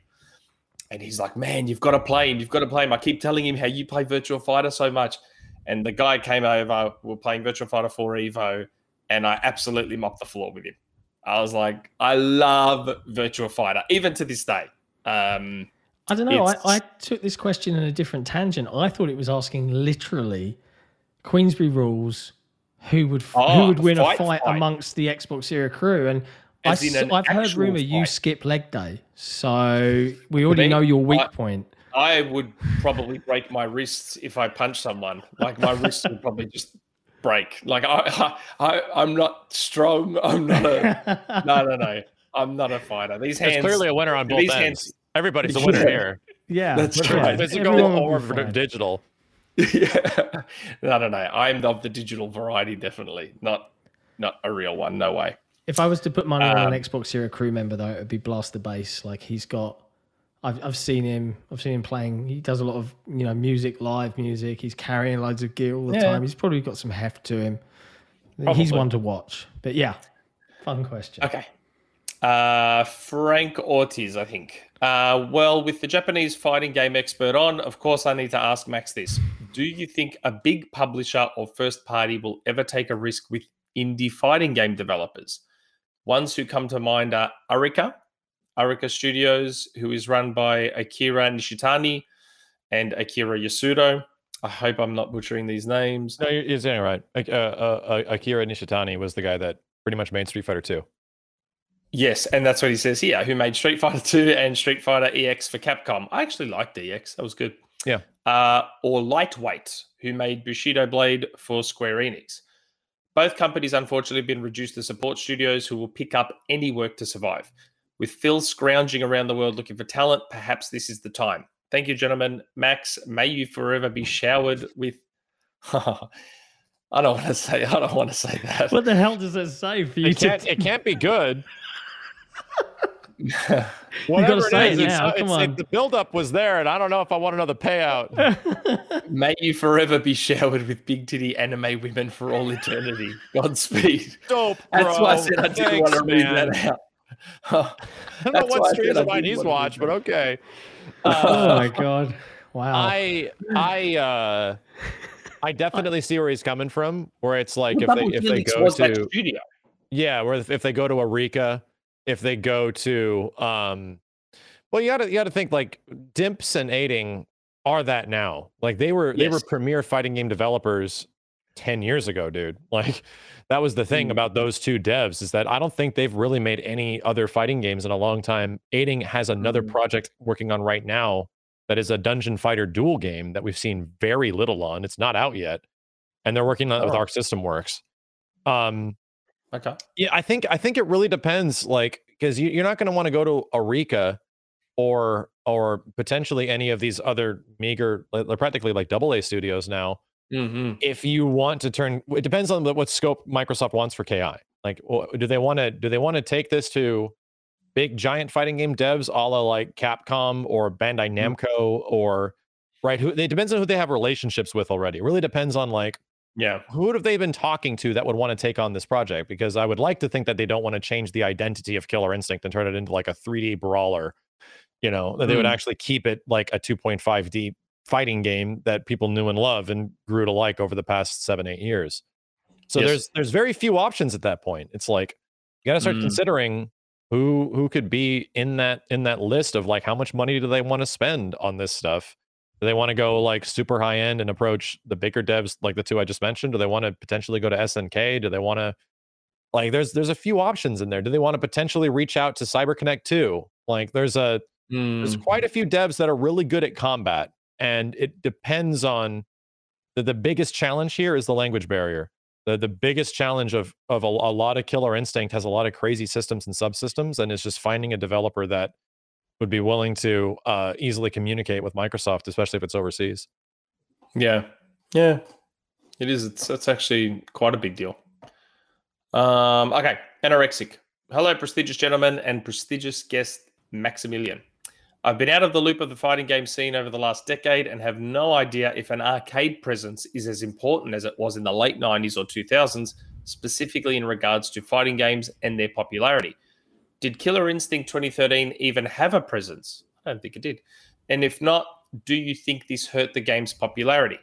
Speaker 3: And he's like, man, you've got to play him. You've got to play him. I keep telling him how you play Virtua Fighter so much. And the guy came over, we we're playing Virtua Fighter 4 Evo, and I absolutely mopped the floor with him. I was like, I love Virtua Fighter, even to this day. Um,
Speaker 2: I don't know. I, I took this question in a different tangent. I thought it was asking literally Queensberry rules. Who would who
Speaker 3: Oh,
Speaker 2: would win
Speaker 3: fight,
Speaker 2: a fight,
Speaker 3: fight.
Speaker 2: amongst the Xbox Era crew? And I,
Speaker 3: As in an
Speaker 2: have heard
Speaker 3: actual
Speaker 2: rumor you skip leg day, so we already know your weak
Speaker 3: I-
Speaker 2: point.
Speaker 3: I would probably break my wrists if I punch someone. Like my wrists would probably just break. Like I, I, I'm not strong. I'm not a. no, no, no. I'm not a fighter. These hands.
Speaker 4: There's clearly a winner on both
Speaker 3: these
Speaker 4: ends.
Speaker 3: hands-
Speaker 4: Everybody's a winner here.
Speaker 2: yeah,
Speaker 3: That's
Speaker 2: yeah,
Speaker 3: true.
Speaker 4: Physical
Speaker 2: everyone
Speaker 4: or
Speaker 2: will be fine.
Speaker 4: digital.
Speaker 3: yeah. No, no, no. I'm of the digital variety, definitely. Not, not a real one. No way.
Speaker 2: If I was to put money on
Speaker 3: Um,
Speaker 2: an Xbox Era crew member, though, it would be Blast the Bass. Like he's got, I've I've seen him. I've seen him playing. He does a lot of you know music, live music. He's carrying loads of gear all the
Speaker 3: Yeah.
Speaker 2: time. He's probably got some heft to him. He's one to watch. But yeah, fun question.
Speaker 3: Okay. Uh, Frank Ortiz, I think. Uh, well, with the Japanese fighting game expert on, of course, I need to ask Max this. Do you think a big publisher or first party will ever take a risk with indie fighting game developers? Ones who come to mind are Arika, Arika Studios, who is run by Akira Nishitani and Akira Yasuda. I hope I'm not butchering these names.
Speaker 4: No, you're, saying right. Uh, uh, uh, Akira Nishitani was the guy that pretty much made Street Fighter 2.
Speaker 3: Yes, and that's what he says here. Who made Street Fighter 2 and Street Fighter EX for Capcom? I actually liked EX. That was good.
Speaker 4: Yeah.
Speaker 3: Uh, or Lightweight, who made Bushido Blade for Square Enix. Both companies unfortunately have been reduced to support studios who will pick up any work to survive. With Phil scrounging around the world looking for talent, perhaps this is the time. Thank you, gentlemen. Max, may you forever be showered with. I don't want to say. I don't want to say that.
Speaker 2: What the hell does it say for you
Speaker 4: It can't, it can't be good.
Speaker 2: you
Speaker 4: Whatever
Speaker 2: got to say it
Speaker 4: is, it's-
Speaker 2: now.
Speaker 4: it's-
Speaker 2: Come
Speaker 4: it-
Speaker 2: on.
Speaker 4: the buildup was there, and I don't know if I want another payout.
Speaker 3: May you forever be showered with big titty anime women for all eternity. Godspeed.
Speaker 4: Dope,
Speaker 3: That's why I said I didn't
Speaker 4: Thanks,
Speaker 3: want to read
Speaker 4: man.
Speaker 3: that out.
Speaker 4: I don't know
Speaker 3: That's why
Speaker 4: what
Speaker 3: I
Speaker 4: streams
Speaker 3: said I
Speaker 4: of mine he's watched, but
Speaker 3: that.
Speaker 4: okay.
Speaker 2: oh my god! Wow.
Speaker 4: I I uh I definitely see where he's coming from. Where it's like if
Speaker 3: Well,
Speaker 4: they
Speaker 3: Double
Speaker 4: if they go to
Speaker 3: studio.
Speaker 4: yeah, where if, if they go to Arika, if they go to um, well, you gotta you gotta think like Dimps and Eighting are that now. Like they were they were premier fighting game developers ten years ago, dude. Like that was the thing
Speaker 3: Mm.
Speaker 4: about those two devs is that I don't think they've really made any other fighting games in a long time. Eighting has another
Speaker 3: Mm.
Speaker 4: project working on right now that is a dungeon fighter duel game that we've seen very little on. It's not out yet, and they're working on it with
Speaker 3: Oh.
Speaker 4: Arc System Works. Um,
Speaker 3: Okay.
Speaker 4: yeah, I think I think it really depends, like because you, you're not going to want to go to Arika or or potentially any of these other meager, like, they're practically like double A studios now.
Speaker 3: Mm-hmm.
Speaker 4: If you want to turn, it depends on what scope Microsoft wants for KI. Like, do they want to do they want to take this to big giant fighting game devs, a la like Capcom or Bandai Namco or right? Who it depends on who they have relationships with already. It really depends on like
Speaker 3: Yeah.
Speaker 4: Who would have they been talking to that would want to take on this project? Because I would like to think that they don't want to change the identity of Killer Instinct and turn it into like a 3D brawler. You know, that they would
Speaker 3: Mm.
Speaker 4: actually keep it like a 2.5D fighting game that people knew and loved and grew to like over the past seven, eight years. So
Speaker 3: Yes.
Speaker 4: there's there's very few options at that point. It's like you got to start
Speaker 3: Mm.
Speaker 4: considering who who could be in that in that list of like how much money do they want to spend on this stuff do they want to go like super high end and approach the bigger devs like the two I just mentioned? Do they want to potentially go to SNK? Do they want to like there's there's a few options in there. Do they want to potentially reach out to CyberConnect2? Like there's a there's
Speaker 3: Mm.
Speaker 4: quite a few devs that are really good at combat and it depends on the, the biggest challenge here is the language barrier. The the biggest challenge of of a, a lot of Killer Instinct has a lot of crazy systems and subsystems and it's just finding a developer that would be willing to uh, easily communicate with Microsoft, especially if it's overseas.
Speaker 3: Yeah. Yeah. It is. It's that's actually quite a big deal. Um, okay. Anorexic. Hello, prestigious gentlemen and prestigious guest Maximilian. I've been out of the loop of the fighting game scene over the last decade and have no idea if an arcade presence is as important as it was in the late 90s or 2000s, specifically in regards to fighting games and their popularity. Did Killer Instinct 2013 even have a presence? I don't think it did. And if not, do you think this hurt the game's popularity?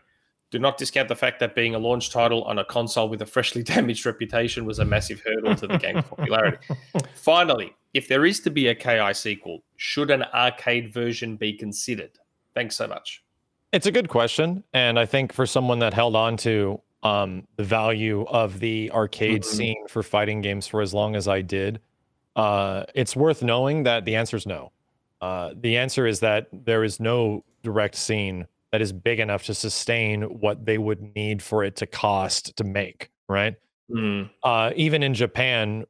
Speaker 3: Do not discount the fact that being a launch title on a console with a freshly damaged reputation was a massive hurdle to the game's popularity. Finally, if there is to be a KI sequel, should an arcade version be considered? Thanks so much.
Speaker 4: It's a good question, and I think for someone that held on to um, the value of the arcade
Speaker 3: Mhm.
Speaker 4: scene for fighting games for as long as I did, uh, it's worth knowing that the answer is no. Uh, the answer is that there is no direct scene that is big enough to sustain what they would need for it to cost to make, right? uh, even in Japan,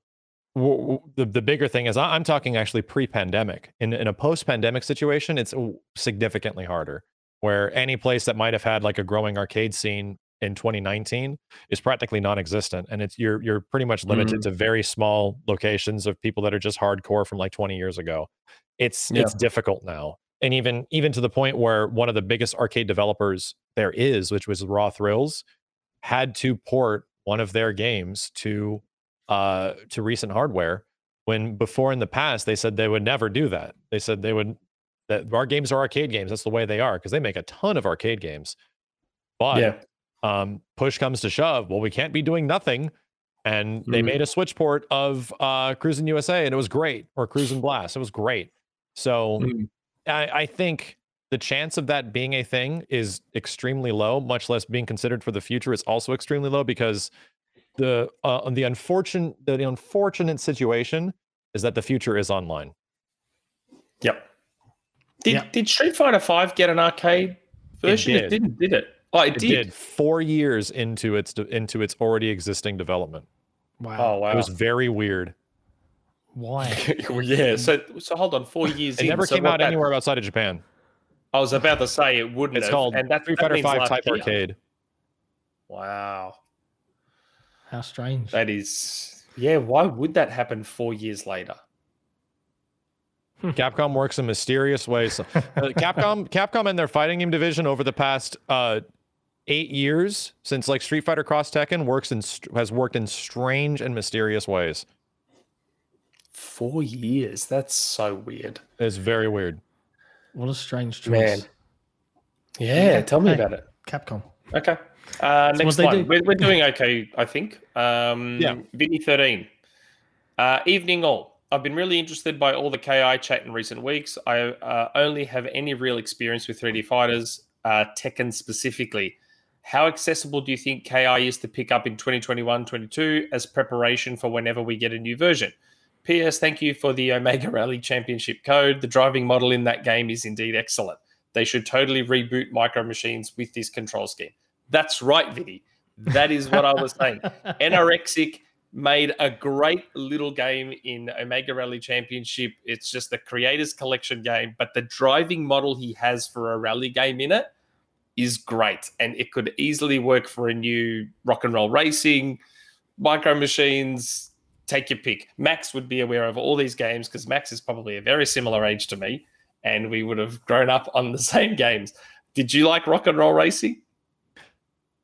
Speaker 4: w- w- the the bigger thing is I- I'm talking actually pre-pandemic. In in a post-pandemic situation, it's significantly harder. Where any place that might have had like a growing arcade scene in 2019 is practically non-existent, and it's you're you're pretty much limited to very small locations of people that are just hardcore from like 20 years ago. It's
Speaker 3: Yeah.
Speaker 4: it's difficult now, and even even to the point where one of the biggest arcade developers there is, which was Raw Thrills, had to port one of their games to uh to recent hardware when before in the past they said they would never do that they said they would that our games are arcade games that's the way they are because they make a ton of arcade games but
Speaker 3: yeah.
Speaker 4: Um push comes to shove well we can't be doing nothing and they
Speaker 3: Mhm.
Speaker 4: made a switch port of uh Cruis'n USA and it was great or Cruis'n Blast it was great so
Speaker 3: Mhm.
Speaker 4: I, I think the chance of that being a thing is extremely low, much less being considered for the future is also extremely low because the uh, the unfortunate the unfortunate situation is that the future is online.
Speaker 3: Yep. Did
Speaker 2: Yep.
Speaker 3: did Street Fighter Five get an arcade version?
Speaker 4: It, did.
Speaker 3: not did it? Oh, it,
Speaker 4: It
Speaker 3: did.
Speaker 4: did four years into its de- into its already existing development.
Speaker 2: Wow.
Speaker 3: Oh wow.
Speaker 4: It was very weird.
Speaker 2: Why?
Speaker 3: Well, yeah. So so hold on. Four years.
Speaker 4: It
Speaker 3: in,
Speaker 4: never
Speaker 3: so
Speaker 4: came out
Speaker 3: that-
Speaker 4: anywhere outside of Japan.
Speaker 3: I was about to say it wouldn't.
Speaker 4: It's
Speaker 3: have,
Speaker 4: called
Speaker 3: and that,
Speaker 4: Street Fighter
Speaker 3: means
Speaker 4: Five
Speaker 3: last
Speaker 4: Type
Speaker 3: year.
Speaker 4: Arcade.
Speaker 3: Wow.
Speaker 2: How strange.
Speaker 3: That is. Yeah. Why would that happen four years later?
Speaker 4: Capcom works in mysterious ways. Uh, Capcom, Capcom, and their fighting game division over the past uh, eight years since like Street Fighter Cross Tekken works in has worked in strange and mysterious ways.
Speaker 3: Four years. That's so weird.
Speaker 4: It's very weird.
Speaker 2: What a strange choice.
Speaker 3: Man. Yeah. Tell me
Speaker 2: Hey.
Speaker 3: about it.
Speaker 2: Capcom.
Speaker 3: Okay. Uh,
Speaker 2: So
Speaker 3: next one.
Speaker 2: do-
Speaker 3: We're, we're doing okay, I think. Um,
Speaker 4: Yeah.
Speaker 3: Vinny 13. Uh, evening all. I've been really interested by all the KI chat in recent weeks. I uh, only have any real experience with 3D fighters, uh, Tekken specifically. How accessible do you think KI is to pick up in 2021 22 as preparation for whenever we get a new version? P.S. Thank you for the Omega Rally Championship code. The driving model in that game is indeed excellent. They should totally reboot Micro Machines with this control scheme. That's right, Vinny. That is what I was saying. Anorexic made a great little game in Omega Rally Championship. It's just the creators collection game, but the driving model he has for a rally game in it is great. And it could easily work for a new rock and roll racing, micro machines, take your pick. Max would be aware of all these games because Max is probably a very similar age to me, and we would have grown up on the same games. Did you like rock and roll racing?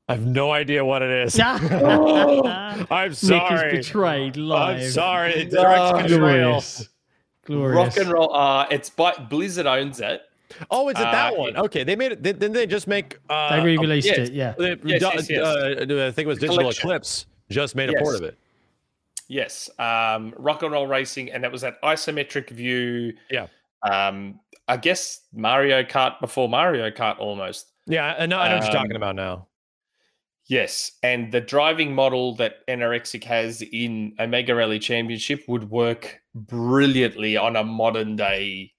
Speaker 4: I have no idea what it is.
Speaker 3: Oh.
Speaker 4: I'm
Speaker 2: Nick
Speaker 4: sorry.
Speaker 2: is betrayed live.
Speaker 4: I'm sorry.
Speaker 3: No.
Speaker 4: Direct betrayal.
Speaker 2: Glorious. Glorious.
Speaker 3: Rock and roll. Uh, it's by Blizzard owns it.
Speaker 4: Oh, is it that
Speaker 3: Uh,
Speaker 4: one? Okay, they made it. Didn't they just make? Uh,
Speaker 2: They re-released
Speaker 3: yes.
Speaker 2: it. Yeah.
Speaker 4: they-
Speaker 3: Yes, yes, yes.
Speaker 4: uh, I think it was Digital
Speaker 3: Collection.
Speaker 4: Eclipse just made a port of it.
Speaker 3: Yes, um, rock and roll racing, and that was that isometric view.
Speaker 4: Yeah.
Speaker 3: Um, I guess Mario Kart before Mario Kart almost.
Speaker 4: Yeah, I know. I know what you're talking
Speaker 3: Um,
Speaker 4: about now.
Speaker 3: Yes, and the driving model that Anorexic has in Omega Rally Championship would work brilliantly on a modern day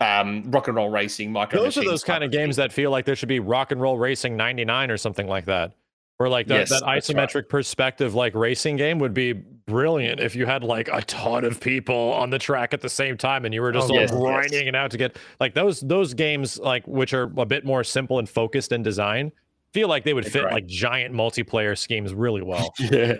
Speaker 3: um, rock and roll racing micro.
Speaker 4: Those are those kind of games that feel like there should be Rock and Roll Racing '99 or something like that. Where like that,
Speaker 3: Yes,
Speaker 4: that isometric
Speaker 3: right.
Speaker 4: perspective like racing game would be brilliant if you had like a ton of people on the track at the same time and you were just
Speaker 2: Oh,
Speaker 4: all
Speaker 3: yes, yes.
Speaker 4: grinding it out to get like those those games like which are a bit more simple and focused in design feel like they would
Speaker 3: That's
Speaker 4: fit
Speaker 3: right.
Speaker 4: like giant multiplayer schemes really well.
Speaker 3: yeah,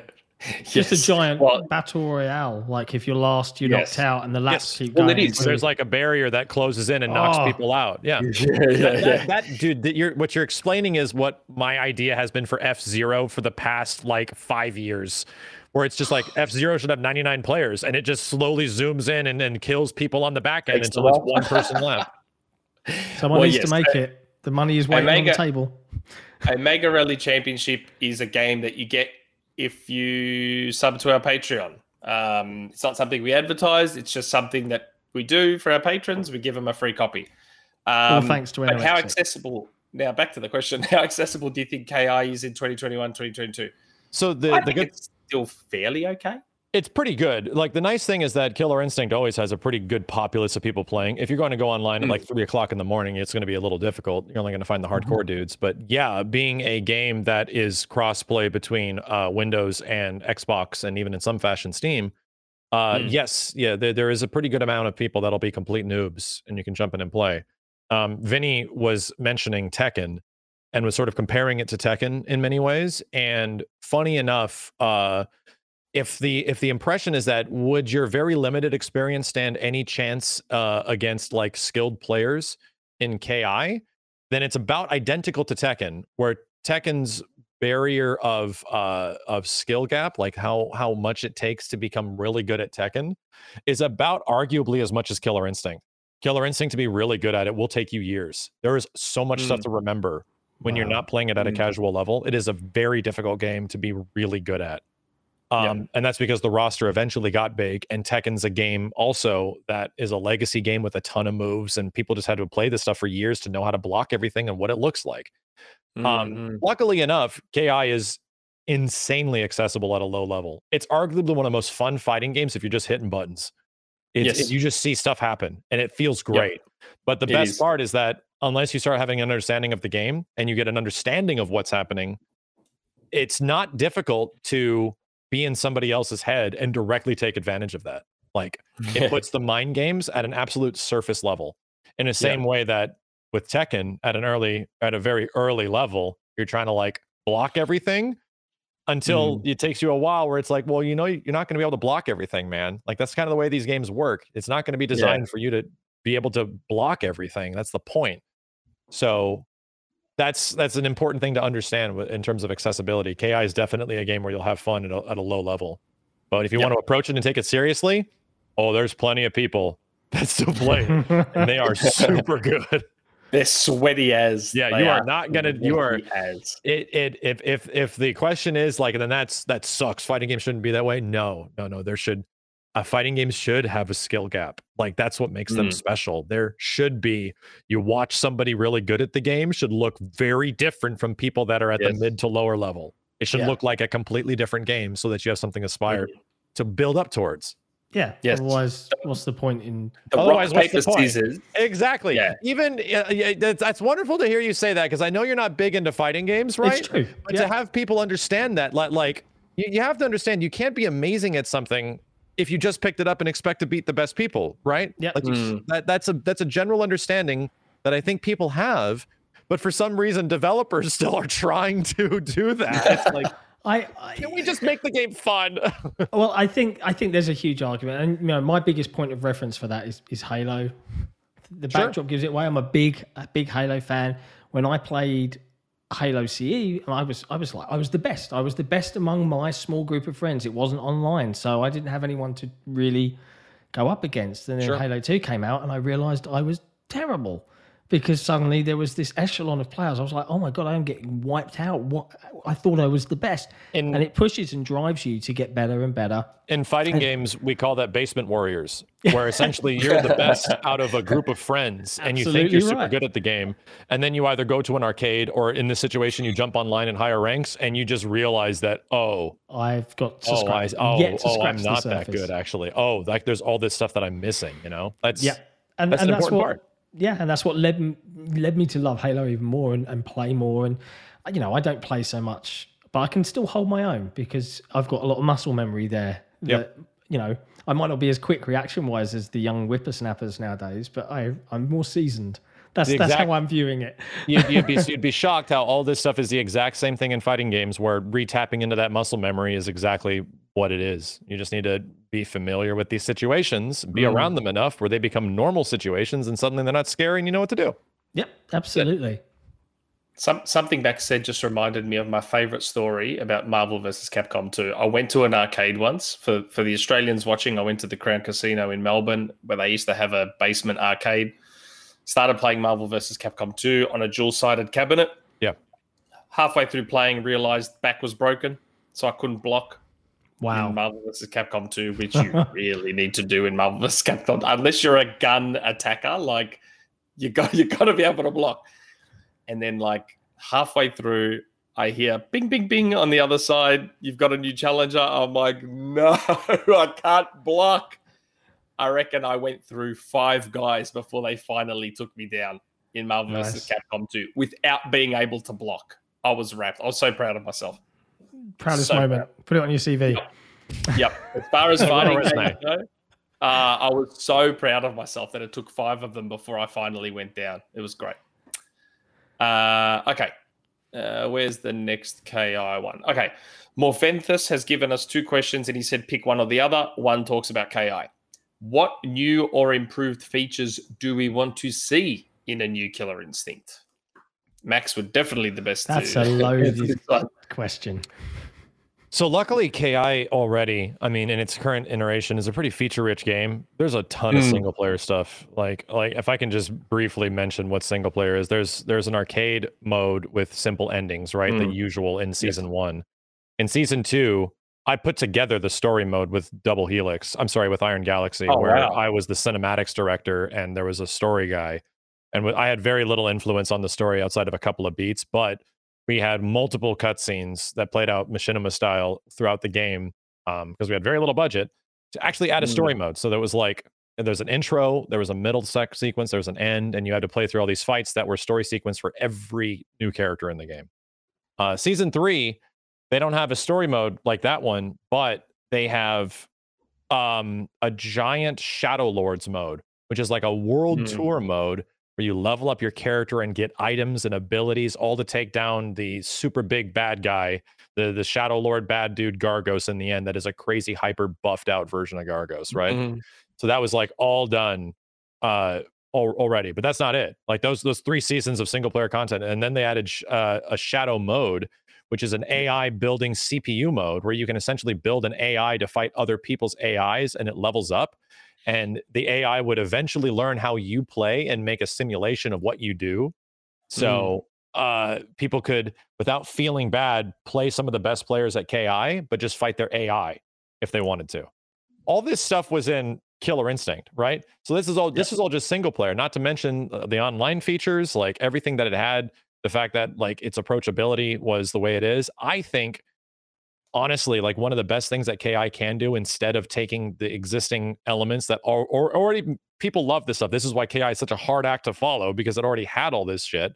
Speaker 2: Just a giant
Speaker 3: Well,
Speaker 2: battle royale. Like if you're last, you're
Speaker 3: Yes.
Speaker 2: knocked out, and the last
Speaker 4: Yes.
Speaker 2: keep
Speaker 3: Well,
Speaker 2: going.
Speaker 3: it is.
Speaker 4: There's like a barrier that closes in and knocks
Speaker 2: Oh.
Speaker 4: people out. Yeah.
Speaker 3: yeah, yeah,
Speaker 4: that,
Speaker 3: yeah.
Speaker 4: that, that- dude, that you're what you're explaining is what my idea has been for F Zero for the past like five years, where it's just like F Zero should have 99 players, and it just slowly zooms in and, and kills people on the back end
Speaker 3: Takes
Speaker 4: until it's one person left.
Speaker 2: Someone
Speaker 3: Well,
Speaker 2: needs
Speaker 3: yes,
Speaker 2: to make
Speaker 3: uh,
Speaker 2: it. The money is waiting on the table.
Speaker 3: Omega Rally Championship is a game that you get if you sub to our Patreon. Um, it's not something we advertise. It's just something that we do for our patrons. We give them a free copy.
Speaker 2: All
Speaker 3: Um,
Speaker 2: thanks to
Speaker 3: but how accessible? Now back to the question: How accessible do you think KI is in 2021, 2022?
Speaker 4: So the
Speaker 3: I
Speaker 4: the
Speaker 3: think
Speaker 4: good
Speaker 3: it's still fairly okay.
Speaker 4: It's pretty good. Like the nice thing is that Killer Instinct always has a pretty good populace of people playing. If you're going to go online at like three o'clock in the morning, it's going to be a little difficult. You're only going to find the hardcore dudes. But yeah, being a game that is cross-play between uh, Windows and Xbox, and even in some fashion Steam, uh,
Speaker 3: Mm.
Speaker 4: yes, yeah, there, there is a pretty good amount of people that'll be complete noobs, and you can jump in and play. Um, Vinny was mentioning Tekken and was sort of comparing it to Tekken in many ways. And funny enough, uh, if the if the impression is that would your very limited experience stand any chance uh, against like skilled players in KI, then it's about identical to Tekken, where Tekken's barrier of uh of skill gap, like how how much it takes to become really good at Tekken, is about arguably as much as Killer Instinct. Killer Instinct to be really good at it will take you years. There is so much stuff
Speaker 3: Mm.
Speaker 4: to remember when you're not playing it at a
Speaker 3: Mm.
Speaker 4: casual level. It is a very difficult game to be really good at.
Speaker 3: Yeah.
Speaker 4: Um, And that's because the roster eventually got big, and Tekken's a game also that is a legacy game with a ton of moves, and people just had to play this stuff for years to know how to block everything and what it looks like. Um,
Speaker 3: Mhm.
Speaker 4: luckily enough, KI is insanely accessible at a low level. It's arguably one of the most fun fighting games if you're just hitting buttons. It's,
Speaker 3: Yes.
Speaker 4: You just see stuff happen, and it feels great. But the
Speaker 3: It
Speaker 4: best
Speaker 3: is.
Speaker 4: part is that unless you start having an understanding of the game and you get an understanding of what's happening, it's not difficult to be in somebody else's head and directly take advantage of that. Like it puts the mind games at an absolute surface level. In the same way that with Tekken at an early, at a very early level, you're trying to like block everything until mm-hmm. it takes you a while where it's like, well, you know, you're not going to be able to block everything, man. Like that's kind of the way these games work. It's not going to be designed for you to be able to block everything. That's the point. So that's that's an important thing to understand in terms of accessibility. Ki is definitely a game where you'll have fun at a, at a low level. But if you
Speaker 3: Yep.
Speaker 4: want to approach it and take it seriously, oh, there's plenty of people that still play and they are super good.
Speaker 3: They're sweaty as.
Speaker 4: Yeah, you are not gonna- you are-
Speaker 3: as.
Speaker 4: It it if if if the question is like then that's that sucks. Fighting games shouldn't be that way. No, no, no. There should uh, fighting games should have a skill gap. Like that's what makes them
Speaker 3: Mm.
Speaker 4: special. There should be. You watch somebody really good at the game should look very different from people that are at
Speaker 3: Yes.
Speaker 4: the mid to lower level. It should
Speaker 2: Yeah.
Speaker 4: look like a completely different game so that you have something aspired to build up towards.
Speaker 2: yeah.
Speaker 3: Yes.
Speaker 2: Otherwise, what's the point in?
Speaker 3: The
Speaker 4: Otherwise,
Speaker 3: rock
Speaker 4: what's the
Speaker 3: paper
Speaker 4: point?
Speaker 3: scissors.
Speaker 4: Exactly.
Speaker 3: Yeah.
Speaker 4: Even uh, yeah, that's, that's wonderful to hear you say that because I know you're not big into fighting games, right?
Speaker 2: It's true.
Speaker 4: But
Speaker 2: yeah.
Speaker 4: to have people understand that, like, like you, you have to understand, you can't be amazing at something if you just picked it up and expect to beat the best people, right?
Speaker 2: Yeah.
Speaker 4: Like
Speaker 3: Mm.
Speaker 4: that that's a that's a general understanding that I think people have, but for some reason, developers still are trying to do that. It's like,
Speaker 2: I, I
Speaker 4: can we just make the game fun?
Speaker 2: Well, I think I think there's a huge argument, and you know, my biggest point of reference for that is is Halo. The
Speaker 4: Sure.
Speaker 2: backdrop gives it away. I'm a big a big Halo fan. When I played Halo CE, and I was I was like I was the best. I was the best among my small group of friends. It wasn't online, so I didn't have anyone to really go up against. And then
Speaker 4: Sure.
Speaker 2: Halo 2 came out, and I realized I was terrible because suddenly there was this echelon of players. I was like, oh my god, I am getting wiped out. What I thought I was the best,
Speaker 4: In-
Speaker 2: and it pushes and drives you to get better and better.
Speaker 4: In fighting games, we call that basement warriors, where essentially you're the best out of a group of friends and you think you're super
Speaker 2: right.
Speaker 4: good at the game. And then you either go to an arcade or in this situation, you jump online in higher ranks and you just realize that, oh,
Speaker 2: I've got to
Speaker 4: oh, I, oh,
Speaker 2: to
Speaker 4: oh, I'm not that good actually. Oh, like there's all this stuff that I'm missing, you know? That's
Speaker 2: Yeah, and
Speaker 4: That's
Speaker 2: and
Speaker 4: an
Speaker 2: that's
Speaker 4: important
Speaker 2: what
Speaker 4: part.
Speaker 2: Yeah, and that's what led led me to love Halo even more and, and play more. And uh, you know, I don't play so much, but I can still hold my own because I've got a lot of muscle memory there. That,
Speaker 4: Yep.
Speaker 2: You know, I might not be as quick reaction wise as the young whippersnappers nowadays, but I I'm more seasoned. That's
Speaker 4: The
Speaker 2: that's
Speaker 4: exact-
Speaker 2: how I'm viewing it.
Speaker 4: you'd, you'd be you'd be shocked how all this stuff is the exact same thing in fighting games where retapping into that muscle memory is exactly what it is. You just need to be familiar with these situations, be
Speaker 2: Mm.
Speaker 4: around them enough where they become normal situations and suddenly they're not scary and you know what to do.
Speaker 2: Yep, absolutely.
Speaker 3: Some, something Max said just reminded me of my favorite story about Marvel vs. Capcom 2. I went to an arcade once for, for the Australians watching. I went to the Crown Casino in Melbourne where they used to have a basement arcade. Started playing Marvel vs. Capcom 2 on a dual sided cabinet.
Speaker 4: Yeah.
Speaker 3: Halfway through playing, realized back was broken, so I couldn't block.
Speaker 2: Wow.
Speaker 3: in Marvel vs. Capcom 2, which you really need to do in Marvel vs. Capcom. Unless you're a gun attacker, like you got you got to be able to block. And then like halfway through, I hear bing bing bing on the other side. You've got a new challenger. I'm like, no, I can't block. I reckon I went through five guys before they finally took me down in Marvel vs. Capcom 2 without being able to block. I was wrapped. I was so proud of myself.
Speaker 2: Proudest
Speaker 3: So
Speaker 2: moment. Put it on your CV.
Speaker 3: Yep. As far as
Speaker 4: What a
Speaker 3: fighting
Speaker 4: resume.
Speaker 3: games uh, I was so proud of myself that it took five of them before I finally went down. It was great. Uh, okay. Uh, where's the next KI one? Okay. Morphenthus has given us two questions and he said pick one or the other. One talks about KI. What new or improved features do we want to see in a new Killer Instinct? Max would definitely the best.
Speaker 2: That's
Speaker 3: to
Speaker 2: a loaded
Speaker 3: answer this one.
Speaker 2: question.
Speaker 4: So luckily, Ki already, I mean, in its current iteration, is a pretty feature-rich game. There's a ton of
Speaker 3: Mm.
Speaker 4: single-player stuff. Like, like if I can just briefly mention what single-player is, there's there's an arcade mode with simple endings, right? The
Speaker 3: Mm.
Speaker 4: usual in season one. In season two, I put together the story mode with Double Helix. I'm sorry, with Iron Galaxy,
Speaker 3: Oh,
Speaker 4: where
Speaker 3: wow.
Speaker 4: I was the cinematics director and there was a story guy, and I had very little influence on the story outside of a couple of beats, but we had multiple cutscenes that played out machinima style throughout the game because we had very little budget to actually add a
Speaker 3: Mm.
Speaker 4: story mode. So there was like there's an intro, there was a middle sec- sequence, there was an end, and you had to play through all these fights that were story sequence for every new character in the game. Uh, season three, they don't have a story mode like that one, but they have um, a giant Shadow Lords mode, which is like a world
Speaker 3: Mm.
Speaker 4: tour mode where you level up your character and get items and abilities, all to take down the super big bad guy, the the Shadow Lord bad dude Gargos in the end. That is a crazy hyper buffed out version of Gargos, right?
Speaker 3: Mhm.
Speaker 4: So that was like all done uh al- already, but that's not it. Like those those three seasons of single player content, and then they added sh- uh, a shadow mode, which is an AI building CPU mode where you can essentially build an AI to fight other people's AIs, and it levels up. And the AI would eventually learn how you play and make a simulation of what you do. So uh, people could, without feeling bad, play some of the best players at KI, but just fight their AI if they wanted to. All this stuff was in Killer Instinct, right? So this is all this is all just single player. Not to mention uh, the online features, like everything that it had. The fact that like its approachability was the way it is. I think honestly, like one of the best things that KI can do instead of taking the existing elements that are or already people love this stuff. This is why KI is such a hard act to follow because it already had all this shit.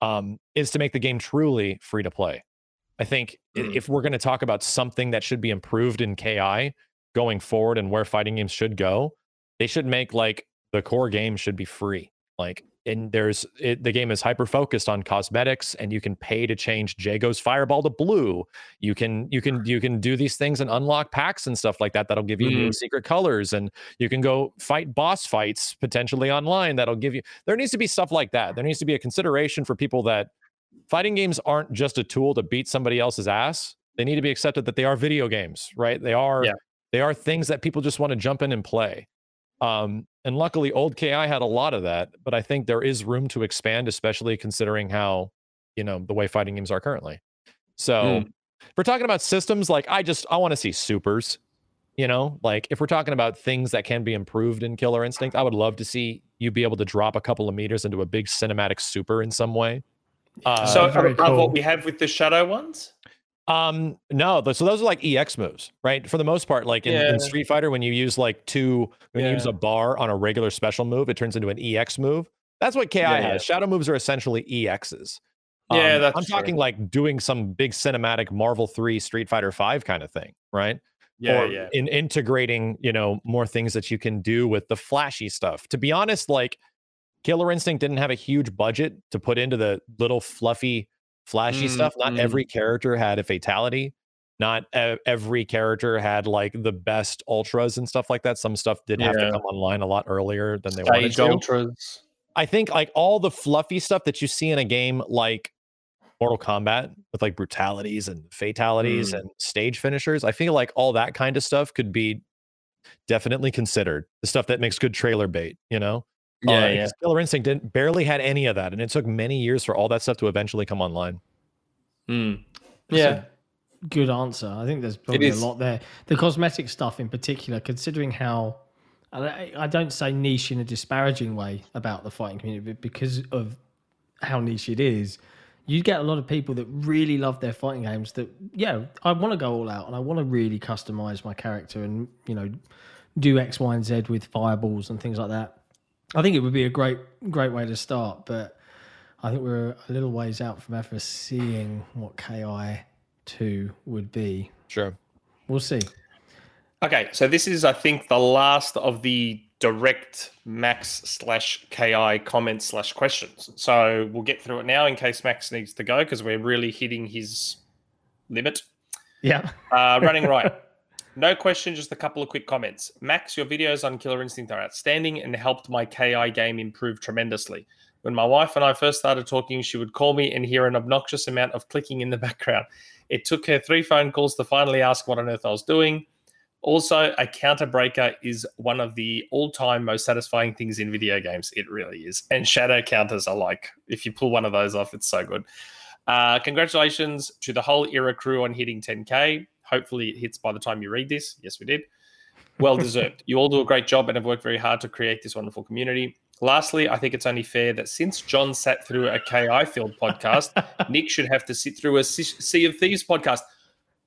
Speaker 4: Um, is to make the game truly free to play. I think i-
Speaker 3: Mm.
Speaker 4: if we're going to talk about something that should be improved in KI going forward and where fighting games should go, they should make like the core game should be free. Like, and there's it, the game is hyper focused on cosmetics, and you can pay to change Jago's fireball to blue. You can you can you can do these things and unlock packs and stuff like that. That'll give you new
Speaker 3: Mm.
Speaker 4: secret colors, and you can go fight boss fights potentially online. That'll give you. There needs to be stuff like that. There needs to be a consideration for people that fighting games aren't just a tool to beat somebody else's ass. They need to be accepted that they are video games, right? They are
Speaker 3: Yeah.
Speaker 4: they are things that people just want to jump in and play. Um, and luckily, old Ki had a lot of that, but I think there is room to expand, especially considering how you know the way fighting games are currently. So,
Speaker 3: Mm.
Speaker 4: if we're talking about systems, like I just I want to see supers. You know, like if we're talking about things that can be improved in Killer Instinct, I would love to see you be able to drop a couple of meters into a big cinematic super in some way. Uh,
Speaker 3: so
Speaker 2: very
Speaker 3: above
Speaker 2: cool.
Speaker 3: what we have with the shadow ones.
Speaker 4: Um, no, so those are like EX moves, right? For the most part, like in,
Speaker 3: Yeah.
Speaker 4: in Street Fighter, when you use like two, when you use a bar on a regular special move, it turns into an EX move. That's what KI
Speaker 3: Yeah,
Speaker 4: has.
Speaker 3: yeah.
Speaker 4: Shadow moves are essentially EXs.
Speaker 3: Yeah,
Speaker 4: Um,
Speaker 3: that's
Speaker 4: I'm talking like doing some big cinematic Marvel 3 Street Fighter 5 kind of thing, right?
Speaker 3: Yeah,
Speaker 4: or
Speaker 3: yeah.
Speaker 4: in integrating, you know, more things that you can do with the flashy stuff. To be honest, like Killer Instinct didn't have a huge budget to put into the little fluffy, flashy
Speaker 3: Mm,
Speaker 4: stuff. Not
Speaker 3: mm.
Speaker 4: every character had a fatality. Not e- every character had like the best ultras and stuff like that. Some stuff did have to come online a lot earlier than they wanted to.
Speaker 3: ultras.
Speaker 4: I think like all the fluffy stuff that you see in a game like Mortal Kombat with like brutalities and fatalities
Speaker 3: Mm.
Speaker 4: and stage finishers, I feel like all that kind of stuff could be definitely considered. The stuff that makes good trailer bait, you know?
Speaker 3: Yeah,
Speaker 4: Uh,
Speaker 3: yeah.
Speaker 4: Killer Instinct didn't barely had any of that, and it took many years for all that stuff to eventually come online.
Speaker 3: Mm.
Speaker 2: So
Speaker 3: Yeah.
Speaker 2: good answer. I think there's probably a lot there. The cosmetic stuff in particular, considering how I, I don't say niche in a disparaging way about the fighting community, but because of how niche it is, you get a lot of people that really love their fighting games. That yeah, I want to go all out and I want to really customize my character and you know do X, Y, and Z with fireballs and things like that. I think it would be a great great way to start, but I think we're a little ways out from ever seeing what KI two would be.
Speaker 4: Sure.
Speaker 2: We'll see.
Speaker 3: Okay, so this is, I think, the last of the direct Max slash Ki comments slash questions. So we'll get through it now in case Max needs to go because we're really hitting his limit.
Speaker 2: Yeah.
Speaker 3: Uh, running right. No question, just a couple of quick comments. Max, your videos on Killer Instinct are outstanding and helped my KI game improve tremendously. When my wife and I first started talking, she would call me and hear an obnoxious amount of clicking in the background. It took her three phone calls to finally ask what on earth I was doing. Also, a counter breaker is one of the all time most satisfying things in video games. It really is. And shadow counters are like, if you pull one of those off, it's so good. Uh, congratulations to the whole era crew on hitting 10K. Hopefully, it hits by the time you read this. Yes, we did. Well deserved. you all do a great job and have worked very hard to create this wonderful community. Lastly, I think it's only fair that since John sat through a KI Field podcast, Nick should have to sit through a Sea of Thieves podcast.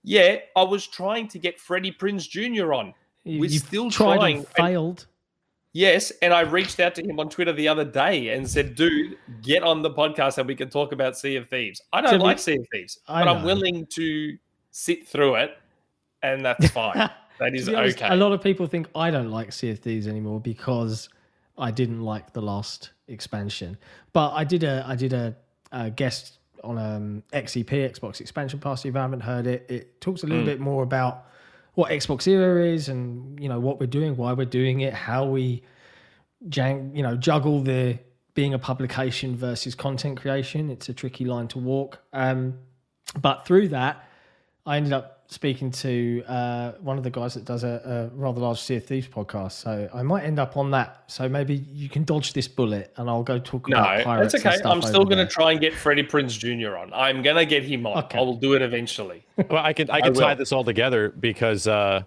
Speaker 3: Yeah, I was trying to get Freddie Prinz Jr. on. We're
Speaker 2: you've
Speaker 3: still trying,
Speaker 2: and failed.
Speaker 3: Yes, and I reached out to him on Twitter the other day and said, "Dude, get on the podcast and we can talk about Sea of Thieves." I don't
Speaker 2: be-
Speaker 3: like Sea of Thieves,
Speaker 2: I
Speaker 3: but I'm willing to sit through it, and that's fine. that is
Speaker 2: honest,
Speaker 3: okay.
Speaker 2: A lot of people think I don't like CFDs anymore because I didn't like the last expansion. But I did a I did a, a guest on um, XEP Xbox Expansion Pass. If you haven't heard it, it talks a little bit more about what Xbox Era is and you know what we're doing, why we're doing it, how we jang, you know juggle the being a publication versus content creation. It's a tricky line to walk. Um, but through that, I ended up speaking to uh, one of the guys that does a, a rather large Sea of Thieves podcast. So I might end up on that. So maybe you can dodge this bullet, and I'll go talk
Speaker 3: no,
Speaker 2: about pirates.
Speaker 3: that's
Speaker 2: and
Speaker 3: okay.
Speaker 2: stuff
Speaker 3: I'm still going to try and get Freddie Prinz Jr. on. I'm going to get him on.
Speaker 2: Okay.
Speaker 3: I will do it eventually.
Speaker 4: Well, I can, I could
Speaker 3: will.
Speaker 4: tie this all together because uh,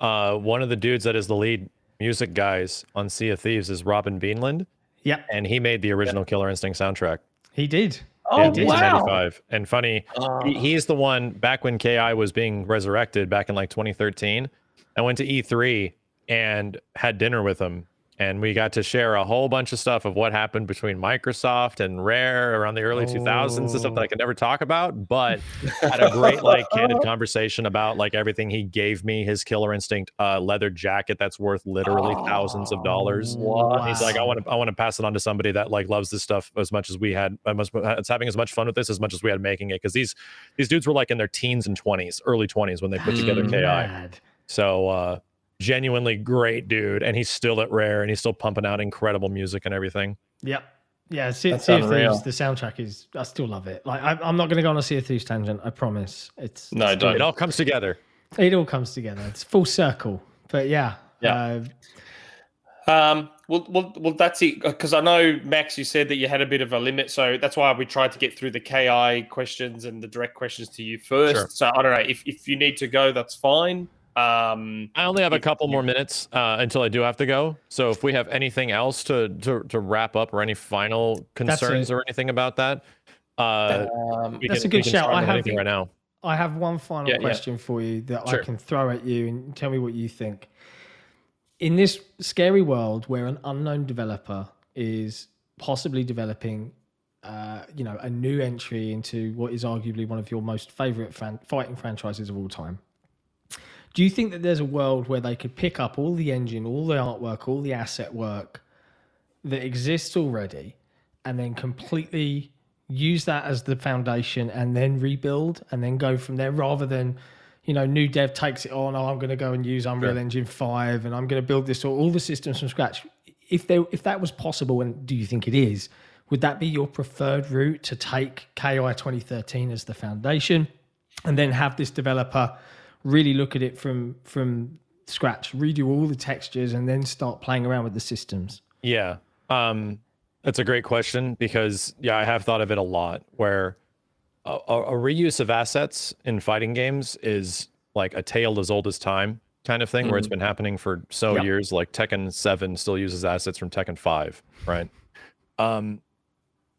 Speaker 4: uh, one of the dudes that is the lead music guys on Sea of Thieves is Robin Beanland,
Speaker 2: Yep,
Speaker 4: and he made the original Killer Instinct soundtrack.
Speaker 2: he did.
Speaker 3: Oh,
Speaker 4: in
Speaker 3: wow.
Speaker 4: 1995. And funny, he, he's the one back when KI was being resurrected back in like 2013. I went to E3 and had dinner with him. And we got to share a whole bunch of stuff of what happened between Microsoft and Rare around the early 2000s and stuff that I could never talk about, but had a great like candid conversation about like everything he gave me, his Killer Instinct uh, leather jacket that's worth literally thousands of dollars. He's like, I want to, I want to pass it on to somebody that like loves this stuff as much as we had, as much, it's having as much fun with this as much as we had making it. Because these, these dudes were like in their teens and twenties, early twenties when they put together. KI.
Speaker 2: Mad.
Speaker 4: So uh, genuinely great dude, and he's still at Rare, and he's still pumping out incredible music and everything.
Speaker 2: Yep. Yeah, sea,
Speaker 3: That's
Speaker 2: sea of. Thieves. The soundtrack is. I still love it. Like I, I'm not going to go on a Sea of Thieves tangent. I promise. It's
Speaker 3: No,
Speaker 2: it's
Speaker 3: don't.
Speaker 4: It all comes together.
Speaker 2: It all comes together. It's full circle. But yeah,
Speaker 3: Yeah.
Speaker 2: uh,
Speaker 3: Um, well, well, well, that's it. Because I know Max, you said that you had a bit of a limit, so that's why we tried to get through the KI questions and the direct questions to you first.
Speaker 4: Sure.
Speaker 3: So I don't know if if you need to go, that's fine. Um,
Speaker 4: I only have a couple
Speaker 3: you-
Speaker 4: more minutes uh, until I do have to go. So if we have anything else to to, to wrap up or any final concerns or anything about that, uh,
Speaker 3: um,
Speaker 2: That's
Speaker 4: can,
Speaker 2: a good shout.
Speaker 4: start
Speaker 2: I have-
Speaker 4: right now.
Speaker 2: I have one final
Speaker 3: Yeah, yeah.
Speaker 2: question for you that I can throw at you and tell me what you think. In this scary world where an unknown developer is possibly developing, uh, you know, a new entry into what is arguably one of your most favorite fan- fighting franchises of all time, do you think that there's a world where they could pick up all the engine, all the artwork, all the asset work that exists already, and then completely use that as the foundation and then rebuild and then go from there rather than you know new dev takes it on oh i'm going to go and use unreal engine 5 and i'm going to build this all, all the systems from scratch. If there if that was possible and do you think it is would that be your preferred route to take ki 2013 as the foundation and then have this developer really look at it from from scratch redo all the textures and then start playing around with the systems
Speaker 4: Yeah. Um, that's a great question because yeah, I have thought of it a lot where a, a reuse of assets in fighting games is like a tale as old as time kind of thing, where it's been happening for so years. Like Tekken Seven still uses assets from Tekken Five, right? Um,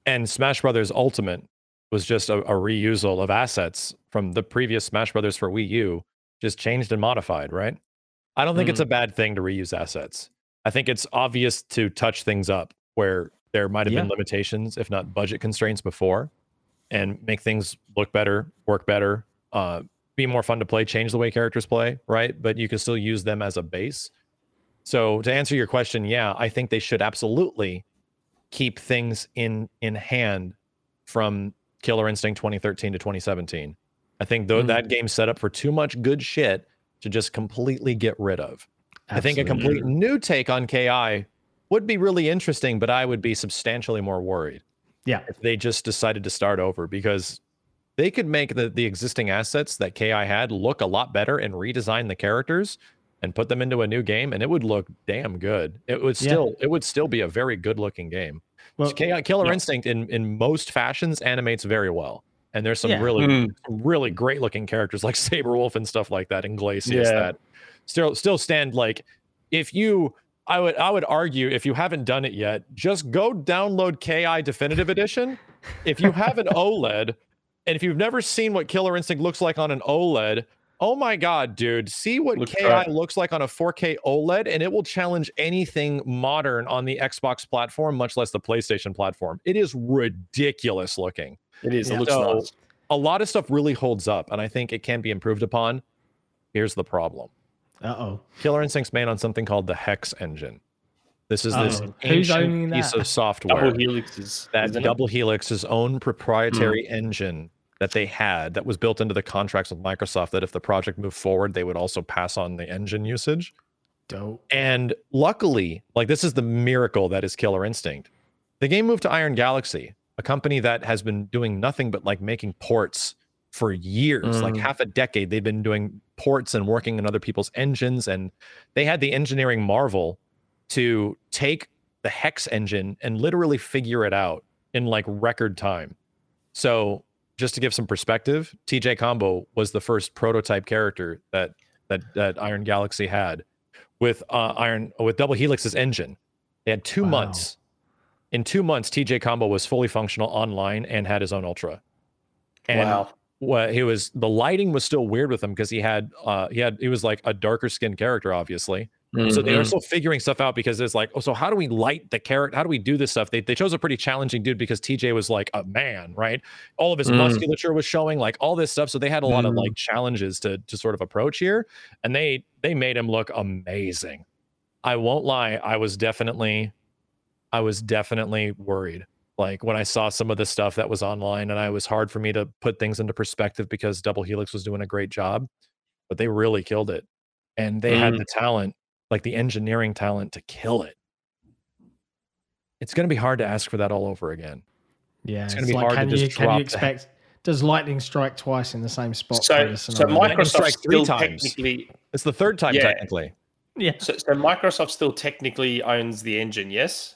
Speaker 4: and Smash Brothers Ultimate was just a, a reusal of assets from the previous Smash Brothers for Wii U, just changed and modified, right? I don't think it's a bad thing to reuse assets. I think it's obvious to touch things up where there might have been limitations, if not budget constraints before, and make things look better, work better, uh, be more fun to play, change the way characters play, right? But you can still use them as a base. So to answer your question, yeah, I think they should absolutely keep things in in hand from Killer Instinct 2013 to 2017. I think though
Speaker 2: Mm.
Speaker 4: that game set up for too much good shit to just completely get rid of. I think a complete new take on KI would be really interesting, but I would be substantially more worried
Speaker 2: Yeah.
Speaker 4: if they just decided to start over because they could make the, the existing assets that KI had look a lot better and redesign the characters and put them into a new game and it would look damn good. It would
Speaker 2: Yeah.
Speaker 4: still it would still be a very good looking game.
Speaker 2: Well,
Speaker 4: KI, Killer
Speaker 2: yeah.
Speaker 4: Instinct in in most fashions animates very well. And there's some
Speaker 2: Yeah.
Speaker 4: really
Speaker 3: Mm.
Speaker 4: really great looking characters like Sabrewulf and stuff like that and Glacius
Speaker 3: Yeah.
Speaker 4: that still still stand like if you I would I would argue if you haven't done it yet, just go download KI Definitive Edition. If you have an OLED, and if you've never seen what Killer Instinct looks like on an OLED, oh my god, dude, see what
Speaker 3: Looks
Speaker 4: KI
Speaker 3: right.
Speaker 4: looks like on a 4K OLED, and it will challenge anything modern on the Xbox platform, much less the PlayStation platform. It is ridiculous looking
Speaker 3: It is.
Speaker 2: Yeah.
Speaker 3: It looks
Speaker 4: So-
Speaker 3: nice.
Speaker 4: a lot of stuff really holds up, and I think it can be improved upon. Here's the problem:
Speaker 2: Uh oh.
Speaker 4: Killer Instinct's made on something called the Hex engine. This is this
Speaker 2: Uh-oh. Who's
Speaker 4: ancient piece of software
Speaker 3: Double helixes.
Speaker 4: that
Speaker 3: isn't?
Speaker 4: Double Helix's own proprietary
Speaker 2: Hmm.
Speaker 4: engine that they had that was built into the contracts with Microsoft. That if the project moved forward, they would also pass on the engine usage.
Speaker 2: Dope.
Speaker 4: And luckily, like this is the miracle that is Killer Instinct. The game moved to Iron Galaxy, a company that has been doing nothing but like making ports for years, like
Speaker 3: Mm.
Speaker 4: half a decade. They've been doing ports and working in other people's engines, and they had the engineering marvel to take the Hex engine and literally figure it out in like record time. So, just to give some perspective, TJ Combo was the first prototype character that that that Iron Galaxy had with uh, Iron with Double Helix's engine. They had two
Speaker 2: Wow.
Speaker 4: months. In two months, TJ Combo was fully functional online and had his own ultra. And
Speaker 3: wow.
Speaker 4: what he was the lighting was still weird with him because he had uh he had he was like a darker skinned character, obviously. So they are
Speaker 3: Mhm.
Speaker 4: still figuring stuff out because it's like, oh, so how do we light the character? How do we do this stuff? They, they chose a pretty challenging dude because TJ was like a man, right? All of his
Speaker 3: Mm.
Speaker 4: musculature was showing, like all this stuff. So they had a lot of
Speaker 3: Mm.
Speaker 4: like challenges to to sort of approach here, and they they made him look amazing. I won't lie, I was definitely, I was definitely worried. Like when I saw some of the stuff that was online, and I was hard for me to put things into perspective because Double Helix was doing a great job, but they really killed it, and they had
Speaker 3: Mm.
Speaker 4: the talent like the engineering talent to kill it. It's going to be hard to ask for that all over again.
Speaker 2: Yeah.
Speaker 4: It's
Speaker 2: It's,
Speaker 4: gonna be
Speaker 2: like,
Speaker 4: hard to
Speaker 2: can
Speaker 4: just
Speaker 2: you can
Speaker 4: drop
Speaker 2: you
Speaker 4: the-
Speaker 2: expect? Does lightning strike twice in the same spot?
Speaker 3: So, so Microsoft
Speaker 4: strike three
Speaker 3: still
Speaker 4: times.
Speaker 3: technically,
Speaker 4: It's the third time
Speaker 3: Yeah.
Speaker 4: technically.
Speaker 2: Yeah.
Speaker 3: so, so Microsoft still technically owns the engine. Yes.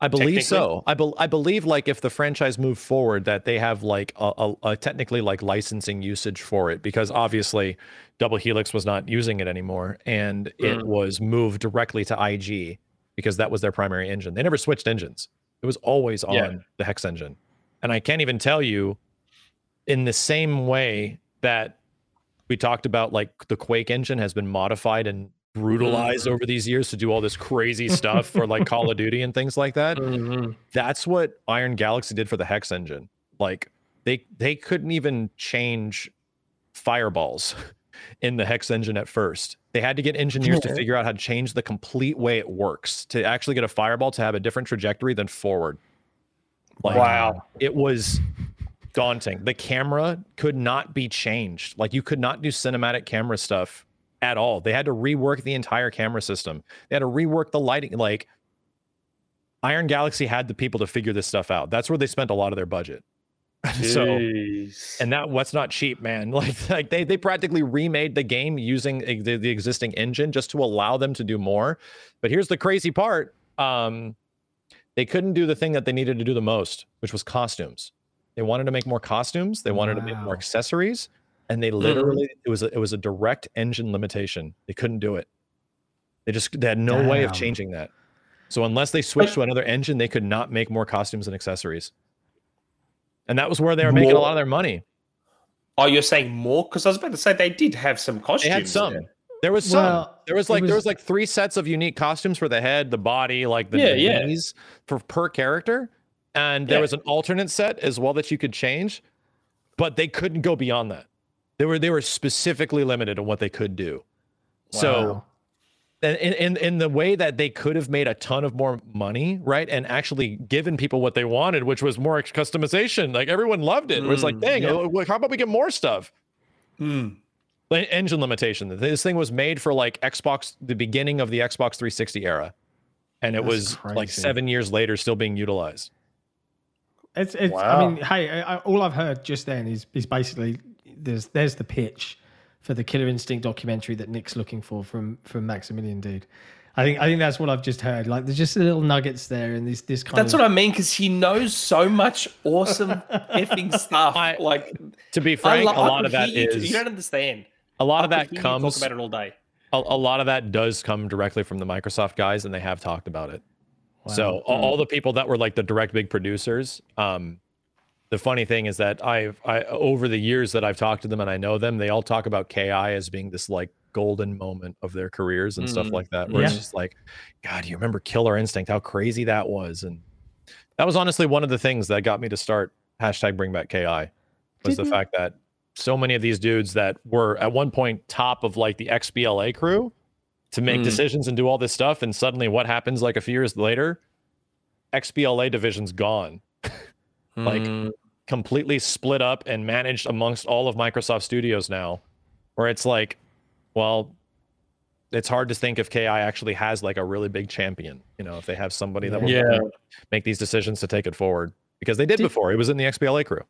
Speaker 4: I believe so. I, bel I believe like if the franchise moved forward, that they have like a, a, a technically like licensing usage for it because obviously Double Helix was not using it anymore and it
Speaker 3: Mm.
Speaker 4: was moved directly to IG because that was their primary engine. They never switched engines. It was always on
Speaker 3: Yeah.
Speaker 4: the Hex engine. And I can't even tell you in the same way that we talked about like the Quake engine has been modified and brutalized
Speaker 3: Mhm.
Speaker 4: over these years to do all this crazy stuff for like Call of Duty and things like that
Speaker 3: Mm-hmm.
Speaker 4: that's what Iron Galaxy did for the Hex engine. Like they they couldn't even change fireballs in the Hex engine at first. They had to get engineers to figure out how to change the complete way it works to actually get a fireball to have a different trajectory than forward. Like,
Speaker 3: Wow.
Speaker 4: It was daunting. The camera could not be changed. Like you could not do cinematic camera stuff at all. They had to rework the entire camera system. They had to rework the lighting. Like Iron Galaxy had the people to figure this stuff out. That's where they spent a lot of their budget. so and that what's not cheap, man. Like like they they practically remade the game using the, the existing engine just to allow them to do more. But here's the crazy part. Um they couldn't do the thing that they needed to do the most, which was costumes. They wanted to make more costumes. They wanted to make more
Speaker 2: Wow.
Speaker 4: accessories, and they mm-hmm. literally it was a, it was a direct engine limitation. They couldn't do it. They just they had no way of changing that. So unless they switched to another engine, they could not make more costumes and accessories. And that was where they were making a lot of their money.
Speaker 3: Oh, you're saying more? Because I was about to say they did have some costumes.
Speaker 4: They had some.
Speaker 3: there.
Speaker 4: There was some.
Speaker 2: Well,
Speaker 4: there was like there
Speaker 2: was-
Speaker 4: was like three sets of unique costumes for the head, the body, like the
Speaker 3: Yeah, yeah.
Speaker 4: knees for per character, and there
Speaker 3: Yeah.
Speaker 4: was an alternate set as well that you could change, but they couldn't go beyond that. They were they were specifically limited on what they could do. So
Speaker 2: Wow.
Speaker 4: in, in in the way that they could have made a ton of more money, right, and actually given people what they wanted, which was more customization. Like everyone loved it. It was like,
Speaker 3: Mm,
Speaker 4: dang,
Speaker 2: yeah.
Speaker 4: uh, how about we get more stuff? Like, engine limitation. This thing was made for like Xbox, the beginning of the Xbox 360 era, and it
Speaker 2: That's
Speaker 4: was like seven years later still being utilized.
Speaker 2: It's, it's
Speaker 3: Wow.
Speaker 2: I mean, hey, I, I, all I've heard just then is is basically there's there's the pitch for the Killer Instinct documentary that Nick's looking for from from Maximilian Dood. I think I think that's what I've just heard. Like there's just little nuggets there, and this this kind
Speaker 3: That's
Speaker 2: of
Speaker 3: what I mean because he knows so much awesome effing stuff.
Speaker 4: I-
Speaker 3: like
Speaker 4: To be frank,
Speaker 3: lo-
Speaker 4: a
Speaker 3: I
Speaker 4: lot of that
Speaker 3: hear you,
Speaker 4: is
Speaker 3: you don't understand.
Speaker 4: a lot
Speaker 3: I
Speaker 4: of that
Speaker 3: hear
Speaker 4: comes
Speaker 3: talk about it all day.
Speaker 4: a, a lot of that does come directly from the Microsoft guys, and they have talked about it. So
Speaker 2: Wow.
Speaker 4: all, all the people that were like the direct big producers, um, the funny thing is that I've I over the years that I've talked to them and I know them, they all talk about KI as being this like golden moment of their careers and stuff
Speaker 3: Mm.
Speaker 4: like that. Where it's just like, God, you remember Killer Instinct? How crazy that was, and that was honestly one of the things that got me to start hashtag Bring Back KI was the
Speaker 2: Didn't-
Speaker 4: fact that so many of these dudes that were at one point top of like the XBLA crew to make
Speaker 3: Mm.
Speaker 4: decisions and do all this stuff, and suddenly what happens like a few years later? XBLA division's gone, Like,
Speaker 3: Mm.
Speaker 4: completely split up and managed amongst all of Microsoft Studios now, where it's like, well, it's hard to think if KI actually has like a really big champion, you know, if they have somebody that will
Speaker 3: Yeah.
Speaker 4: make these decisions to take it forward because they did,
Speaker 2: Did-
Speaker 4: before. It was in the XBLA crew.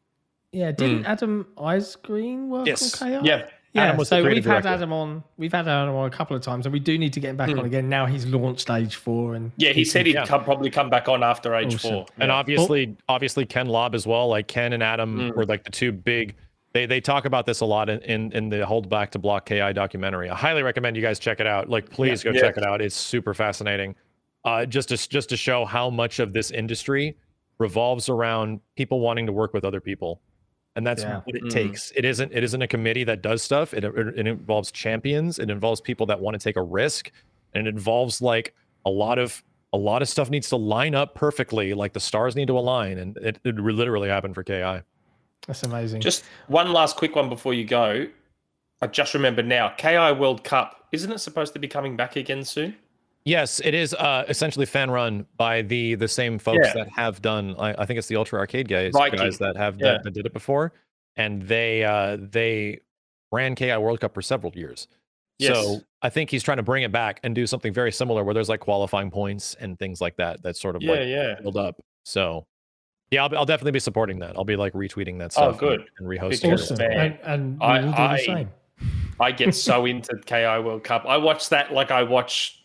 Speaker 2: yeah. Didn't Adam Isgreen work
Speaker 4: Yes.
Speaker 2: on KI?
Speaker 3: yeah,
Speaker 2: Yeah,
Speaker 4: Adam was
Speaker 2: so
Speaker 4: creative
Speaker 2: we've had
Speaker 4: director.
Speaker 2: Adam on. We've had Adam on a couple of times, and we do need to get him back
Speaker 3: Mm.
Speaker 2: on again. Now he's launched stage four, and
Speaker 3: yeah. He said he'd
Speaker 4: Yeah.
Speaker 3: come, probably come back on after age
Speaker 2: Awesome.
Speaker 3: four.
Speaker 4: And
Speaker 3: Yeah.
Speaker 4: obviously, obviously Ken Lobb as well. Like Ken and Adam
Speaker 3: Mm.
Speaker 4: were like the two big. They they talk about this a lot in, in in the Hold Back to Block KI documentary. I highly recommend you guys check it out. Like, please go
Speaker 3: Yeah.
Speaker 4: check it out. It's super fascinating. Uh, just to just to show how much of this industry revolves around people wanting to work with other people, and that's
Speaker 2: Yeah.
Speaker 4: what it
Speaker 3: Mm.
Speaker 4: takes. It isn't it isn't a committee that does stuff. It, it it involves champions. It involves people that want to take a risk, and it involves like a lot of a lot of stuff needs to line up perfectly. Like the stars need to align, and it, it literally happened for KI.
Speaker 2: that's amazing.
Speaker 3: Just one last quick one before you go. I just remember now. KI World Cup isn't it supposed to be coming back again soon?
Speaker 4: Yes, it is uh, essentially fan run by the the same folks
Speaker 3: Yeah.
Speaker 4: that have done. I, I think it's the Ultra Arcade guys,
Speaker 3: Viking.
Speaker 4: guys that have
Speaker 3: Yeah.
Speaker 4: that, that did it before, and they uh, they ran KI World Cup for several years.
Speaker 3: Yes.
Speaker 4: So I think he's trying to bring it back and do something very similar, where there's like qualifying points and things like that. That sort of
Speaker 3: Yeah,
Speaker 4: like
Speaker 3: yeah.
Speaker 4: build up. So yeah, I'll, be- I'll definitely be supporting that. I'll be like retweeting that
Speaker 3: Oh,
Speaker 4: stuff.
Speaker 3: good.
Speaker 4: And, and reposting
Speaker 3: Because-
Speaker 4: it.
Speaker 2: awesome,
Speaker 3: man.
Speaker 2: and, and we
Speaker 3: I-
Speaker 2: will do
Speaker 3: I-
Speaker 2: the same.
Speaker 3: I get so into KI World Cup. I watch that like I watch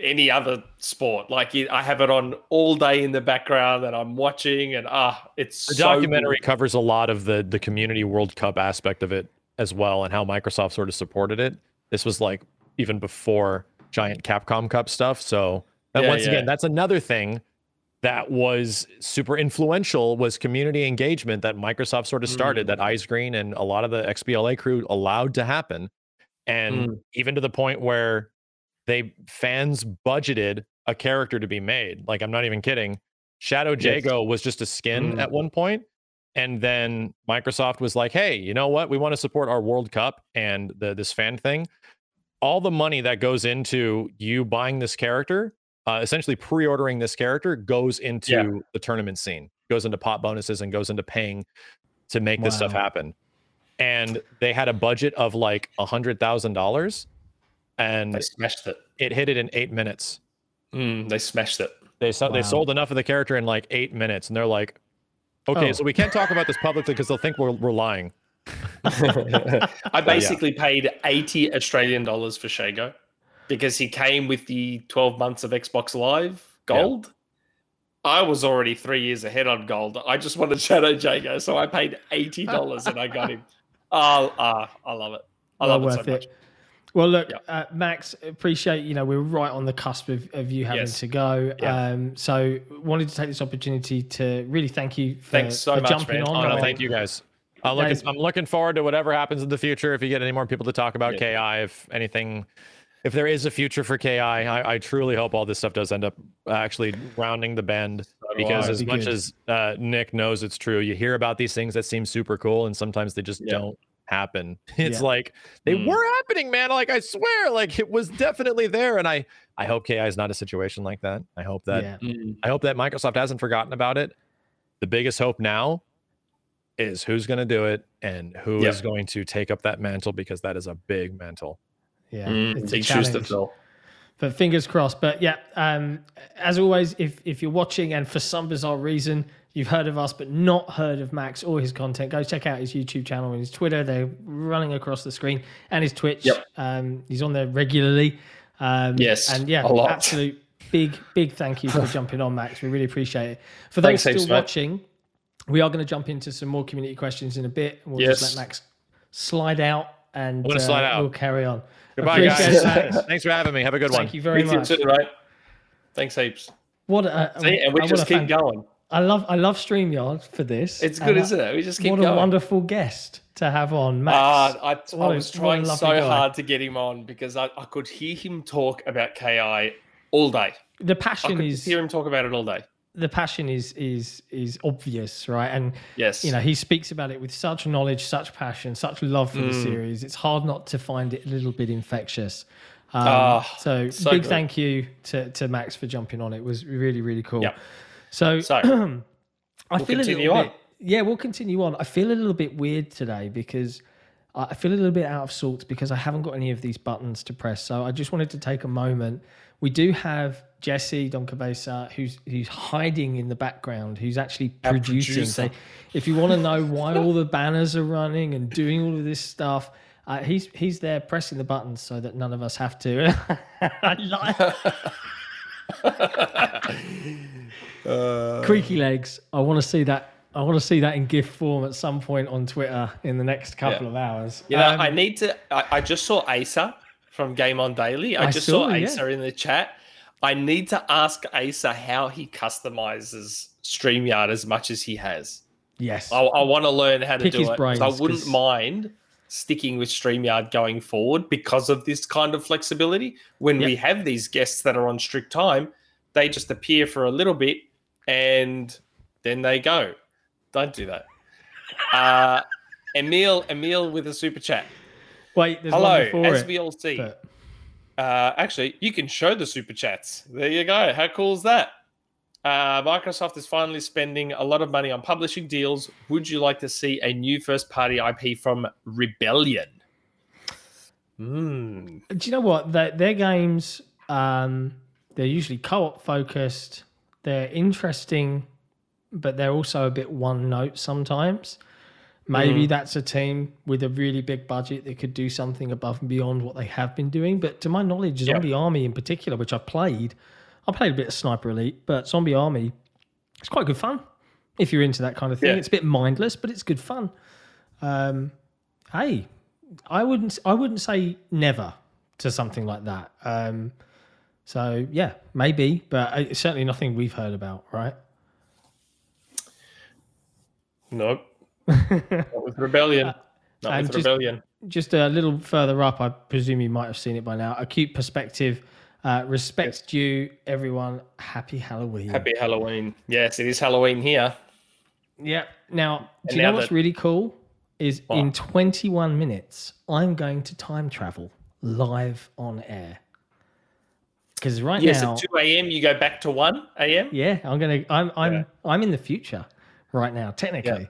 Speaker 3: any other sport. Like I have it on all day in the background and I'm watching and ah, it's
Speaker 4: the
Speaker 3: so
Speaker 4: documentary
Speaker 3: good.
Speaker 4: covers a lot of the the community world cup aspect of it as well and how microsoft sort of supported it this was like even before giant capcom cup stuff so
Speaker 3: Yeah,
Speaker 4: once
Speaker 3: yeah.
Speaker 4: again that's another thing that was super influential was community engagement that microsoft sort of started
Speaker 3: Mm.
Speaker 4: that Isgreen and a lot of the xbla crew allowed to happen and
Speaker 3: Mm.
Speaker 4: even to the point where they fans budgeted a character to be made like i'm not even kidding shadow
Speaker 3: Yes.
Speaker 4: jago was just a skin
Speaker 3: Mm.
Speaker 4: at one point and then microsoft was like hey you know what we want to support our world cup and the this fan thing all the money that goes into you buying this character uh, essentially pre-ordering this character goes into
Speaker 3: Yeah.
Speaker 4: the tournament scene goes into pot bonuses and goes into paying to make this stuff happen and they had a budget of like a hundred thousand dollars and
Speaker 3: They smashed it.
Speaker 4: it hit it in eight minutes
Speaker 3: Mm, they smashed it.
Speaker 4: they so- they sold enough of the character in like eight minutes and they're like okay
Speaker 2: Oh.
Speaker 4: so we can't talk about this publicly because they'll think we're, we're lying
Speaker 3: I basically paid 80 Australian dollars for Shago because he came with the 12 months of Xbox Live gold. I was already three years ahead on gold. I just wanted Shadow Jago, so I paid eighty dollars and I got him. Oh, ah, I love it. I
Speaker 2: well
Speaker 3: love
Speaker 2: worth
Speaker 3: it so much.
Speaker 2: It. Well, look,
Speaker 3: Yep.
Speaker 2: uh, Max, appreciate you know we're right on the cusp of, of you having
Speaker 3: Yes.
Speaker 2: to go.
Speaker 3: Yeah.
Speaker 2: Um, so wanted to take this opportunity to really thank you for,
Speaker 3: Thanks so
Speaker 2: for
Speaker 3: much,
Speaker 2: jumping
Speaker 3: man.
Speaker 2: on.
Speaker 4: Oh, no, thank you guys. I'm
Speaker 2: That
Speaker 4: looking,
Speaker 2: is-
Speaker 4: I'm looking forward to whatever happens in the future. If you get any more people to talk about
Speaker 3: Yeah.
Speaker 4: KI, if anything, if there is a future for KI, I, I truly hope all this stuff does end up actually rounding the bend. Because
Speaker 3: I.
Speaker 4: as
Speaker 2: Be
Speaker 4: much
Speaker 2: good.
Speaker 4: as uh, Nick knows it's true, you hear about these things that seem super cool, and sometimes they just
Speaker 3: Yeah.
Speaker 4: don't happen. It's
Speaker 2: Yeah.
Speaker 4: like they
Speaker 3: Mm.
Speaker 4: were happening, man. Like I swear, like it was definitely there. And I, I hope KI is not a situation like that. I hope that
Speaker 2: yeah.
Speaker 3: Mm.
Speaker 4: I hope that Microsoft hasn't forgotten about it. The biggest hope now is who's going to do it and who is
Speaker 3: Yeah.
Speaker 4: going to take up that mantle because that is a big mantle.
Speaker 2: Yeah,
Speaker 3: Mm,
Speaker 2: it's a
Speaker 3: big shoes to
Speaker 2: challenge.
Speaker 3: fill.
Speaker 2: But fingers crossed. But yeah, um, as always, if if you're watching and for some bizarre reason you've heard of us but not heard of Max or his content, go check out his YouTube channel and his Twitter. They're running across the screen and his Twitch.
Speaker 3: Yep.
Speaker 2: Um, he's on there regularly. Um,
Speaker 3: Yes,
Speaker 2: and yeah, absolute big big thank you for jumping on, Max. We really appreciate it. For those
Speaker 3: Thanks heaps,
Speaker 2: still
Speaker 3: mate.
Speaker 2: watching, we are going to jump into some more community questions in a bit. We'll
Speaker 3: Yes.
Speaker 2: just let Max slide out and
Speaker 4: gonna slide
Speaker 2: uh,
Speaker 4: out.
Speaker 2: we'll carry on.
Speaker 4: Goodbye, guys.
Speaker 2: Max.
Speaker 4: Thanks for having me. Have a good one.
Speaker 2: Thank you very
Speaker 3: Me
Speaker 2: much.
Speaker 3: too, mate. Thanks heaps.
Speaker 2: What a,
Speaker 3: See, and we
Speaker 2: I-
Speaker 3: just
Speaker 2: a
Speaker 3: keep
Speaker 2: fan-
Speaker 3: going.
Speaker 2: I love I love StreamYard for this.
Speaker 3: It's good,
Speaker 2: And,
Speaker 3: isn't it? We just keep
Speaker 2: what
Speaker 3: going.
Speaker 2: a wonderful guest to have on, Max.
Speaker 3: Uh, I, I
Speaker 2: What a- what
Speaker 3: was trying so
Speaker 2: guy.
Speaker 3: hard to get him on because I, I could hear him talk about KI all day.
Speaker 2: the
Speaker 3: I
Speaker 2: passion
Speaker 3: could
Speaker 2: is
Speaker 3: hear him talk about it all day.
Speaker 2: the passion is is is obvious, right? And
Speaker 3: Yes.
Speaker 2: you know he speaks about it with such knowledge, such passion, such love for the
Speaker 3: Mm.
Speaker 2: series. It's hard not to find it a little bit infectious. Um,
Speaker 3: Ah,
Speaker 2: so,
Speaker 3: so
Speaker 2: big
Speaker 3: good.
Speaker 2: thank you to, to Max for jumping on. It was really really cool.
Speaker 3: Yeah.
Speaker 2: So,
Speaker 3: So,
Speaker 2: I
Speaker 3: we'll
Speaker 2: feel a little
Speaker 3: on.
Speaker 2: bit. Yeah, we'll continue on. I feel a little bit weird today because I feel a little bit out of sorts because I haven't got any of these buttons to press. So I just wanted to take a moment. We do have Jesse Don Cabeza who's who's hiding in the background, who's actually
Speaker 3: Our
Speaker 2: producing. So if you want to know why all the banners are running and doing all of this stuff. Uh, he's he's there pressing the buttons so that none of us have to.
Speaker 3: Uh,
Speaker 2: creaky legs. I want to see that. I want to see that in GIF form at some point on Twitter in the next couple of hours.
Speaker 3: You know,
Speaker 2: Um,
Speaker 3: I need to. I, I just saw Asa from Game On Daily. I,
Speaker 2: I
Speaker 3: just
Speaker 2: saw,
Speaker 3: saw,
Speaker 2: yeah.
Speaker 3: Asa in the chat. I need to ask Asa how he customizes StreamYard as much as he has.
Speaker 2: yes,
Speaker 3: I, I want to learn how to
Speaker 2: Pick
Speaker 3: do it.
Speaker 2: brains,
Speaker 3: I wouldn't
Speaker 2: 'cause-
Speaker 3: mind sticking with StreamYard going forward because of this kind of flexibility. When we have these guests that are on strict time, they just appear for a little bit and then they go. Don't do that. Uh, Emil, Emil with a super chat.
Speaker 2: wait. There's one
Speaker 3: Hello, as
Speaker 2: it.
Speaker 3: we all see.
Speaker 2: but-
Speaker 3: Uh, actually, you can show the super chats. There you go. How cool is that? Uh, Microsoft is finally spending a lot of money on publishing deals. Would you like to see a new first party IP from Rebellion? Hmm.
Speaker 2: Do you know what? Their, their games, um, they're usually co-op focused. They're interesting, but they're also a bit one note sometimes. Maybe that's a team with a really big budget that could do something above and beyond what they have been doing. But to my knowledge. Zombie Army in particular, which I've played, I played a bit of Sniper Elite, but Zombie Army, it's quite good fun if you're into that kind of thing.
Speaker 3: Yeah.
Speaker 2: It's a bit mindless, but it's good fun. Um, hey, I wouldn't I wouldn't say never to something like that. Um, so yeah, maybe, but uh, it's certainly nothing we've heard about, right?
Speaker 3: Nope. Not with Rebellion. Not
Speaker 2: and
Speaker 3: with
Speaker 2: just-
Speaker 3: Rebellion.
Speaker 2: Just a little further up, I presume you might have seen it by now. Acute perspective, uh, respect due, everyone. Happy Halloween.
Speaker 3: Happy Halloween. Yes, it is Halloween here.
Speaker 2: Yeah. Now, do
Speaker 3: And
Speaker 2: you know what's
Speaker 3: that-
Speaker 2: really cool? Is
Speaker 3: What?
Speaker 2: in 21 minutes, I'm going to time travel live on air. Because right
Speaker 3: Yes,
Speaker 2: now,
Speaker 3: at 2 a.m. you go back to 1 a.m.
Speaker 2: yeah, I'm gonna, I'm, I'm,
Speaker 3: Yeah.
Speaker 2: I'm in the future right now. Technically,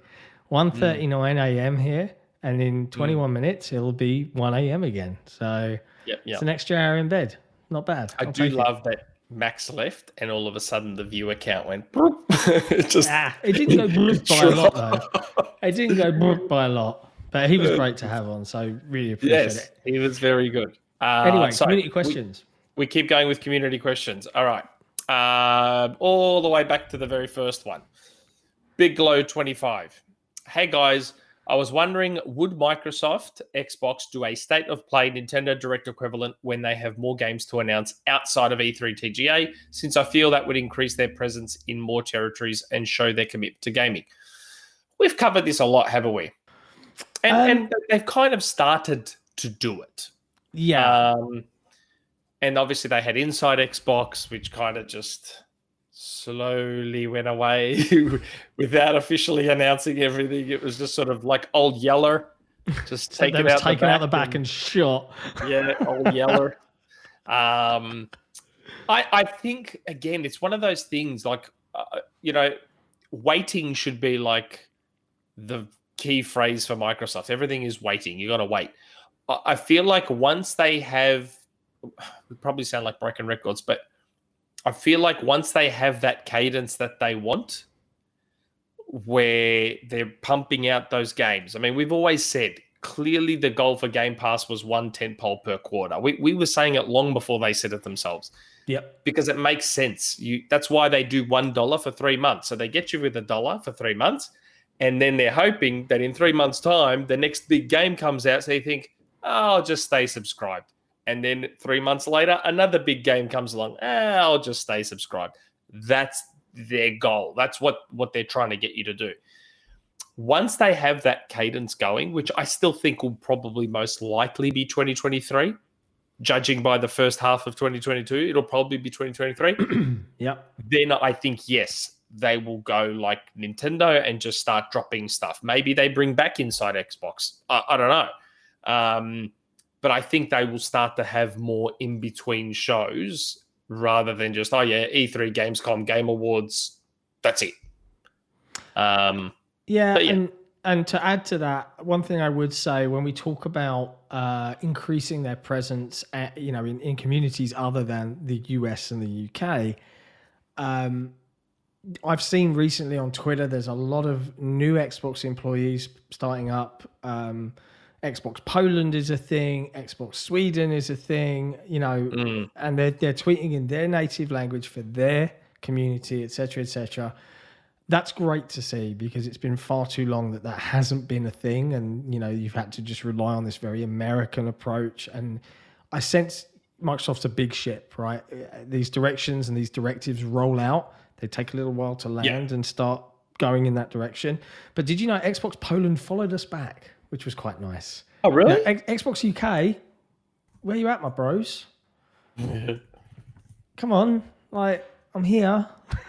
Speaker 2: 1:39 a.m. here, and in 21 minutes it'll be 1 a.m. again. So
Speaker 3: Yep, yep.
Speaker 2: it's an extra hour in bed. Not bad.
Speaker 3: I
Speaker 2: I'll
Speaker 3: do
Speaker 2: take it.
Speaker 3: love that Max left and all of a sudden the viewer count went it just
Speaker 2: Ah, it didn't go by a lot though. It didn't go by a lot, but he was great to have on. So really appreciate
Speaker 3: yes,
Speaker 2: it.
Speaker 3: he was very good. Uh,
Speaker 2: Anyway,
Speaker 3: so
Speaker 2: community questions.
Speaker 3: We, keep going with community questions. All right. Um, all the way back to the very first one. Big Glow 25. Hey guys, I was wondering would Microsoft Xbox do a state of play Nintendo Direct equivalent when they have more games to announce outside of E E3 TGA, since I feel that would increase their presence in more territories and show their commitment to gaming? We've covered this a lot, haven't we? And,
Speaker 2: Um,
Speaker 3: and they've kind of started to do it.
Speaker 2: Yeah.
Speaker 3: Um, and obviously they had Inside Xbox, which kind of just slowly went away without officially announcing everything. It was just sort of like old Yeller, just taken out
Speaker 2: taken
Speaker 3: the
Speaker 2: out the back and shot.
Speaker 3: yeah, old Yeller. Um, I I think again, it's one of those things like uh, you know, waiting should be like the key phrase for Microsoft. Everything is waiting. You got to wait. I I feel like once they have, we probably sound like broken records, but I feel like once they have that cadence that they want, where they're pumping out those games. I mean, we've always said clearly the goal for Game Pass was one tent pole per quarter. We, we were saying it long before they said it themselves
Speaker 2: Yep.
Speaker 3: because it makes sense. You that's why they do one dollar for three months. So they get you with a dollar for three months, and then they're hoping that in three months' time, the next big game comes out. So you think, oh, I'll just stay subscribed. And then three months later, another big game comes along. Eh, I'll just stay subscribed. That's their goal. That's what what they're trying to get you to do. Once they have that cadence going, which I still think will probably most likely be 2023, judging by the first half of 2022, it'll probably be 2023
Speaker 2: yeah.
Speaker 3: then I think yes, they will go like Nintendo and just start dropping stuff. Maybe they bring back Inside Xbox. I, I don't know. Um, but I think they will start to have more in between shows rather than just oh yeah, E3, Gamescom, Game Awards. That's it. Um,
Speaker 2: Yeah,
Speaker 3: yeah.
Speaker 2: and and to add to that, one thing I would say when we talk about uh, increasing their presence, at, you know, in, in communities other than the US and the UK, um, I've seen recently on Twitter there's a lot of new Xbox employees starting up. Um, Xbox Poland is a thing. Xbox Sweden is a thing. You know,
Speaker 3: mm,
Speaker 2: and they're they're tweeting in their native language for their community, etc., etc. That's great to see because it's been far too long that that hasn't been a thing, and you know you've had to just rely on this very American approach. And I sense Microsoft's a big ship, right? These directions and these directives roll out. They take a little while to land and start going in that direction. But did you know Xbox Poland followed us back, which was quite nice.
Speaker 3: oh really?
Speaker 2: Now, X- Xbox UK, where you at, my bros? Come on, like I'm here.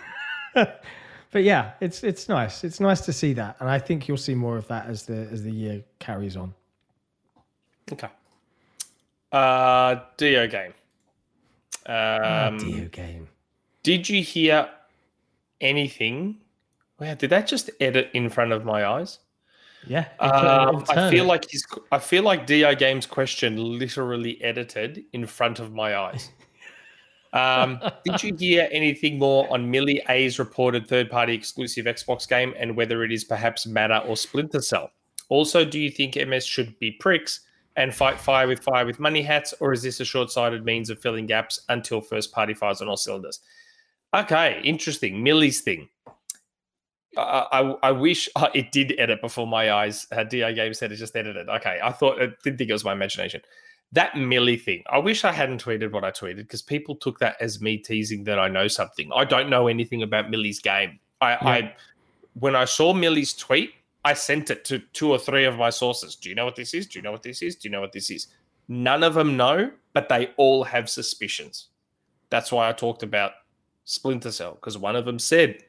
Speaker 2: but yeah, it's it's nice. It's nice to see that, and I think you'll see more of that as the as the year carries on.
Speaker 3: Okay. Uh, Dio game.
Speaker 2: Ah,
Speaker 3: Um,
Speaker 2: Dio game.
Speaker 3: Did you hear anything? Wow, did that just edit in front of my eyes?
Speaker 2: Yeah,
Speaker 3: Um, I feel like his, I feel like Dio Games' question literally edited in front of my eyes. Um, did you hear anything more on Millie A's reported third-party exclusive Xbox game and whether it is perhaps Matter or Splinter Cell? Also, do you think MS should be pricks and fight fire with fire with money hats, or is this a short-sighted means of filling gaps until first-party fires on all cylinders? Okay, interesting. Millie's thing. I, I, I wish uh, it did edit before my eyes. Uh, DI Game said it just edited. Okay, I thought I didn't think it was my imagination. That Millie thing. I wish I hadn't tweeted what I tweeted because people took that as me teasing that I know something. I don't know anything about Millie's game. I, I when I saw Millie's tweet, I sent it to two or three of my sources. Do you know what this is? Do you know what this is? Do you know what this is? None of them know, but they all have suspicions. That's why I talked about Splinter Cell because one of them said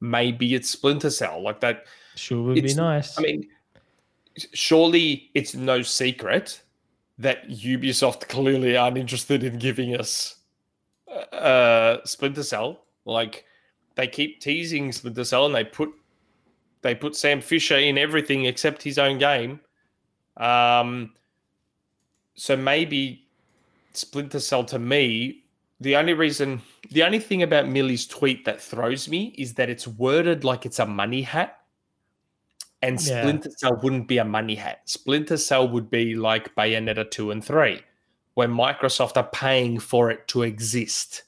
Speaker 3: maybe it's Splinter Cell. Like that.
Speaker 2: sure would be nice.
Speaker 3: I mean, surely it's no secret that Ubisoft clearly aren't interested in giving us uh, Splinter Cell. Like they keep teasing Splinter Cell, and they put they put Sam Fisher in everything except his own game. Um, so maybe Splinter Cell to me, the only reason, the only thing about Millie's tweet that throws me is that it's worded like it's a money hat. And
Speaker 2: Yeah.
Speaker 3: Splinter Cell wouldn't be a money hat. Splinter Cell would be like Bayonetta 2 and 3, where Microsoft are paying for it to exist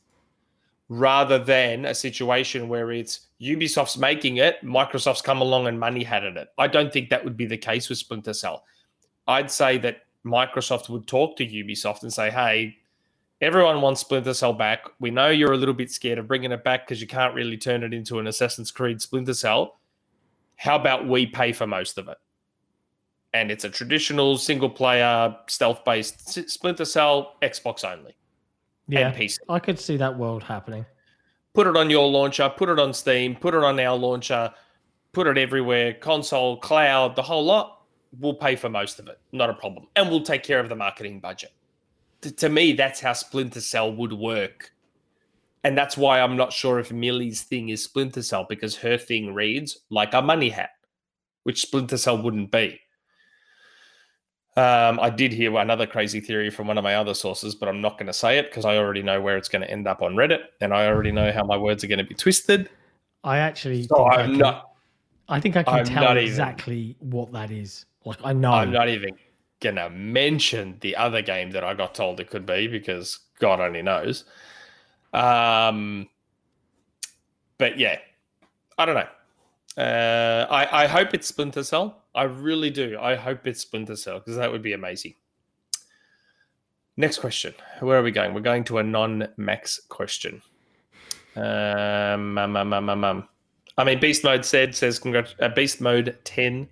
Speaker 3: rather than a situation where it's Ubisoft's making it, Microsoft's come along and money had it. I don't think that would be the case with Splinter Cell. I'd say that Microsoft would talk to Ubisoft and say, hey, everyone wants Splinter Cell back. We know you're a little bit scared of bringing it back because you can't really turn it into an Assassin's Creed Splinter Cell. How about we pay for most of it? And it's a traditional single player stealth based Splinter Cell, Xbox only,
Speaker 2: Yeah. I could see that world happening.
Speaker 3: Put it on your launcher, put it on Steam, put it on our launcher, put it everywhere, console, cloud, the whole lot. We'll pay for most of it, not a problem. And we'll take care of the marketing budget. T- to me, that's how Splinter Cell would work. And that's why I'm not sure if Millie's thing is Splinter Cell because her thing reads like a money hat, which Splinter Cell wouldn't be. Um, I did hear another crazy theory from one of my other sources, but I'm not going to say it because I already know where it's going to end up on Reddit, and I already know how my words are going to be twisted.
Speaker 2: I actually
Speaker 3: So
Speaker 2: think I
Speaker 3: I'm
Speaker 2: can,
Speaker 3: not.
Speaker 2: I think I can
Speaker 3: I'm
Speaker 2: tell
Speaker 3: not even-
Speaker 2: exactly what that is. Like I know.
Speaker 3: I'm not even to mention the other game that I got told it could be because God only knows. Um, but yeah, I don't know. Uh, I, I hope it's Splinter Cell. I really do. I hope it's Splinter Cell because that would be amazing. Next question. Where are we going? We're going to a non-max question. Um, um, um, um, um, um. I mean, Beast Mode said says congrat- uh, Beast Mode ten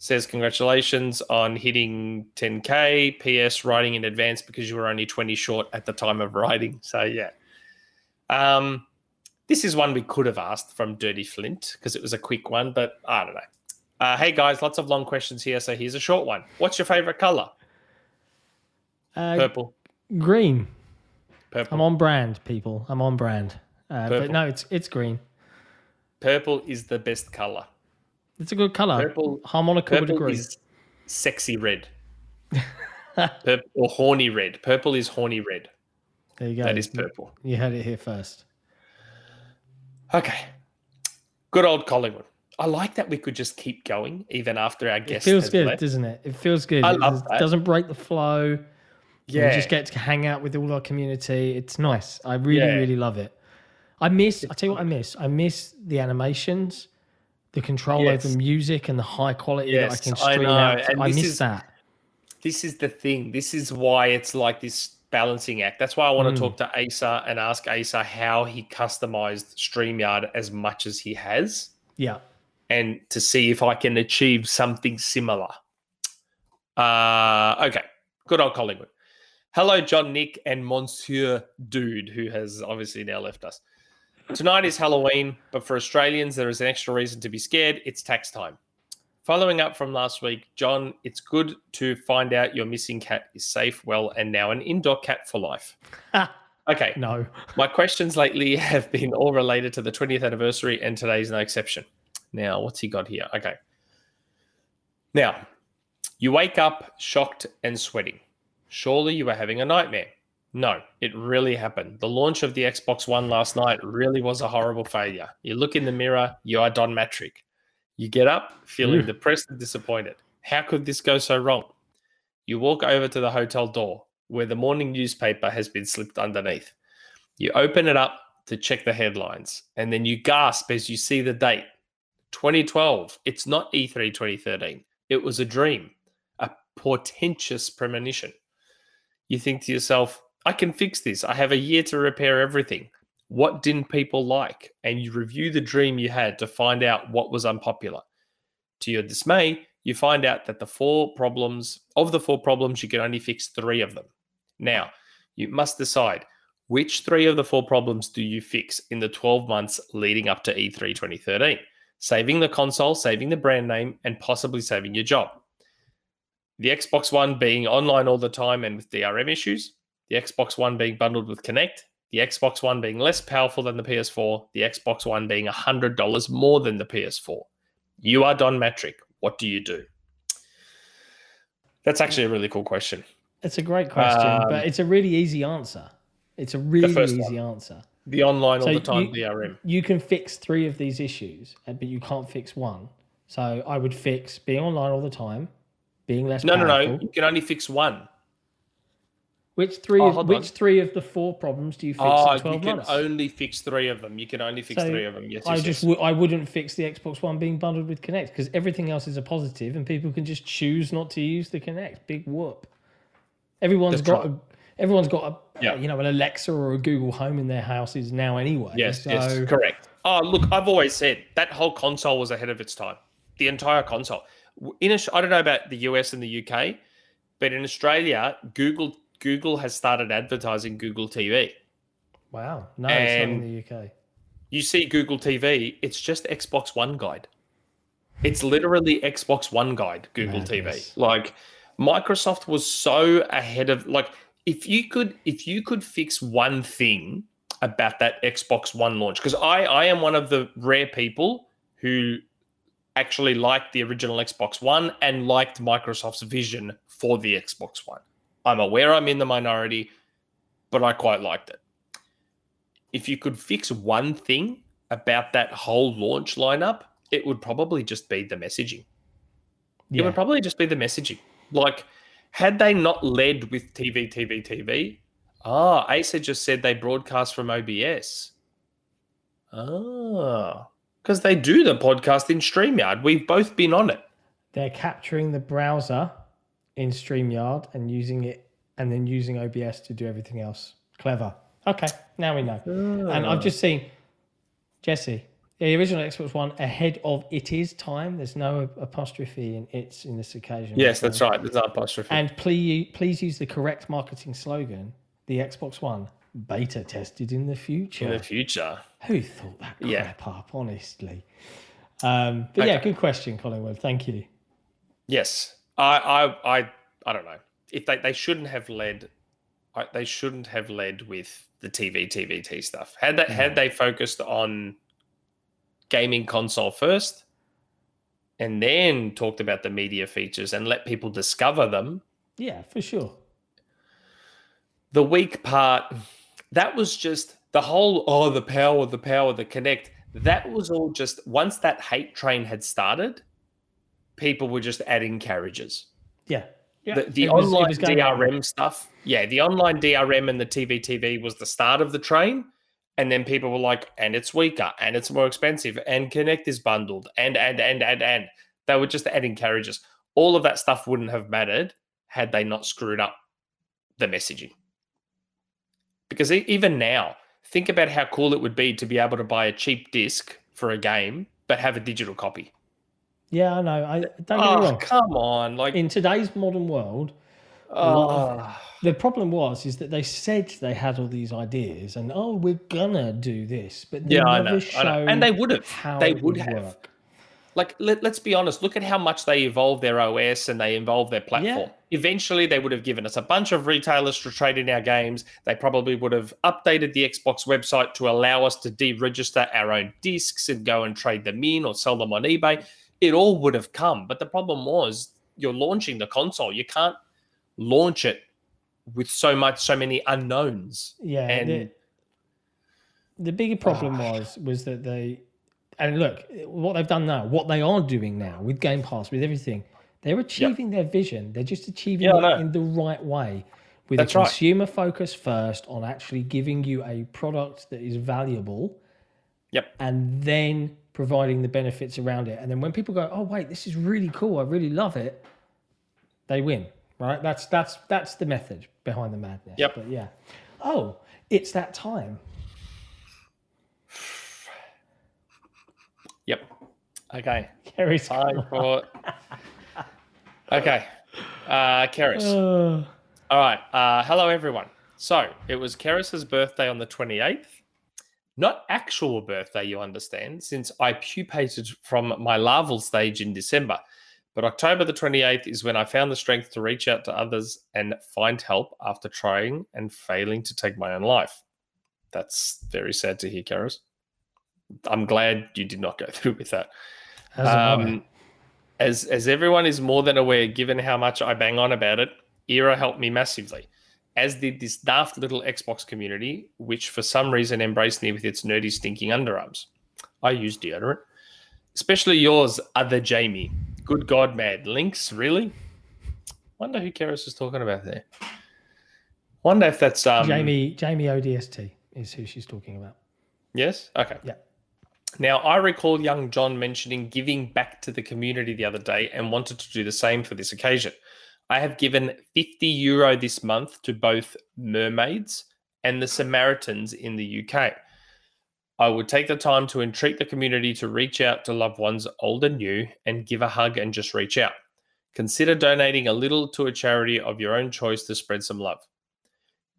Speaker 3: says congratulations on hitting 10k. PS writing in advance because you were only 20 short at the time of writing. So yeah. Um, this is one we could have asked from Dirty Flint because it was a quick one, but I don't know. Uh, hey guys, lots of long questions here, so here's a short one. What's your favorite color?
Speaker 2: uh,
Speaker 3: Purple.
Speaker 2: green.
Speaker 3: Purple.
Speaker 2: I'm on brand, people. I'm on brand. Uh, but no, it's it's green.
Speaker 3: Purple is the best color.
Speaker 2: It's a good color.
Speaker 3: Purple-
Speaker 2: Harmonica would
Speaker 3: Purple
Speaker 2: agree.
Speaker 3: is sexy red. Purple or horny red. Purple is horny red.
Speaker 2: there you go.
Speaker 3: That is purple.
Speaker 2: You had it here first.
Speaker 3: Okay. Good old Collingwood. I like that we could just keep going even after our
Speaker 2: It feels good,
Speaker 3: left.
Speaker 2: doesn't it? It feels good.
Speaker 3: I
Speaker 2: It
Speaker 3: love
Speaker 2: just
Speaker 3: that.
Speaker 2: doesn't break the flow.
Speaker 3: Yeah.
Speaker 2: We just get to hang out with all our community. It's nice. I really,
Speaker 3: Yeah.
Speaker 2: really love it. I miss. I tell you what, I miss. I miss the animations, the control
Speaker 3: Yes.
Speaker 2: over music, and the high quality that I
Speaker 3: Yes,
Speaker 2: can
Speaker 3: I
Speaker 2: stream
Speaker 3: know,
Speaker 2: out.
Speaker 3: and
Speaker 2: I
Speaker 3: this
Speaker 2: miss
Speaker 3: is-
Speaker 2: that.
Speaker 3: this is the thing. This is why it's like this balancing act. That's why I want
Speaker 2: Mm.
Speaker 3: to talk to Asa and ask Asa how he customized StreamYard as much as he has
Speaker 2: Yeah.
Speaker 3: and to see if I can achieve something similar. Uh, okay. Good old Collingwood. Hello, John, Nick, and Monsieur Dude, who has obviously now left us. Tonight is Halloween, but for Australians, there is an extra reason to be scared. It's tax time. Following up from last week, John, it's good to find out your missing cat is safe, well, and now an indoor cat for life. Ah, okay.
Speaker 2: No.
Speaker 3: My questions lately have been all related to the 20th anniversary, and today's no exception. Now, what's he got here? Okay. Now, you wake up shocked and sweating. Surely you are having a nightmare. No, it really happened. The launch of the Xbox One last night really was a horrible failure. You look in the mirror, you are Don Mattrick. You get up feeling
Speaker 2: Ew.
Speaker 3: depressed and disappointed. How could this go so wrong? You walk over to the hotel door where the morning newspaper has been slipped underneath. You open it up to check the headlines, and then you gasp as you see the date 2012. It's not E E3 2013. It was a dream, a portentous premonition. You think to yourself, I can fix this. I have a year to repair everything. What didn't people like? And you review the dream you had to find out what was unpopular. To your dismay, you find out that the four problems, of the four problems, you can only fix three of them. Now, you must decide which three of the four problems do you fix in the 12 months leading up to E E3 2013? Saving the console, saving the brand name, and possibly saving your job. The Xbox One being online all the time and with DRM issues, the Xbox One being bundled with Kinect, the Xbox One being less powerful than the PS4, the Xbox One being $100 more than the PS4. You are Don Mattrick. What do you do? That's actually a really cool question.
Speaker 2: It's a great question,
Speaker 3: Um,
Speaker 2: but it's a really easy answer. It's a really easy answer.
Speaker 3: The online all
Speaker 2: So
Speaker 3: the time
Speaker 2: you-
Speaker 3: DRM.
Speaker 2: You can fix three of these issues, uh, but you can't fix one. So I would fix being online all the time, being less
Speaker 3: No, no,
Speaker 2: powerful.
Speaker 3: no. You can only fix one.
Speaker 2: Which three?
Speaker 3: Oh,
Speaker 2: of, which
Speaker 3: on.
Speaker 2: three of the four problems do you fix
Speaker 3: Oh,
Speaker 2: in
Speaker 3: you can
Speaker 2: months?
Speaker 3: only fix three of them. You can only fix
Speaker 2: So,
Speaker 3: three of them. Yes,
Speaker 2: I
Speaker 3: yes,
Speaker 2: just
Speaker 3: yes.
Speaker 2: w- I wouldn't fix the Xbox One being bundled with Kinect because everything else is a positive, and people can just choose not to use the Kinect. Big whoop. Everyone's
Speaker 3: That's
Speaker 2: got
Speaker 3: right.
Speaker 2: a, everyone's got a
Speaker 3: Yeah.
Speaker 2: you know an Alexa or a Google Home in their houses now anyway.
Speaker 3: Yes,
Speaker 2: so,
Speaker 3: yes, correct. Oh, look, I've always said that whole console was ahead of its time. The entire console. In Aus- I don't know about the US and the UK, but in Australia, Google Google has started advertising Google TV.
Speaker 2: Wow, no, it's not in the UK.
Speaker 3: You see Google TV, it's just Xbox One guide. It's literally Xbox One guide, Google
Speaker 2: Madness.
Speaker 3: TV. Like Microsoft was so ahead of like if you could if you could fix one thing about that Xbox One launch because I I am one of the rare people who actually liked the original Xbox One and liked Microsoft's vision for the Xbox One. I'm aware I'm in the minority, but I quite liked it. If you could fix one thing about that whole launch lineup, it would probably just be the messaging. It would probably just be the messaging. Like, had they not led with TV, TV, TV, ah, Asa just said they broadcast from OBS. Ah, because they do the podcast in StreamYard. We've both been on it.
Speaker 2: they're capturing the browser in Streamyard and using it, and then using OBS to do everything else. Clever. Okay, now we know. And
Speaker 3: Ah.
Speaker 2: I've just seen Jesse, the original Xbox One ahead of it is time. There's no apostrophe in it's in this occasion.
Speaker 3: Yes, that's right. There's no apostrophe.
Speaker 2: And please, please use the correct marketing slogan. The Xbox One beta tested in the future.
Speaker 3: in the future.
Speaker 2: Who thought that crap
Speaker 3: Yeah.
Speaker 2: up? Honestly. Um, but yeah, good question, Collingwood. Thank you.
Speaker 3: Yes, I, I, I, I don't know if they, they shouldn't have led. I, they shouldn't have led with the TV, TVT stuff. Had they had mm. they focused on gaming console first, and then talked about the media features and let people discover them.
Speaker 2: Yeah, for sure.
Speaker 3: The weak part, that was just the whole. Oh, the power, the power, the Kinect. That was all just once that hate train had started, people were just adding carriages.
Speaker 2: Yeah. yeah.
Speaker 3: the, the
Speaker 2: was-
Speaker 3: online
Speaker 2: was going that way.
Speaker 3: DRM stuff. Yeah, the online DRM and the TV TV was the start of the train. And then people were like, and it's weaker and it's more expensive and Kinect is bundled and, and, and, and, and. They were just adding carriages. All of that stuff wouldn't have mattered had they not screwed up the messaging. Because even now, think about how cool it would be to be able to buy a cheap disc for a game, but have a digital copy.
Speaker 2: Yeah, I know. I don't get me
Speaker 3: Oh,
Speaker 2: wrong.
Speaker 3: come on. Like,
Speaker 2: In today's modern world,
Speaker 3: oh.
Speaker 2: the problem was is that they said they had all these ideas and oh, we're gonna do this, but they
Speaker 3: Yeah, I know, I know. And they would have. They
Speaker 2: it
Speaker 3: would have.
Speaker 2: work.
Speaker 3: like let, let's be honest look at how much they evolved their os and they evolved their platform eventually they would have given us a bunch of retailers to trade in our games they probably would have updated the xbox website to allow us to deregister our own discs and go and trade them in or sell them on ebay it all would have come but the problem was you're launching the console you can't launch it with so much so many unknowns
Speaker 2: Yeah,
Speaker 3: and
Speaker 2: the, the bigger problem
Speaker 3: Ah.
Speaker 2: was was that they and look what they've done now, what they are doing now with Game Pass, with everything, they're achieving their vision. They're just achieving
Speaker 3: Yeah,
Speaker 2: it in the right way, with
Speaker 3: That's
Speaker 2: a
Speaker 3: right.
Speaker 2: consumer focus first on actually giving you a product that is valuable,
Speaker 3: yep
Speaker 2: and then providing the benefits around it. And then when people go, "Oh wait, this is really cool. I really love it," they win. Right? That's that's that's the method behind the madness.
Speaker 3: Yep.
Speaker 2: But yeah. Oh, it's that time.
Speaker 3: yep okay
Speaker 2: Kerry's
Speaker 3: time for okay uh Keris.
Speaker 2: Uh,
Speaker 3: All right. Uh, hello, everyone. So it was Keris's birthday on the 28th. Not actual birthday, you understand, since I pupated from my larval stage in December. But October the 28th is when I found the strength to reach out to others and find help after trying and failing to take my own life. That's very sad to hear, Keris. I'm glad you did not go through with that.
Speaker 2: as.
Speaker 3: Um, as as everyone is more than aware, given how much I bang on about it, Era helped me massively, as did this daft little Xbox community, which for some reason embraced me with its nerdy, stinking underarms. I use deodorant, especially yours, other Jamie. Good God, mad links, really? Wonder who Keris is talking about there. Wonder if that's um,
Speaker 2: Jamie Jamie ODST is who she's talking about.
Speaker 3: Yes. Okay.
Speaker 2: Yeah.
Speaker 3: Now, I recall young John mentioning giving back to the community the other day and wanted to do the same for this occasion. I have given 50 euro this month to both Mermaids and the Samaritans in the UK. I would take the time to entreat the community to reach out to loved ones old and new and give a hug and just reach out. Consider donating a little to a charity of your own choice to spread some love.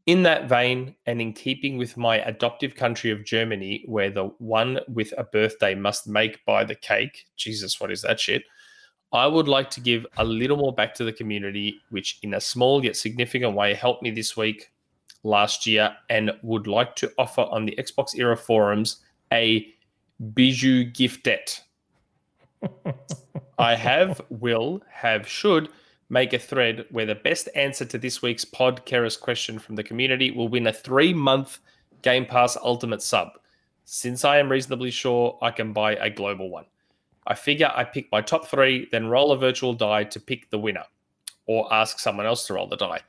Speaker 3: In that vein, and in keeping with my adoptive country of Germany, where the one with a birthday must make by the cake, Jesus, what is that shit? I would like to give a little more back to the community, which in a small yet significant way helped me this week, last year, and would like to offer on the Xbox Era forums a bijou giftet. I have, will, have, should make a thread where the best answer to this week's pod Keris question from the community will win a three month Game Pass Ultimate sub. Since I am reasonably sure I can buy a global one, I figure I pick my top three, then roll a virtual die to pick the winner, or ask someone else to roll the die.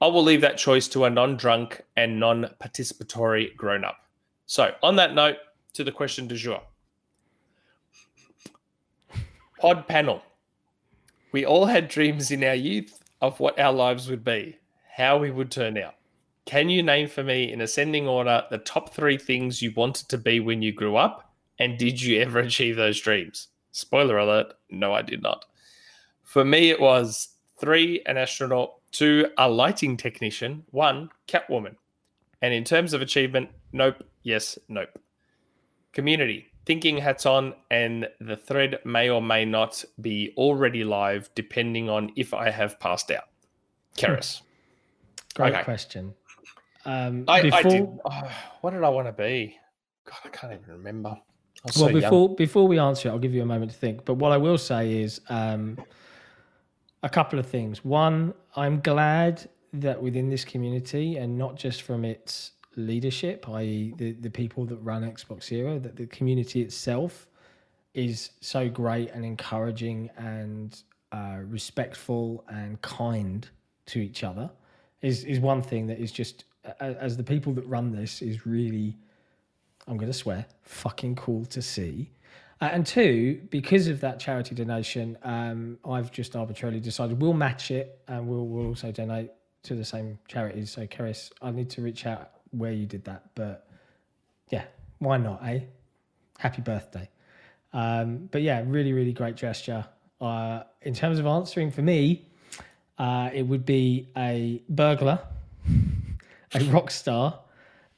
Speaker 3: I will leave that choice to a non drunk and non participatory grown up. So, on that note, to the question du jour Pod panel. We all had dreams in our youth of what our lives would be, how we would turn out. Can you name for me in ascending order the top three things you wanted to be when you grew up? And did you ever achieve those dreams? Spoiler alert, no, I did not. For me, it was three, an astronaut, two, a lighting technician, one, Catwoman. And in terms of achievement, nope, yes, nope. Community, thinking hats on, and the thread may or may not be already live depending on if I have passed out. Keris.
Speaker 2: Great
Speaker 3: Okay.
Speaker 2: question. Um,
Speaker 3: I, I did. oh, what did I want to be? God, I can't even remember.
Speaker 2: Well,
Speaker 3: so young.
Speaker 2: before before we answer it, I'll give you a moment to think. But what I will say is um, a couple of things. One, I'm glad that within this community, and not just from its leadership, i.e., the, the people that run Xbox Era, that the community itself is so great and encouraging and uh, respectful and kind to each other. Is is one thing that is just as the people that run this is really I'm going to swear, fucking cool to see. Uh, and two, because of that charity donation, um, I've just arbitrarily decided we'll match it and we'll, we'll also donate to the same charities. So, Keris, I need to reach out where you did that. But yeah, why not, eh? Happy birthday. Um, but yeah, really, really great gesture. Uh, in terms of answering for me, uh, it would be a burglar, a rock star,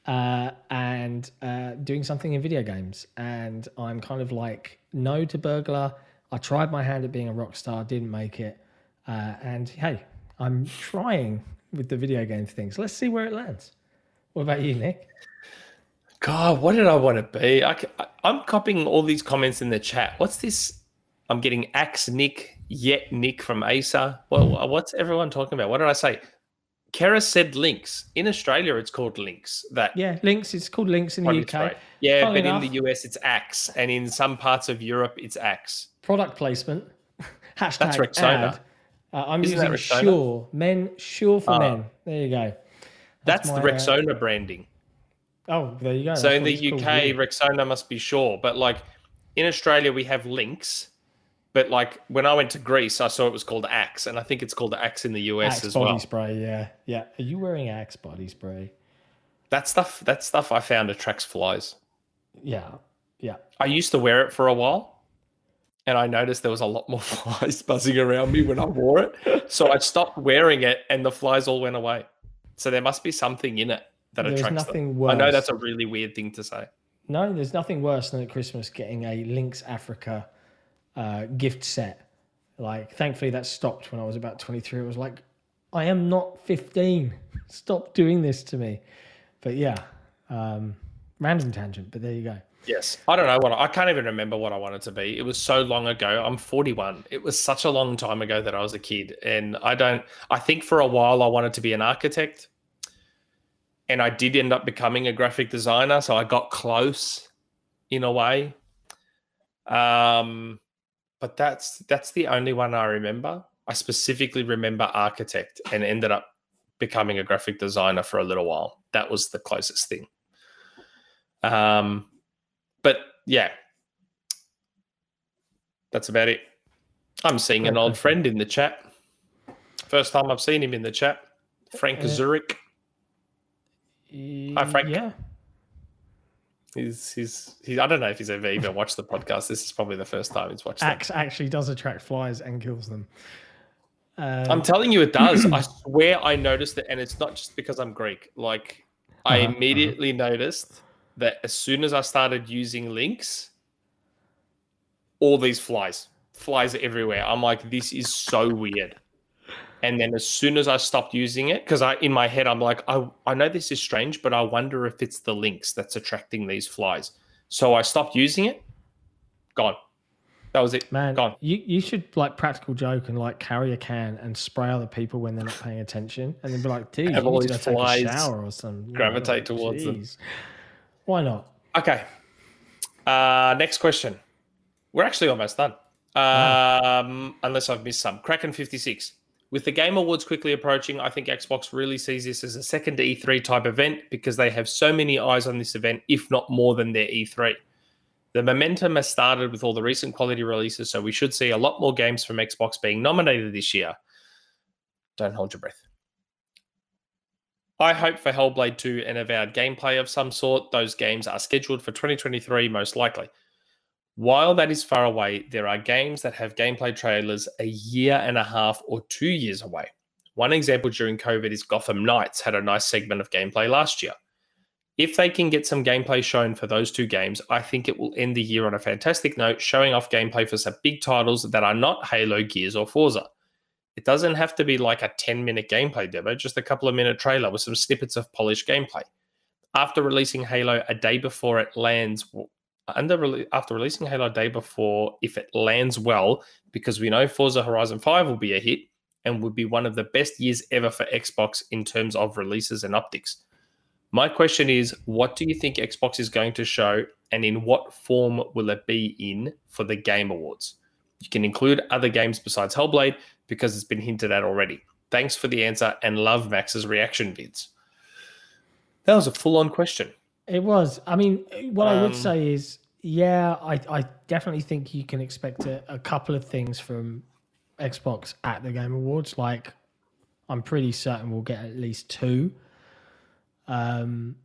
Speaker 2: uh, and uh, doing something in video games. And I'm kind of like, no to burglar. I tried my hand at being a rock star, didn't make it. Uh, and hey, I'm trying with the video game things. Let's see where it lands. What about you, Nick?
Speaker 3: God, what did I want to be? I, am copying all these comments in the chat. What's this? I'm getting Axe Nick, yet Nick from Asa. Well, what's everyone talking about? What did I say? Kara said Lynx. In Australia, it's called Lynx. That
Speaker 2: Yeah, Lynx. It's called Lynx in the UK.
Speaker 3: spray. Yeah,
Speaker 2: Funnily
Speaker 3: but
Speaker 2: enough-
Speaker 3: in the US, it's Axe, and in some parts of Europe, it's Axe.
Speaker 2: Product placement. Hashtag
Speaker 3: Rexona.
Speaker 2: ad. Uh, I'm
Speaker 3: Isn't
Speaker 2: using? Sure. Men, Sure for
Speaker 3: Oh.
Speaker 2: men. There you go.
Speaker 3: That's, the
Speaker 2: my, uh,
Speaker 3: Rexona branding.
Speaker 2: Oh, there you go.
Speaker 3: So
Speaker 2: That's
Speaker 3: in the
Speaker 2: it's called,
Speaker 3: UK. Rexona must be sure, but like in Australia, we have Lynx. But like when I went to Greece, I saw it was called Axe, and I think it's called Axe in the US
Speaker 2: Axe
Speaker 3: as
Speaker 2: body
Speaker 3: well.
Speaker 2: spray. Yeah, yeah. Are you wearing Axe body spray?
Speaker 3: That stuff, that stuff, I found attracts flies.
Speaker 2: Yeah, yeah.
Speaker 3: I used to wear it for a while, and I noticed there was a lot more flies buzzing around me when I wore it. So I stopped wearing it, and the flies all went away. So there must be something in it that
Speaker 2: There's
Speaker 3: attracts
Speaker 2: nothing
Speaker 3: them.
Speaker 2: worse.
Speaker 3: I know that's a really weird thing to say.
Speaker 2: No, there's nothing worse than at Christmas getting a Lynx Africa uh, gift set. Like, thankfully, that stopped when I was about 23. It was like, I am not 15. Stop doing this to me. But yeah, um, random tangent, but there you go.
Speaker 3: Yes. I don't know what I can't even remember what I wanted to be. It was so long ago. I'm 41. It was such a long time ago that I was a kid. And I don't I think for a while I wanted to be an architect. And I did end up becoming a graphic designer, so I got close in a way. Um but that's that's the only one I remember. I specifically remember architect and ended up becoming a graphic designer for a little while. That was the closest thing. Um, but yeah, that's about it. I'm seeing an old friend in the chat. First time I've seen him in the chat. Frank
Speaker 2: Uh,
Speaker 3: Zurich. Hi, Frank.
Speaker 2: Yeah.
Speaker 3: He's, he's, he, I don't know if he's ever even watched the podcast. This is probably the first time he's watched it.
Speaker 2: Axe actually does attract flies and kills them. Um,
Speaker 3: I'm telling you, it does. I swear I noticed it, and it's not just because I'm Greek. Like, I
Speaker 2: Uh-huh, uh-huh.
Speaker 3: immediately noticed that as soon as I started using Lynx, all these flies, flies everywhere. I'm like, this is so weird. And then as soon as I stopped using it, because I in my head I'm like, I, I know this is strange, but I wonder if it's the Lynx that's attracting these flies. So I stopped using it. Gone. That was it.
Speaker 2: Man,
Speaker 3: Gone.
Speaker 2: you you should like practical joke and like carry a can and spray other people when they're not paying attention, and then be like, "Dude,
Speaker 3: Have
Speaker 2: you
Speaker 3: all
Speaker 2: need to take a
Speaker 3: flies
Speaker 2: shower or something."
Speaker 3: gravitate towards them.
Speaker 2: Why not?
Speaker 3: Okay. Uh, next question. We're actually almost done. Um, unless I've missed some. Kraken 56. With the Game Awards quickly approaching, I think Xbox really sees this as a second E3 type event because they have so many eyes on this event, if not more than their E3. The momentum has started with all the recent quality releases, so we should see a lot more games from Xbox being nominated this year. Don't hold your breath. I hope for Hellblade 2 and avowed gameplay of some sort. Those games are scheduled for 2023, most likely. While that is far away, there are games that have gameplay trailers a year and a half or two years away. One example during COVID is Gotham Knights had a nice segment of gameplay last year. If they can get some gameplay shown for those two games, I think it will end the year on a fantastic note, showing off gameplay for some big titles that are not Halo, Gears, or Forza. It doesn't have to be like a 10 minute gameplay demo, just a couple of minute trailer with some snippets of polished gameplay. After releasing Halo a day before it lands, under after releasing Halo day before, if it lands well, because we know Forza Horizon 5 will be a hit and would be one of the best years ever for Xbox in terms of releases and optics. My question is, what do you think Xbox is going to show, and in what form will it be in for the Game Awards? You can include other games besides Hellblade because it's been hinted at already. Thanks for the answer and love Max's reaction vids. That was a full on question.
Speaker 2: It was. I mean, what I would
Speaker 3: Um,
Speaker 2: say is, yeah, I, I definitely think you can expect a, a couple of things from Xbox at the Game Awards. Like, I'm pretty certain we'll get at least two. Um,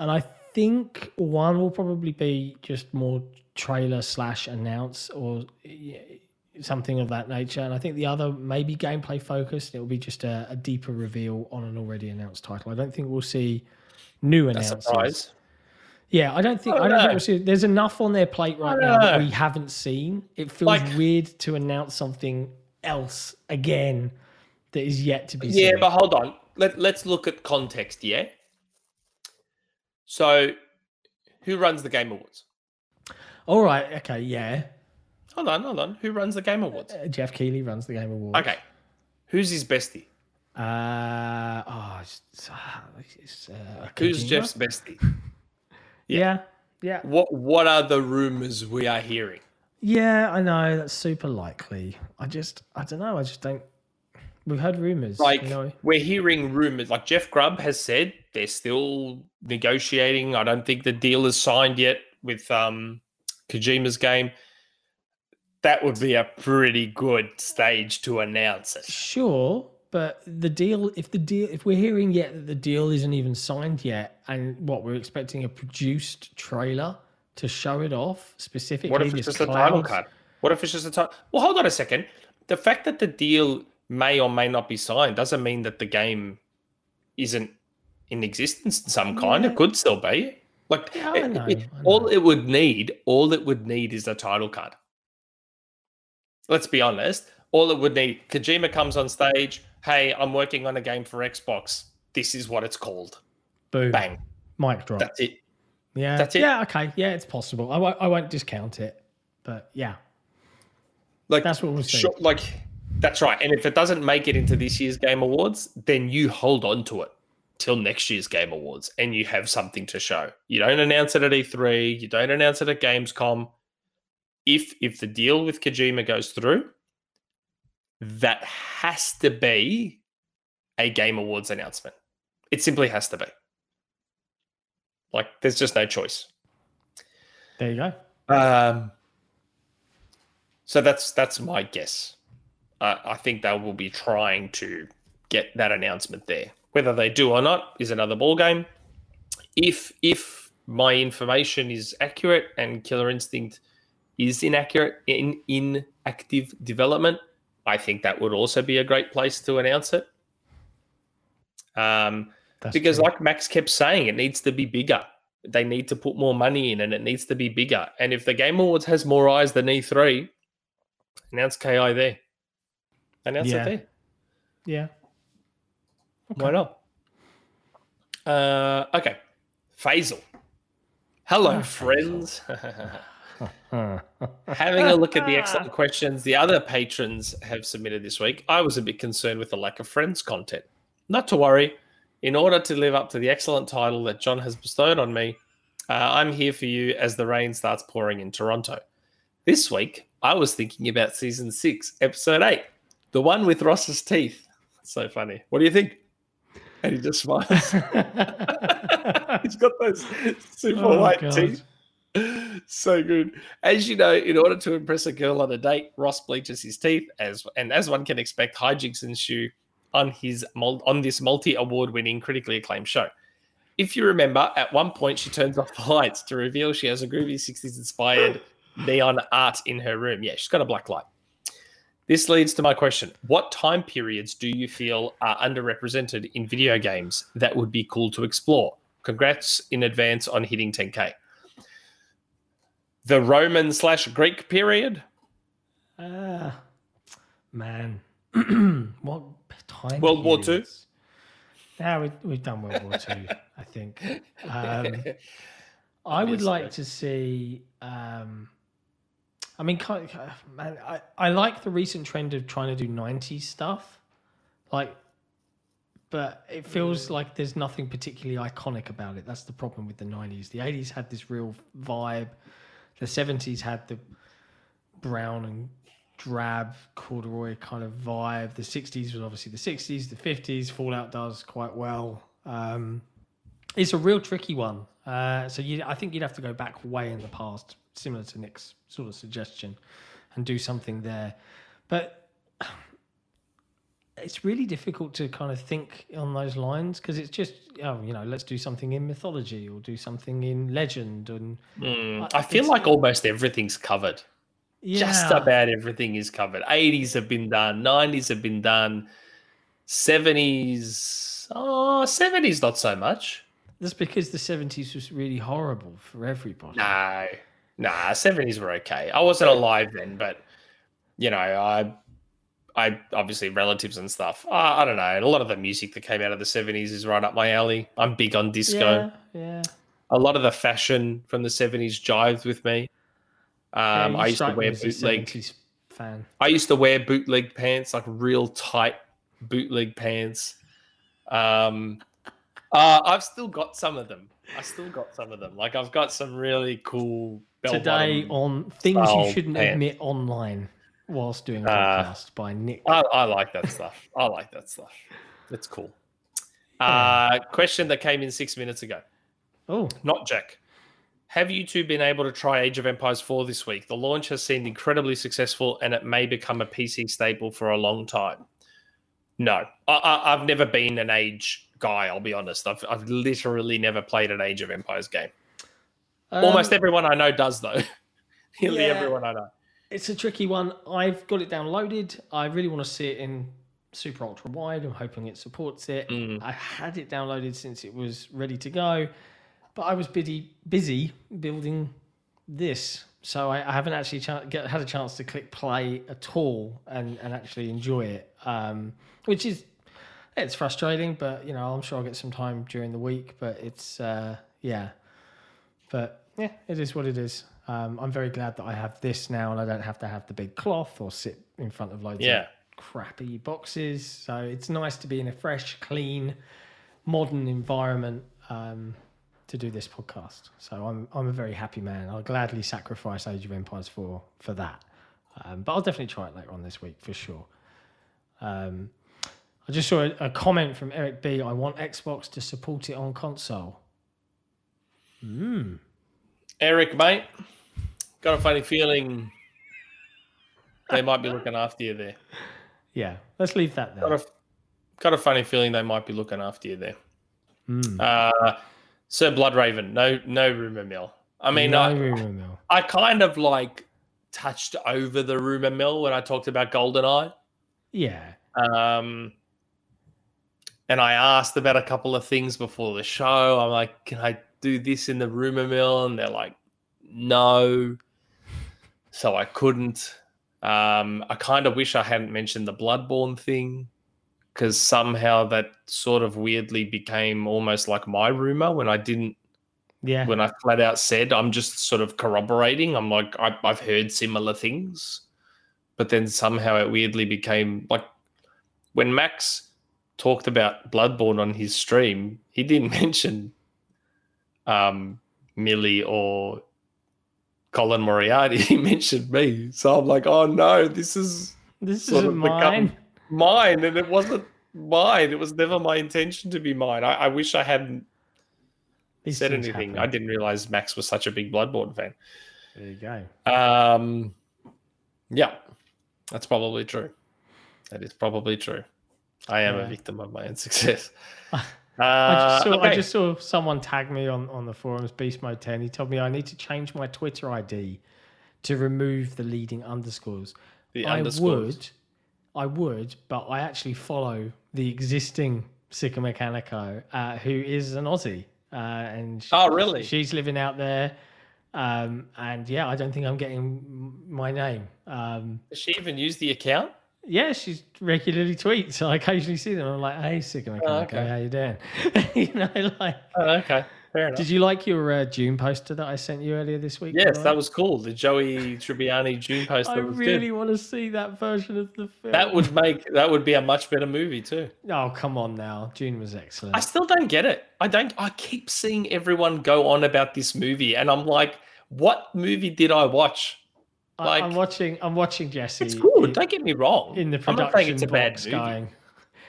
Speaker 2: and I think one will probably be just more trailer slash announce or something of that nature. And I think the other maybe gameplay focused. It will be just a, a deeper reveal on an already announced title. I don't think we'll see new announcements. Yeah, I don't think
Speaker 3: I
Speaker 2: I
Speaker 3: don't
Speaker 2: don't, think
Speaker 3: know.
Speaker 2: we'll see. There's enough on their plate right now
Speaker 3: don't
Speaker 2: that we haven't seen. It feels
Speaker 3: Like-
Speaker 2: weird to announce something else again that is yet to be seen.
Speaker 3: Yeah,
Speaker 2: seen.
Speaker 3: but hold on. Let, let's look at context, yeah? So, who runs the Game Awards?
Speaker 2: All right, okay, yeah.
Speaker 3: Hold on, hold on. Who runs the Game Awards?
Speaker 2: Uh, Geoff Keighley runs the Game Awards.
Speaker 3: Okay. Who's his bestie?
Speaker 2: Uh, oh, it's, uh, it's, uh,
Speaker 3: Who's Jeff's bestie?
Speaker 2: Yeah, yeah,
Speaker 3: What What are the rumors we are hearing?
Speaker 2: yeah. I know that's super likely. I just, I don't know. I just don't. We've heard rumors.
Speaker 3: Like
Speaker 2: you know?
Speaker 3: we're hearing rumors. Like Jeff Grubb has said, they're still negotiating. I don't think the deal is signed yet with um, Kojima's game. That would be a pretty good stage to announce it.
Speaker 2: Sure, but the deal if the deal if we're hearing yet that the deal isn't even signed yet and what we're expecting a produced trailer to show it off specifically
Speaker 3: What if it's just a title card? What if it's just a title? Well, hold on a second. The fact that the deal may or may not be signed doesn't mean that the game isn't in existence in some kind.
Speaker 2: Yeah.
Speaker 3: It could still be. Like
Speaker 2: Yeah,
Speaker 3: it-
Speaker 2: know,
Speaker 3: it- all it would need, all it would need is a title card. Let's be honest. All it would need, Kojima comes on stage. Hey, I'm working on a game for Xbox. This is what it's called.
Speaker 2: Boom.
Speaker 3: Bang.
Speaker 2: Mic drop.
Speaker 3: That's it.
Speaker 2: yeah.
Speaker 3: that's it.
Speaker 2: Yeah, okay. Yeah, it's possible. I won't I won't discount it. But yeah,
Speaker 3: Like
Speaker 2: that's what we'll see.
Speaker 3: Sure, like that's right. And if it doesn't make it into this year's Game Awards, then you hold on to it till next year's Game Awards, and you have something to show. You don't announce it at E3. You don't announce it at Gamescom. If if the deal with Kojima goes through, that has to be a Game Awards announcement. It simply has to be. Like, there's just no choice.
Speaker 2: There you go.
Speaker 3: Um, so that's that's my guess. Uh, I think they will be trying to get that announcement there. Whether they do or not is another ball game. If if my information is accurate and Killer Instinct is inaccurate in in active development, I think that would also be a great place to announce it. Um, because,
Speaker 2: true.
Speaker 3: like Max kept saying, it needs to be bigger. They need to put more money in, and it needs to be bigger. And if the Game Awards has more eyes than E3, announce KI there. Announce
Speaker 2: Yeah.
Speaker 3: it there.
Speaker 2: yeah.
Speaker 3: Why not? Uh, okay. Faisal. Hello,
Speaker 2: Ah,
Speaker 3: friends. Having a look at the excellent questions the other patrons have submitted this week, I was a bit concerned with the lack of friends content. Not to worry. In order to live up to the excellent title that John has bestowed on me, uh, I'm here for you as the rain starts pouring in Toronto. This week, I was thinking about season six, episode eight, the one with Ross's teeth. So funny. What do you think? And he just smiles. He's got those super
Speaker 2: Oh,
Speaker 3: white
Speaker 2: God.
Speaker 3: teeth. So good. As you know, in order to impress a girl on a date, Ross bleaches his teeth, as and as one can expect, hijinks ensue on his on this multi-award-winning, critically acclaimed show. If you remember, at one point she turns off the lights to reveal she has a groovy 60s inspired neon art in her room. Yeah, she's got a black light. This leads to my question. What time periods do you feel are underrepresented in video games that would be cool to explore? Congrats in advance on hitting 10K. The Roman slash Greek period?
Speaker 2: Ah, man. what time?
Speaker 3: World War Two?
Speaker 2: Yeah, we, we've done World War Two, I think. Um, I would like to see. Um, I mean, man, I, I like the recent trend of trying to do 90s stuff. Like, but it feels like there's nothing particularly iconic about it. That's the problem with the 90s. The 80s had this real vibe, the 70s had the brown and drab corduroy kind of vibe. The 60s was obviously the 60s, the 50s. Fallout does quite well. Um, it's a real tricky one. Uh, so you, I think you'd have to go back way in the past, similar to Nick's sort of suggestion, and do something there. But it's really difficult to kind of think on those lines because it's just, oh, you know, let's do something in mythology or do something in legend and
Speaker 3: Mm, I feel like almost everything's covered.
Speaker 2: yeah,
Speaker 3: Just about everything is covered. 80s have been done, 90s have been done, 70s. Oh, 70s not so much.
Speaker 2: That's because the 70s was really horrible for everybody.
Speaker 3: No, nah, 70s were okay. I wasn't alive then, but you know, I, I obviously relatives and stuff. I, I don't know. And A lot of the music that came out of the 70s is right up my alley. I'm big on disco.
Speaker 2: Yeah, yeah.
Speaker 3: A lot of the fashion from the 70s jives with me. Um,
Speaker 2: you
Speaker 3: I used to wear bootleg.
Speaker 2: fan.
Speaker 3: I used to wear bootleg pants, like real tight bootleg pants. Um, uh, I've still got some of them. I still got some of them. Like I've got some really cool.
Speaker 2: Today on things you shouldn't
Speaker 3: pants.
Speaker 2: admit online whilst doing a
Speaker 3: Uh,
Speaker 2: podcast by Nick.
Speaker 3: I, I like that stuff. I like that stuff. That's cool. Uh, question that came in six minutes ago.
Speaker 2: oh,
Speaker 3: Not Jack. Have you two been able to try Age of Empires 4 this week? The launch has seemed incredibly successful and it may become a PC staple for a long time. No, I, I, I've never been an Age guy, I'll be honest. I've, I've literally never played an Age of Empires game. Almost
Speaker 2: um,
Speaker 3: everyone I know does, though. Nearly
Speaker 2: yeah.
Speaker 3: everyone I know.
Speaker 2: It's a tricky one. I've got it downloaded. I really want to see it in super ultra wide. I'm hoping it supports it.
Speaker 3: Mm.
Speaker 2: I had it downloaded since it was ready to go, but I was busy busy building this, so I, I haven't actually ch- get, had a chance to click play at all and, and actually enjoy it. Um, which is it's frustrating, but you know I'm sure I'll get some time during the week. But it's uh, yeah, but yeah, it is what it is. Um, I'm very glad that I have this now, and I don't have to have the big cloth or sit in front of loads
Speaker 3: Yeah.
Speaker 2: of crappy boxes. So it's nice to be in a fresh, clean, modern environment um, to do this podcast. So I'm I'm a very happy man. I'll gladly sacrifice Age of Empires for for that. Um, but I'll definitely try it later on this week for sure. Um, I just saw a, a comment from Eric B. I want Xbox to support it on console.
Speaker 3: Eric, mate, got a funny feeling they might be looking after you there.
Speaker 2: Yeah, let's leave that
Speaker 3: Got a, got a funny feeling they might be looking after you there.
Speaker 2: Mm.
Speaker 3: Uh, Sir Bloodraven, no, no rumor mill. I mean,
Speaker 2: no
Speaker 3: I,
Speaker 2: rumor mill.
Speaker 3: I kind of like touched over the rumor mill when I talked about GoldenEye.
Speaker 2: Yeah,
Speaker 3: Um, and I asked about a couple of things before the show. I'm like, can I do this in the rumor mill? And they're like, no. So I couldn't. Um, I kind of wish I hadn't mentioned the Bloodborne thing because somehow that sort of weirdly became almost like my rumor when I didn't
Speaker 2: yeah.
Speaker 3: when I flat out said I'm just sort of corroborating. I'm like I, I've heard similar things, but then somehow it weirdly became like when Max talked about Bloodborne on his stream, he didn't mention um, Millie or Colin Moriarty. Mentioned me, so I'm like, oh no, this is
Speaker 2: this isn't mine.
Speaker 3: mine, and it wasn't mine. It was never my intention to be mine. I, I wish I hadn't
Speaker 2: These
Speaker 3: said anything.
Speaker 2: happen.
Speaker 3: I didn't realize Max was such a big Bloodborne fan.
Speaker 2: There you go.
Speaker 3: Um, yeah, that's probably true. That is probably true. I am
Speaker 2: Yeah.
Speaker 3: a victim of my own success. Uh,
Speaker 2: I just, saw, I just saw someone tag me on, on the forums, Beast Mode 10. He told me I need to change my Twitter ID to remove the leading underscores.
Speaker 3: the
Speaker 2: I
Speaker 3: underscores.
Speaker 2: would, I would, but I actually follow the existing Sikamikanico, uh, who is an Aussie, uh, and sh-
Speaker 3: Oh, really?
Speaker 2: she's living out there. Um, and yeah, I don't think I'm getting my name. Um,
Speaker 3: Does she even use the account?
Speaker 2: Yeah, she regularly tweets. I occasionally see them. I'm like, hey, Sikamikanico,
Speaker 3: Oh, okay.
Speaker 2: how you doing? you know, like.
Speaker 3: Oh, okay, fair enough.
Speaker 2: Did you like your uh, Dune poster that I sent you earlier this week?
Speaker 3: yes, that was cool. The Joey Tribbiani Dune poster
Speaker 2: I really
Speaker 3: good.
Speaker 2: want to see that version of the film.
Speaker 3: That would make that would be a much better movie too.
Speaker 2: Oh, come on now. Dune was excellent.
Speaker 3: I still don't get it. I don't. I keep seeing everyone go on about this movie, and I'm like, what movie did I watch?
Speaker 2: I, am watching. I'm watching Jesse.
Speaker 3: It's good.
Speaker 2: in-
Speaker 3: Don't get me wrong.
Speaker 2: in the production, I'm
Speaker 3: not saying it's a bad
Speaker 2: box
Speaker 3: movie.
Speaker 2: going.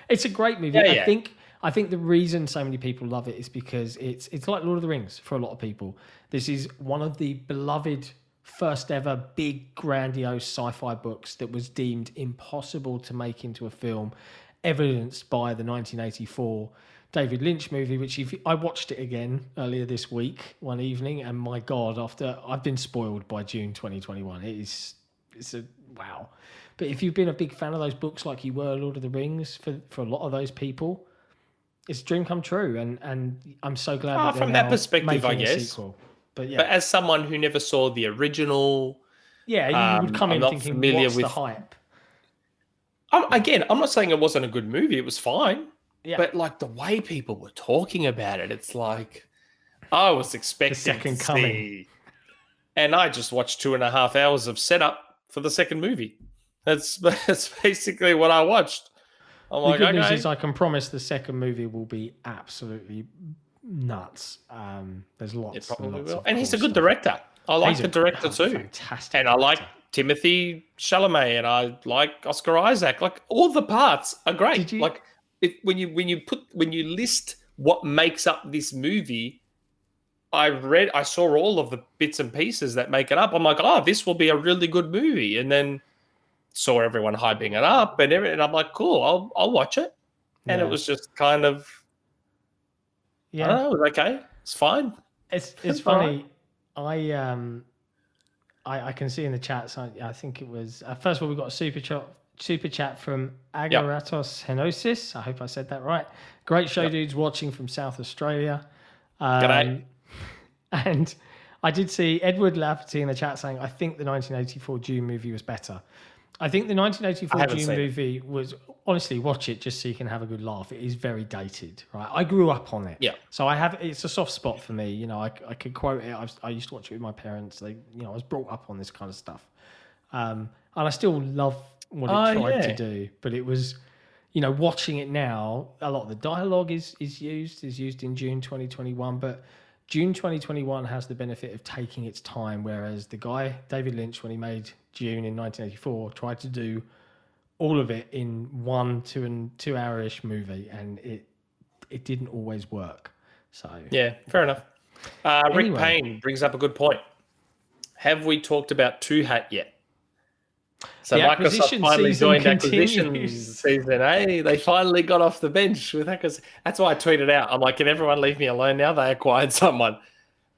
Speaker 2: It's a great movie.
Speaker 3: Yeah,
Speaker 2: I think I think the reason so many people love it is because it's it's like Lord of the Rings for a lot of people. This is one of the beloved first ever big grandiose sci-fi books that was deemed impossible to make into a film, evidenced by the 1984 David Lynch movie, which if I watched it again earlier this week one evening, and my God, after I've been spoiled by Dune 2021, it is it's a wow. But if you've been a big fan of those books, like you were Lord of the Rings, for for a lot of those people, it's a dream come true, and and I'm so glad.
Speaker 3: Ah,
Speaker 2: that
Speaker 3: from that perspective, I guess.
Speaker 2: But yeah,
Speaker 3: But as someone who never saw the original,
Speaker 2: yeah, you
Speaker 3: um,
Speaker 2: would come
Speaker 3: I'm
Speaker 2: in
Speaker 3: not
Speaker 2: thinking,
Speaker 3: familiar
Speaker 2: "What's the hype?"
Speaker 3: I'm, again, I'm not saying it wasn't a good movie. It was fine.
Speaker 2: Yeah.
Speaker 3: But like the way people were talking about it, it's like I was expecting
Speaker 2: the
Speaker 3: second
Speaker 2: coming.
Speaker 3: see, and I just watched two and a half hours of setup for the second movie. That's that's basically what I watched. I'm
Speaker 2: The
Speaker 3: like,
Speaker 2: good
Speaker 3: okay,
Speaker 2: news is, I can promise the second movie will be absolutely nuts. Um, there's lots.
Speaker 3: it probably
Speaker 2: and lots
Speaker 3: will. And he's a good
Speaker 2: stuff.
Speaker 3: director. I like
Speaker 2: He's
Speaker 3: the
Speaker 2: a-
Speaker 3: director too.
Speaker 2: Fantastic.
Speaker 3: and I like. Timothée Chalamet, and I like Oscar Isaac. Like all the parts are great.
Speaker 2: You-
Speaker 3: Like if, when you when you put when you list what makes up this movie, I read I saw all of the bits and pieces that make it up. I'm like, oh, this will be a really good movie, and then saw everyone hyping it up and everything. And I'm like, cool, I'll I'll watch it. And
Speaker 2: Yeah.
Speaker 3: it was just kind of I
Speaker 2: yeah.
Speaker 3: don't know, it was okay. It's fine.
Speaker 2: It's it's funny. I um I I can see in the chats. I, I think it was uh, first of all we got a super chat super chat from Agaratos Henosis. I hope I said that right. Great show,
Speaker 3: Yep.
Speaker 2: dudes, watching from South Australia. Um,
Speaker 3: G'day.
Speaker 2: And I did see Edward Lafferty in the chat saying, "I think the 1984 Dune movie was better." I think the 1984
Speaker 3: haven't
Speaker 2: Dune
Speaker 3: seen it.
Speaker 2: movie was honestly watch it just so you can have a good laugh. It is very dated, right? I grew up on it,
Speaker 3: Yeah.
Speaker 2: so I have it's a soft spot for me. You know, I, I could quote it. I, was, I used to watch it with my parents. They, you know, I was brought up on this kind of stuff, um, and I still love what it
Speaker 3: Oh,
Speaker 2: tried to do. But it was, you know, watching it now, a lot of the dialogue is is used is used in Dune 2021, but Dune 2021 has the benefit of taking its time, whereas the guy David Lynch, when he made Dune in 1984, tried to do all of it in one two and two hour ish movie, and it it didn't always work. So
Speaker 3: Yeah, fair enough. Uh, Rick
Speaker 2: Anyway.
Speaker 3: Payne brings up a good point. Have we talked about Two Hat yet? So
Speaker 2: The
Speaker 3: Microsoft finally joined
Speaker 2: continues.
Speaker 3: acquisition season. Hey, they finally got off the bench with hackers. That's why I tweeted out. I'm like, can everyone leave me alone now? They acquired someone.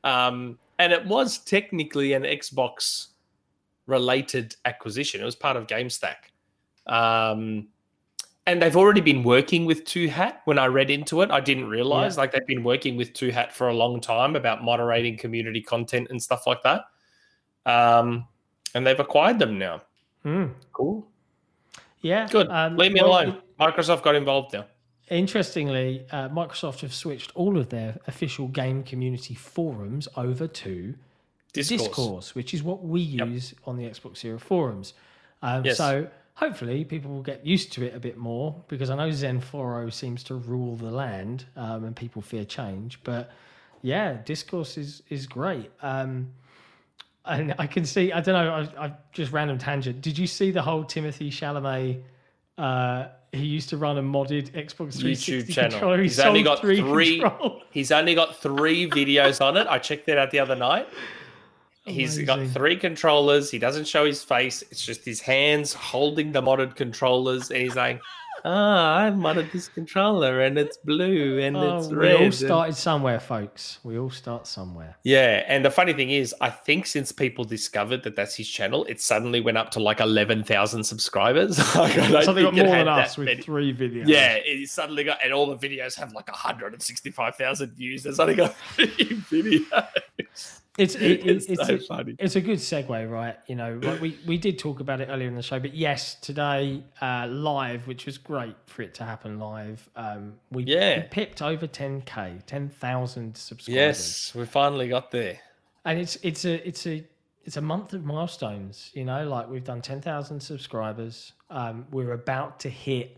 Speaker 3: Um, and it was technically an Xbox related acquisition. It was part of GameStack. Um, and they've already been working with Two Hat. When I read into it, I didn't realize like they've been working with Two Hat for a long time about moderating community content and stuff like that. Um, and they've acquired them now.
Speaker 2: Hmm.
Speaker 3: Cool.
Speaker 2: yeah,
Speaker 3: Good.
Speaker 2: um,
Speaker 3: Leave me
Speaker 2: well,
Speaker 3: alone. Microsoft got involved now.
Speaker 2: Interestingly, uh, Microsoft have switched all of their official game community forums over to
Speaker 3: Discourse.
Speaker 2: Discourse, which is what we use on the Xbox Series forums. Um,
Speaker 3: Yes.
Speaker 2: So hopefully people will get used to it a bit more because I know XenForo seems to rule the land um, and people fear change. But yeah, Discourse is is great. Um, and I can see, I don't know, I, I just random tangent. Did you see the whole Timothée Chalamet? Uh, he used to run a modded Xbox 360
Speaker 3: YouTube channel.
Speaker 2: He
Speaker 3: He's only got three.
Speaker 2: controllers.
Speaker 3: He's only got three videos on it. I checked that out the other night. He's got three controllers. He doesn't show his face. It's just his hands holding the modded controllers, and he's like, "Ah, I've modded this controller, and it's blue, and it's
Speaker 2: Oh,
Speaker 3: red."
Speaker 2: we all
Speaker 3: and-"
Speaker 2: started somewhere, folks. We all start somewhere.
Speaker 3: Yeah, and the funny thing is, I think since people discovered that that's his channel, it suddenly went up to like eleven thousand subscribers. Like, I don't
Speaker 2: So they got more than us with
Speaker 3: many.
Speaker 2: three videos.
Speaker 3: Yeah, it suddenly got, and all the videos have like 165,000 views. There's only got three videos.
Speaker 2: It's it, it-
Speaker 3: It's
Speaker 2: it's,
Speaker 3: so
Speaker 2: a,
Speaker 3: funny.
Speaker 2: it's a good segue, right? You know, like we we did talk about it earlier in the show, but yes, today uh, live, which was great for it to happen live. Um, we,
Speaker 3: Yeah.
Speaker 2: we pipped over 10k, 10,000 subscribers.
Speaker 3: Yes, we finally got there.
Speaker 2: and it's it's a it's a it's a month of milestones you know like we've done 10,000 subscribers um, we're about to hit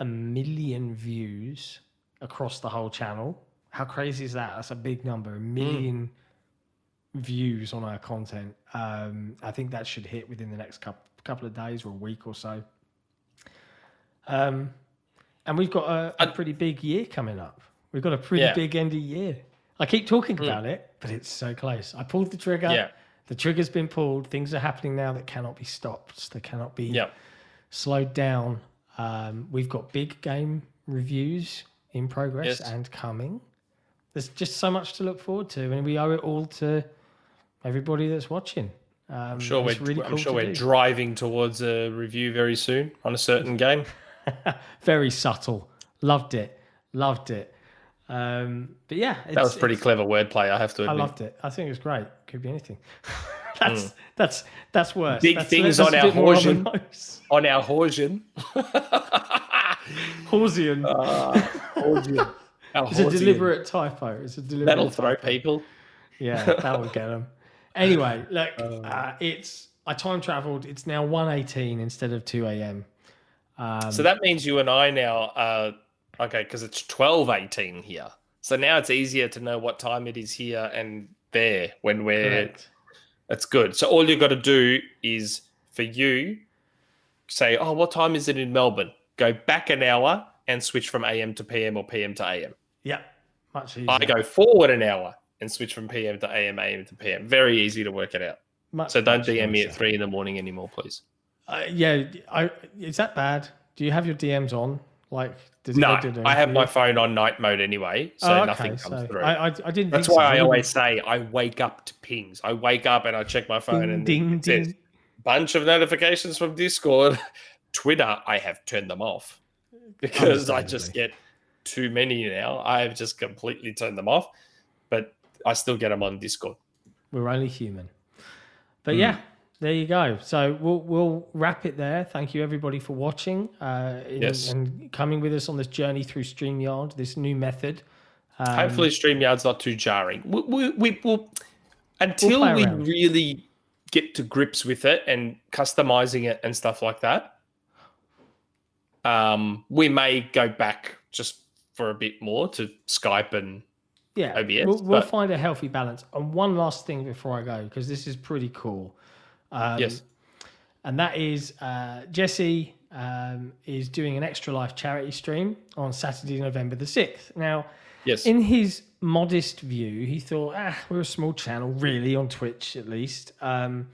Speaker 2: a million views across the whole channel how crazy is that that's a big number a million views on our content um, i think that should hit within the next couple couple of days or a week or so um, and we've got a, a pretty big year coming up we've got a pretty
Speaker 3: Yeah.
Speaker 2: big end of year I keep talking about it, but it's so close. I pulled the trigger.
Speaker 3: Yeah.
Speaker 2: The trigger's been pulled. Things are happening now that cannot be stopped. They cannot be
Speaker 3: Yeah.
Speaker 2: slowed down. Um, we've got big game reviews in progress
Speaker 3: Yes.
Speaker 2: and coming. There's just so much to look forward to, and we owe it all to everybody that's watching. Um,
Speaker 3: I'm sure we're,
Speaker 2: really
Speaker 3: I'm
Speaker 2: cool
Speaker 3: sure we're
Speaker 2: do.
Speaker 3: driving towards a review very soon on a certain game.
Speaker 2: Very subtle. Loved it. Loved it. Um, but yeah,
Speaker 3: That was pretty clever wordplay, I have to
Speaker 2: I loved it. I think it was great. Could be anything. that's that's that's worse.
Speaker 3: Hmm. Big
Speaker 2: that's,
Speaker 3: things
Speaker 2: that's
Speaker 3: on our
Speaker 2: bit more on the
Speaker 3: Horsian. On our Horsian.
Speaker 2: Horsian.
Speaker 3: Horsian. Our
Speaker 2: it's a deliberate typo. It's a deliberate.
Speaker 3: That'll throw
Speaker 2: typo.
Speaker 3: people.
Speaker 2: Yeah, that will get them. Anyway, look,
Speaker 3: Oh.
Speaker 2: uh, it's I time traveled. It's now one eighteen instead of two a.m. Um,
Speaker 3: So that means you and I now are okay because it's twelve eighteen here. So now it's easier to know what time it is here and there when we're.
Speaker 2: correct.
Speaker 3: That's good. So all you've got to do is for you say, "Oh, what time is it in Melbourne?" Go back an hour and switch from AM to PM or PM to AM.
Speaker 2: Yeah, much easier.
Speaker 3: I go forward an hour and switch from PM to AM, AM to PM. Very easy to work it out.
Speaker 2: Much,
Speaker 3: So don't DM me at three in the morning anymore, please.
Speaker 2: Uh, yeah, I, is that bad? Do you have your DMs on? Like, does
Speaker 3: No, I have my phone on night mode anyway, so
Speaker 2: Oh, okay,
Speaker 3: nothing comes
Speaker 2: so
Speaker 3: through.
Speaker 2: I, I, I didn't.
Speaker 3: That's why
Speaker 2: so.
Speaker 3: I always say I wake up to pings. I wake up and I check my phone
Speaker 2: Ding,
Speaker 3: and
Speaker 2: ding,
Speaker 3: it says
Speaker 2: ding.
Speaker 3: bunch of notifications from Discord. Twitter, I have turned them off because I just get too many now. I have just completely turned them off, I still get them on Discord.
Speaker 2: We're only human. But
Speaker 3: Hmm.
Speaker 2: yeah, there you go. So we'll we'll wrap it there. Thank you everybody for watching uh, in-
Speaker 3: Yes.
Speaker 2: and coming with us on this journey through Streamyard, this new method. Um,
Speaker 3: Hopefully, StreamYard's not too jarring. We, we, we will until
Speaker 2: play
Speaker 3: we really get to grips with it and customizing it and stuff like that. Um, we may go back just for a bit more to Skype and
Speaker 2: yeah,
Speaker 3: OBS,
Speaker 2: we'll, we'll
Speaker 3: but-
Speaker 2: find a healthy balance. And one last thing before I go, because this is pretty cool. Um,
Speaker 3: yes,
Speaker 2: and that is uh, Jesse um, is doing an Extra Life charity stream on Saturday, November the 6th. Now,
Speaker 3: Yes.
Speaker 2: in his modest view, he thought, ah, we're a small channel, really, on Twitch at least. Um,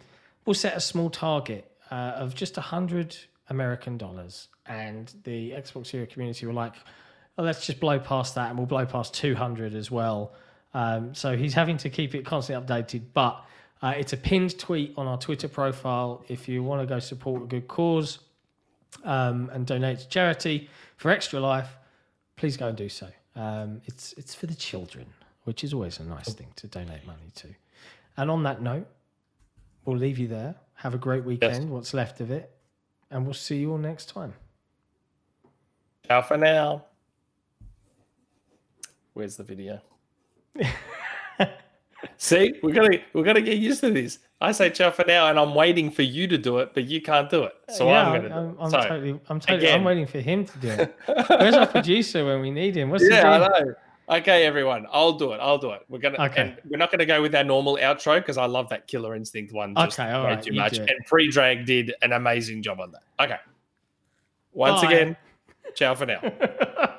Speaker 2: we'll set a small target uh, of just 100 American dollars. And the Xbox Era community were like, oh, let's just blow past that and we'll blow past 200 as well. Um, so he's having to keep it constantly updated. But uh, it's a pinned tweet on our Twitter profile. If you want to go support a good cause um, and donate to charity for Extra Life, please go and do so. Um, it's it's for the children, which is always a nice thing to donate money to. And on that note, we'll leave you there. Have a great weekend, what's left of it, and we'll see you all next time.
Speaker 3: Ciao for now. Where's the video? See, we're gonna we're gonna get used to this. I say ciao for now, and I'm waiting for you to do it, but you can't do it. So uh,
Speaker 2: yeah,
Speaker 3: I'm gonna.
Speaker 2: I'm. I'm
Speaker 3: So,
Speaker 2: totally, I'm totally,
Speaker 3: again.
Speaker 2: I'm waiting for him to do it. Where's our producer when we need him? What's
Speaker 3: yeah,
Speaker 2: he
Speaker 3: I know. Okay, everyone, I'll do it. I'll do it. We're gonna.
Speaker 2: Okay.
Speaker 3: And we're not gonna go with our normal outro because I love that Killer Instinct one. Just
Speaker 2: Okay, all
Speaker 3: way
Speaker 2: right,
Speaker 3: too much. And pre-drag did an amazing job on that. Okay. Once
Speaker 2: Bye.
Speaker 3: again, ciao for now.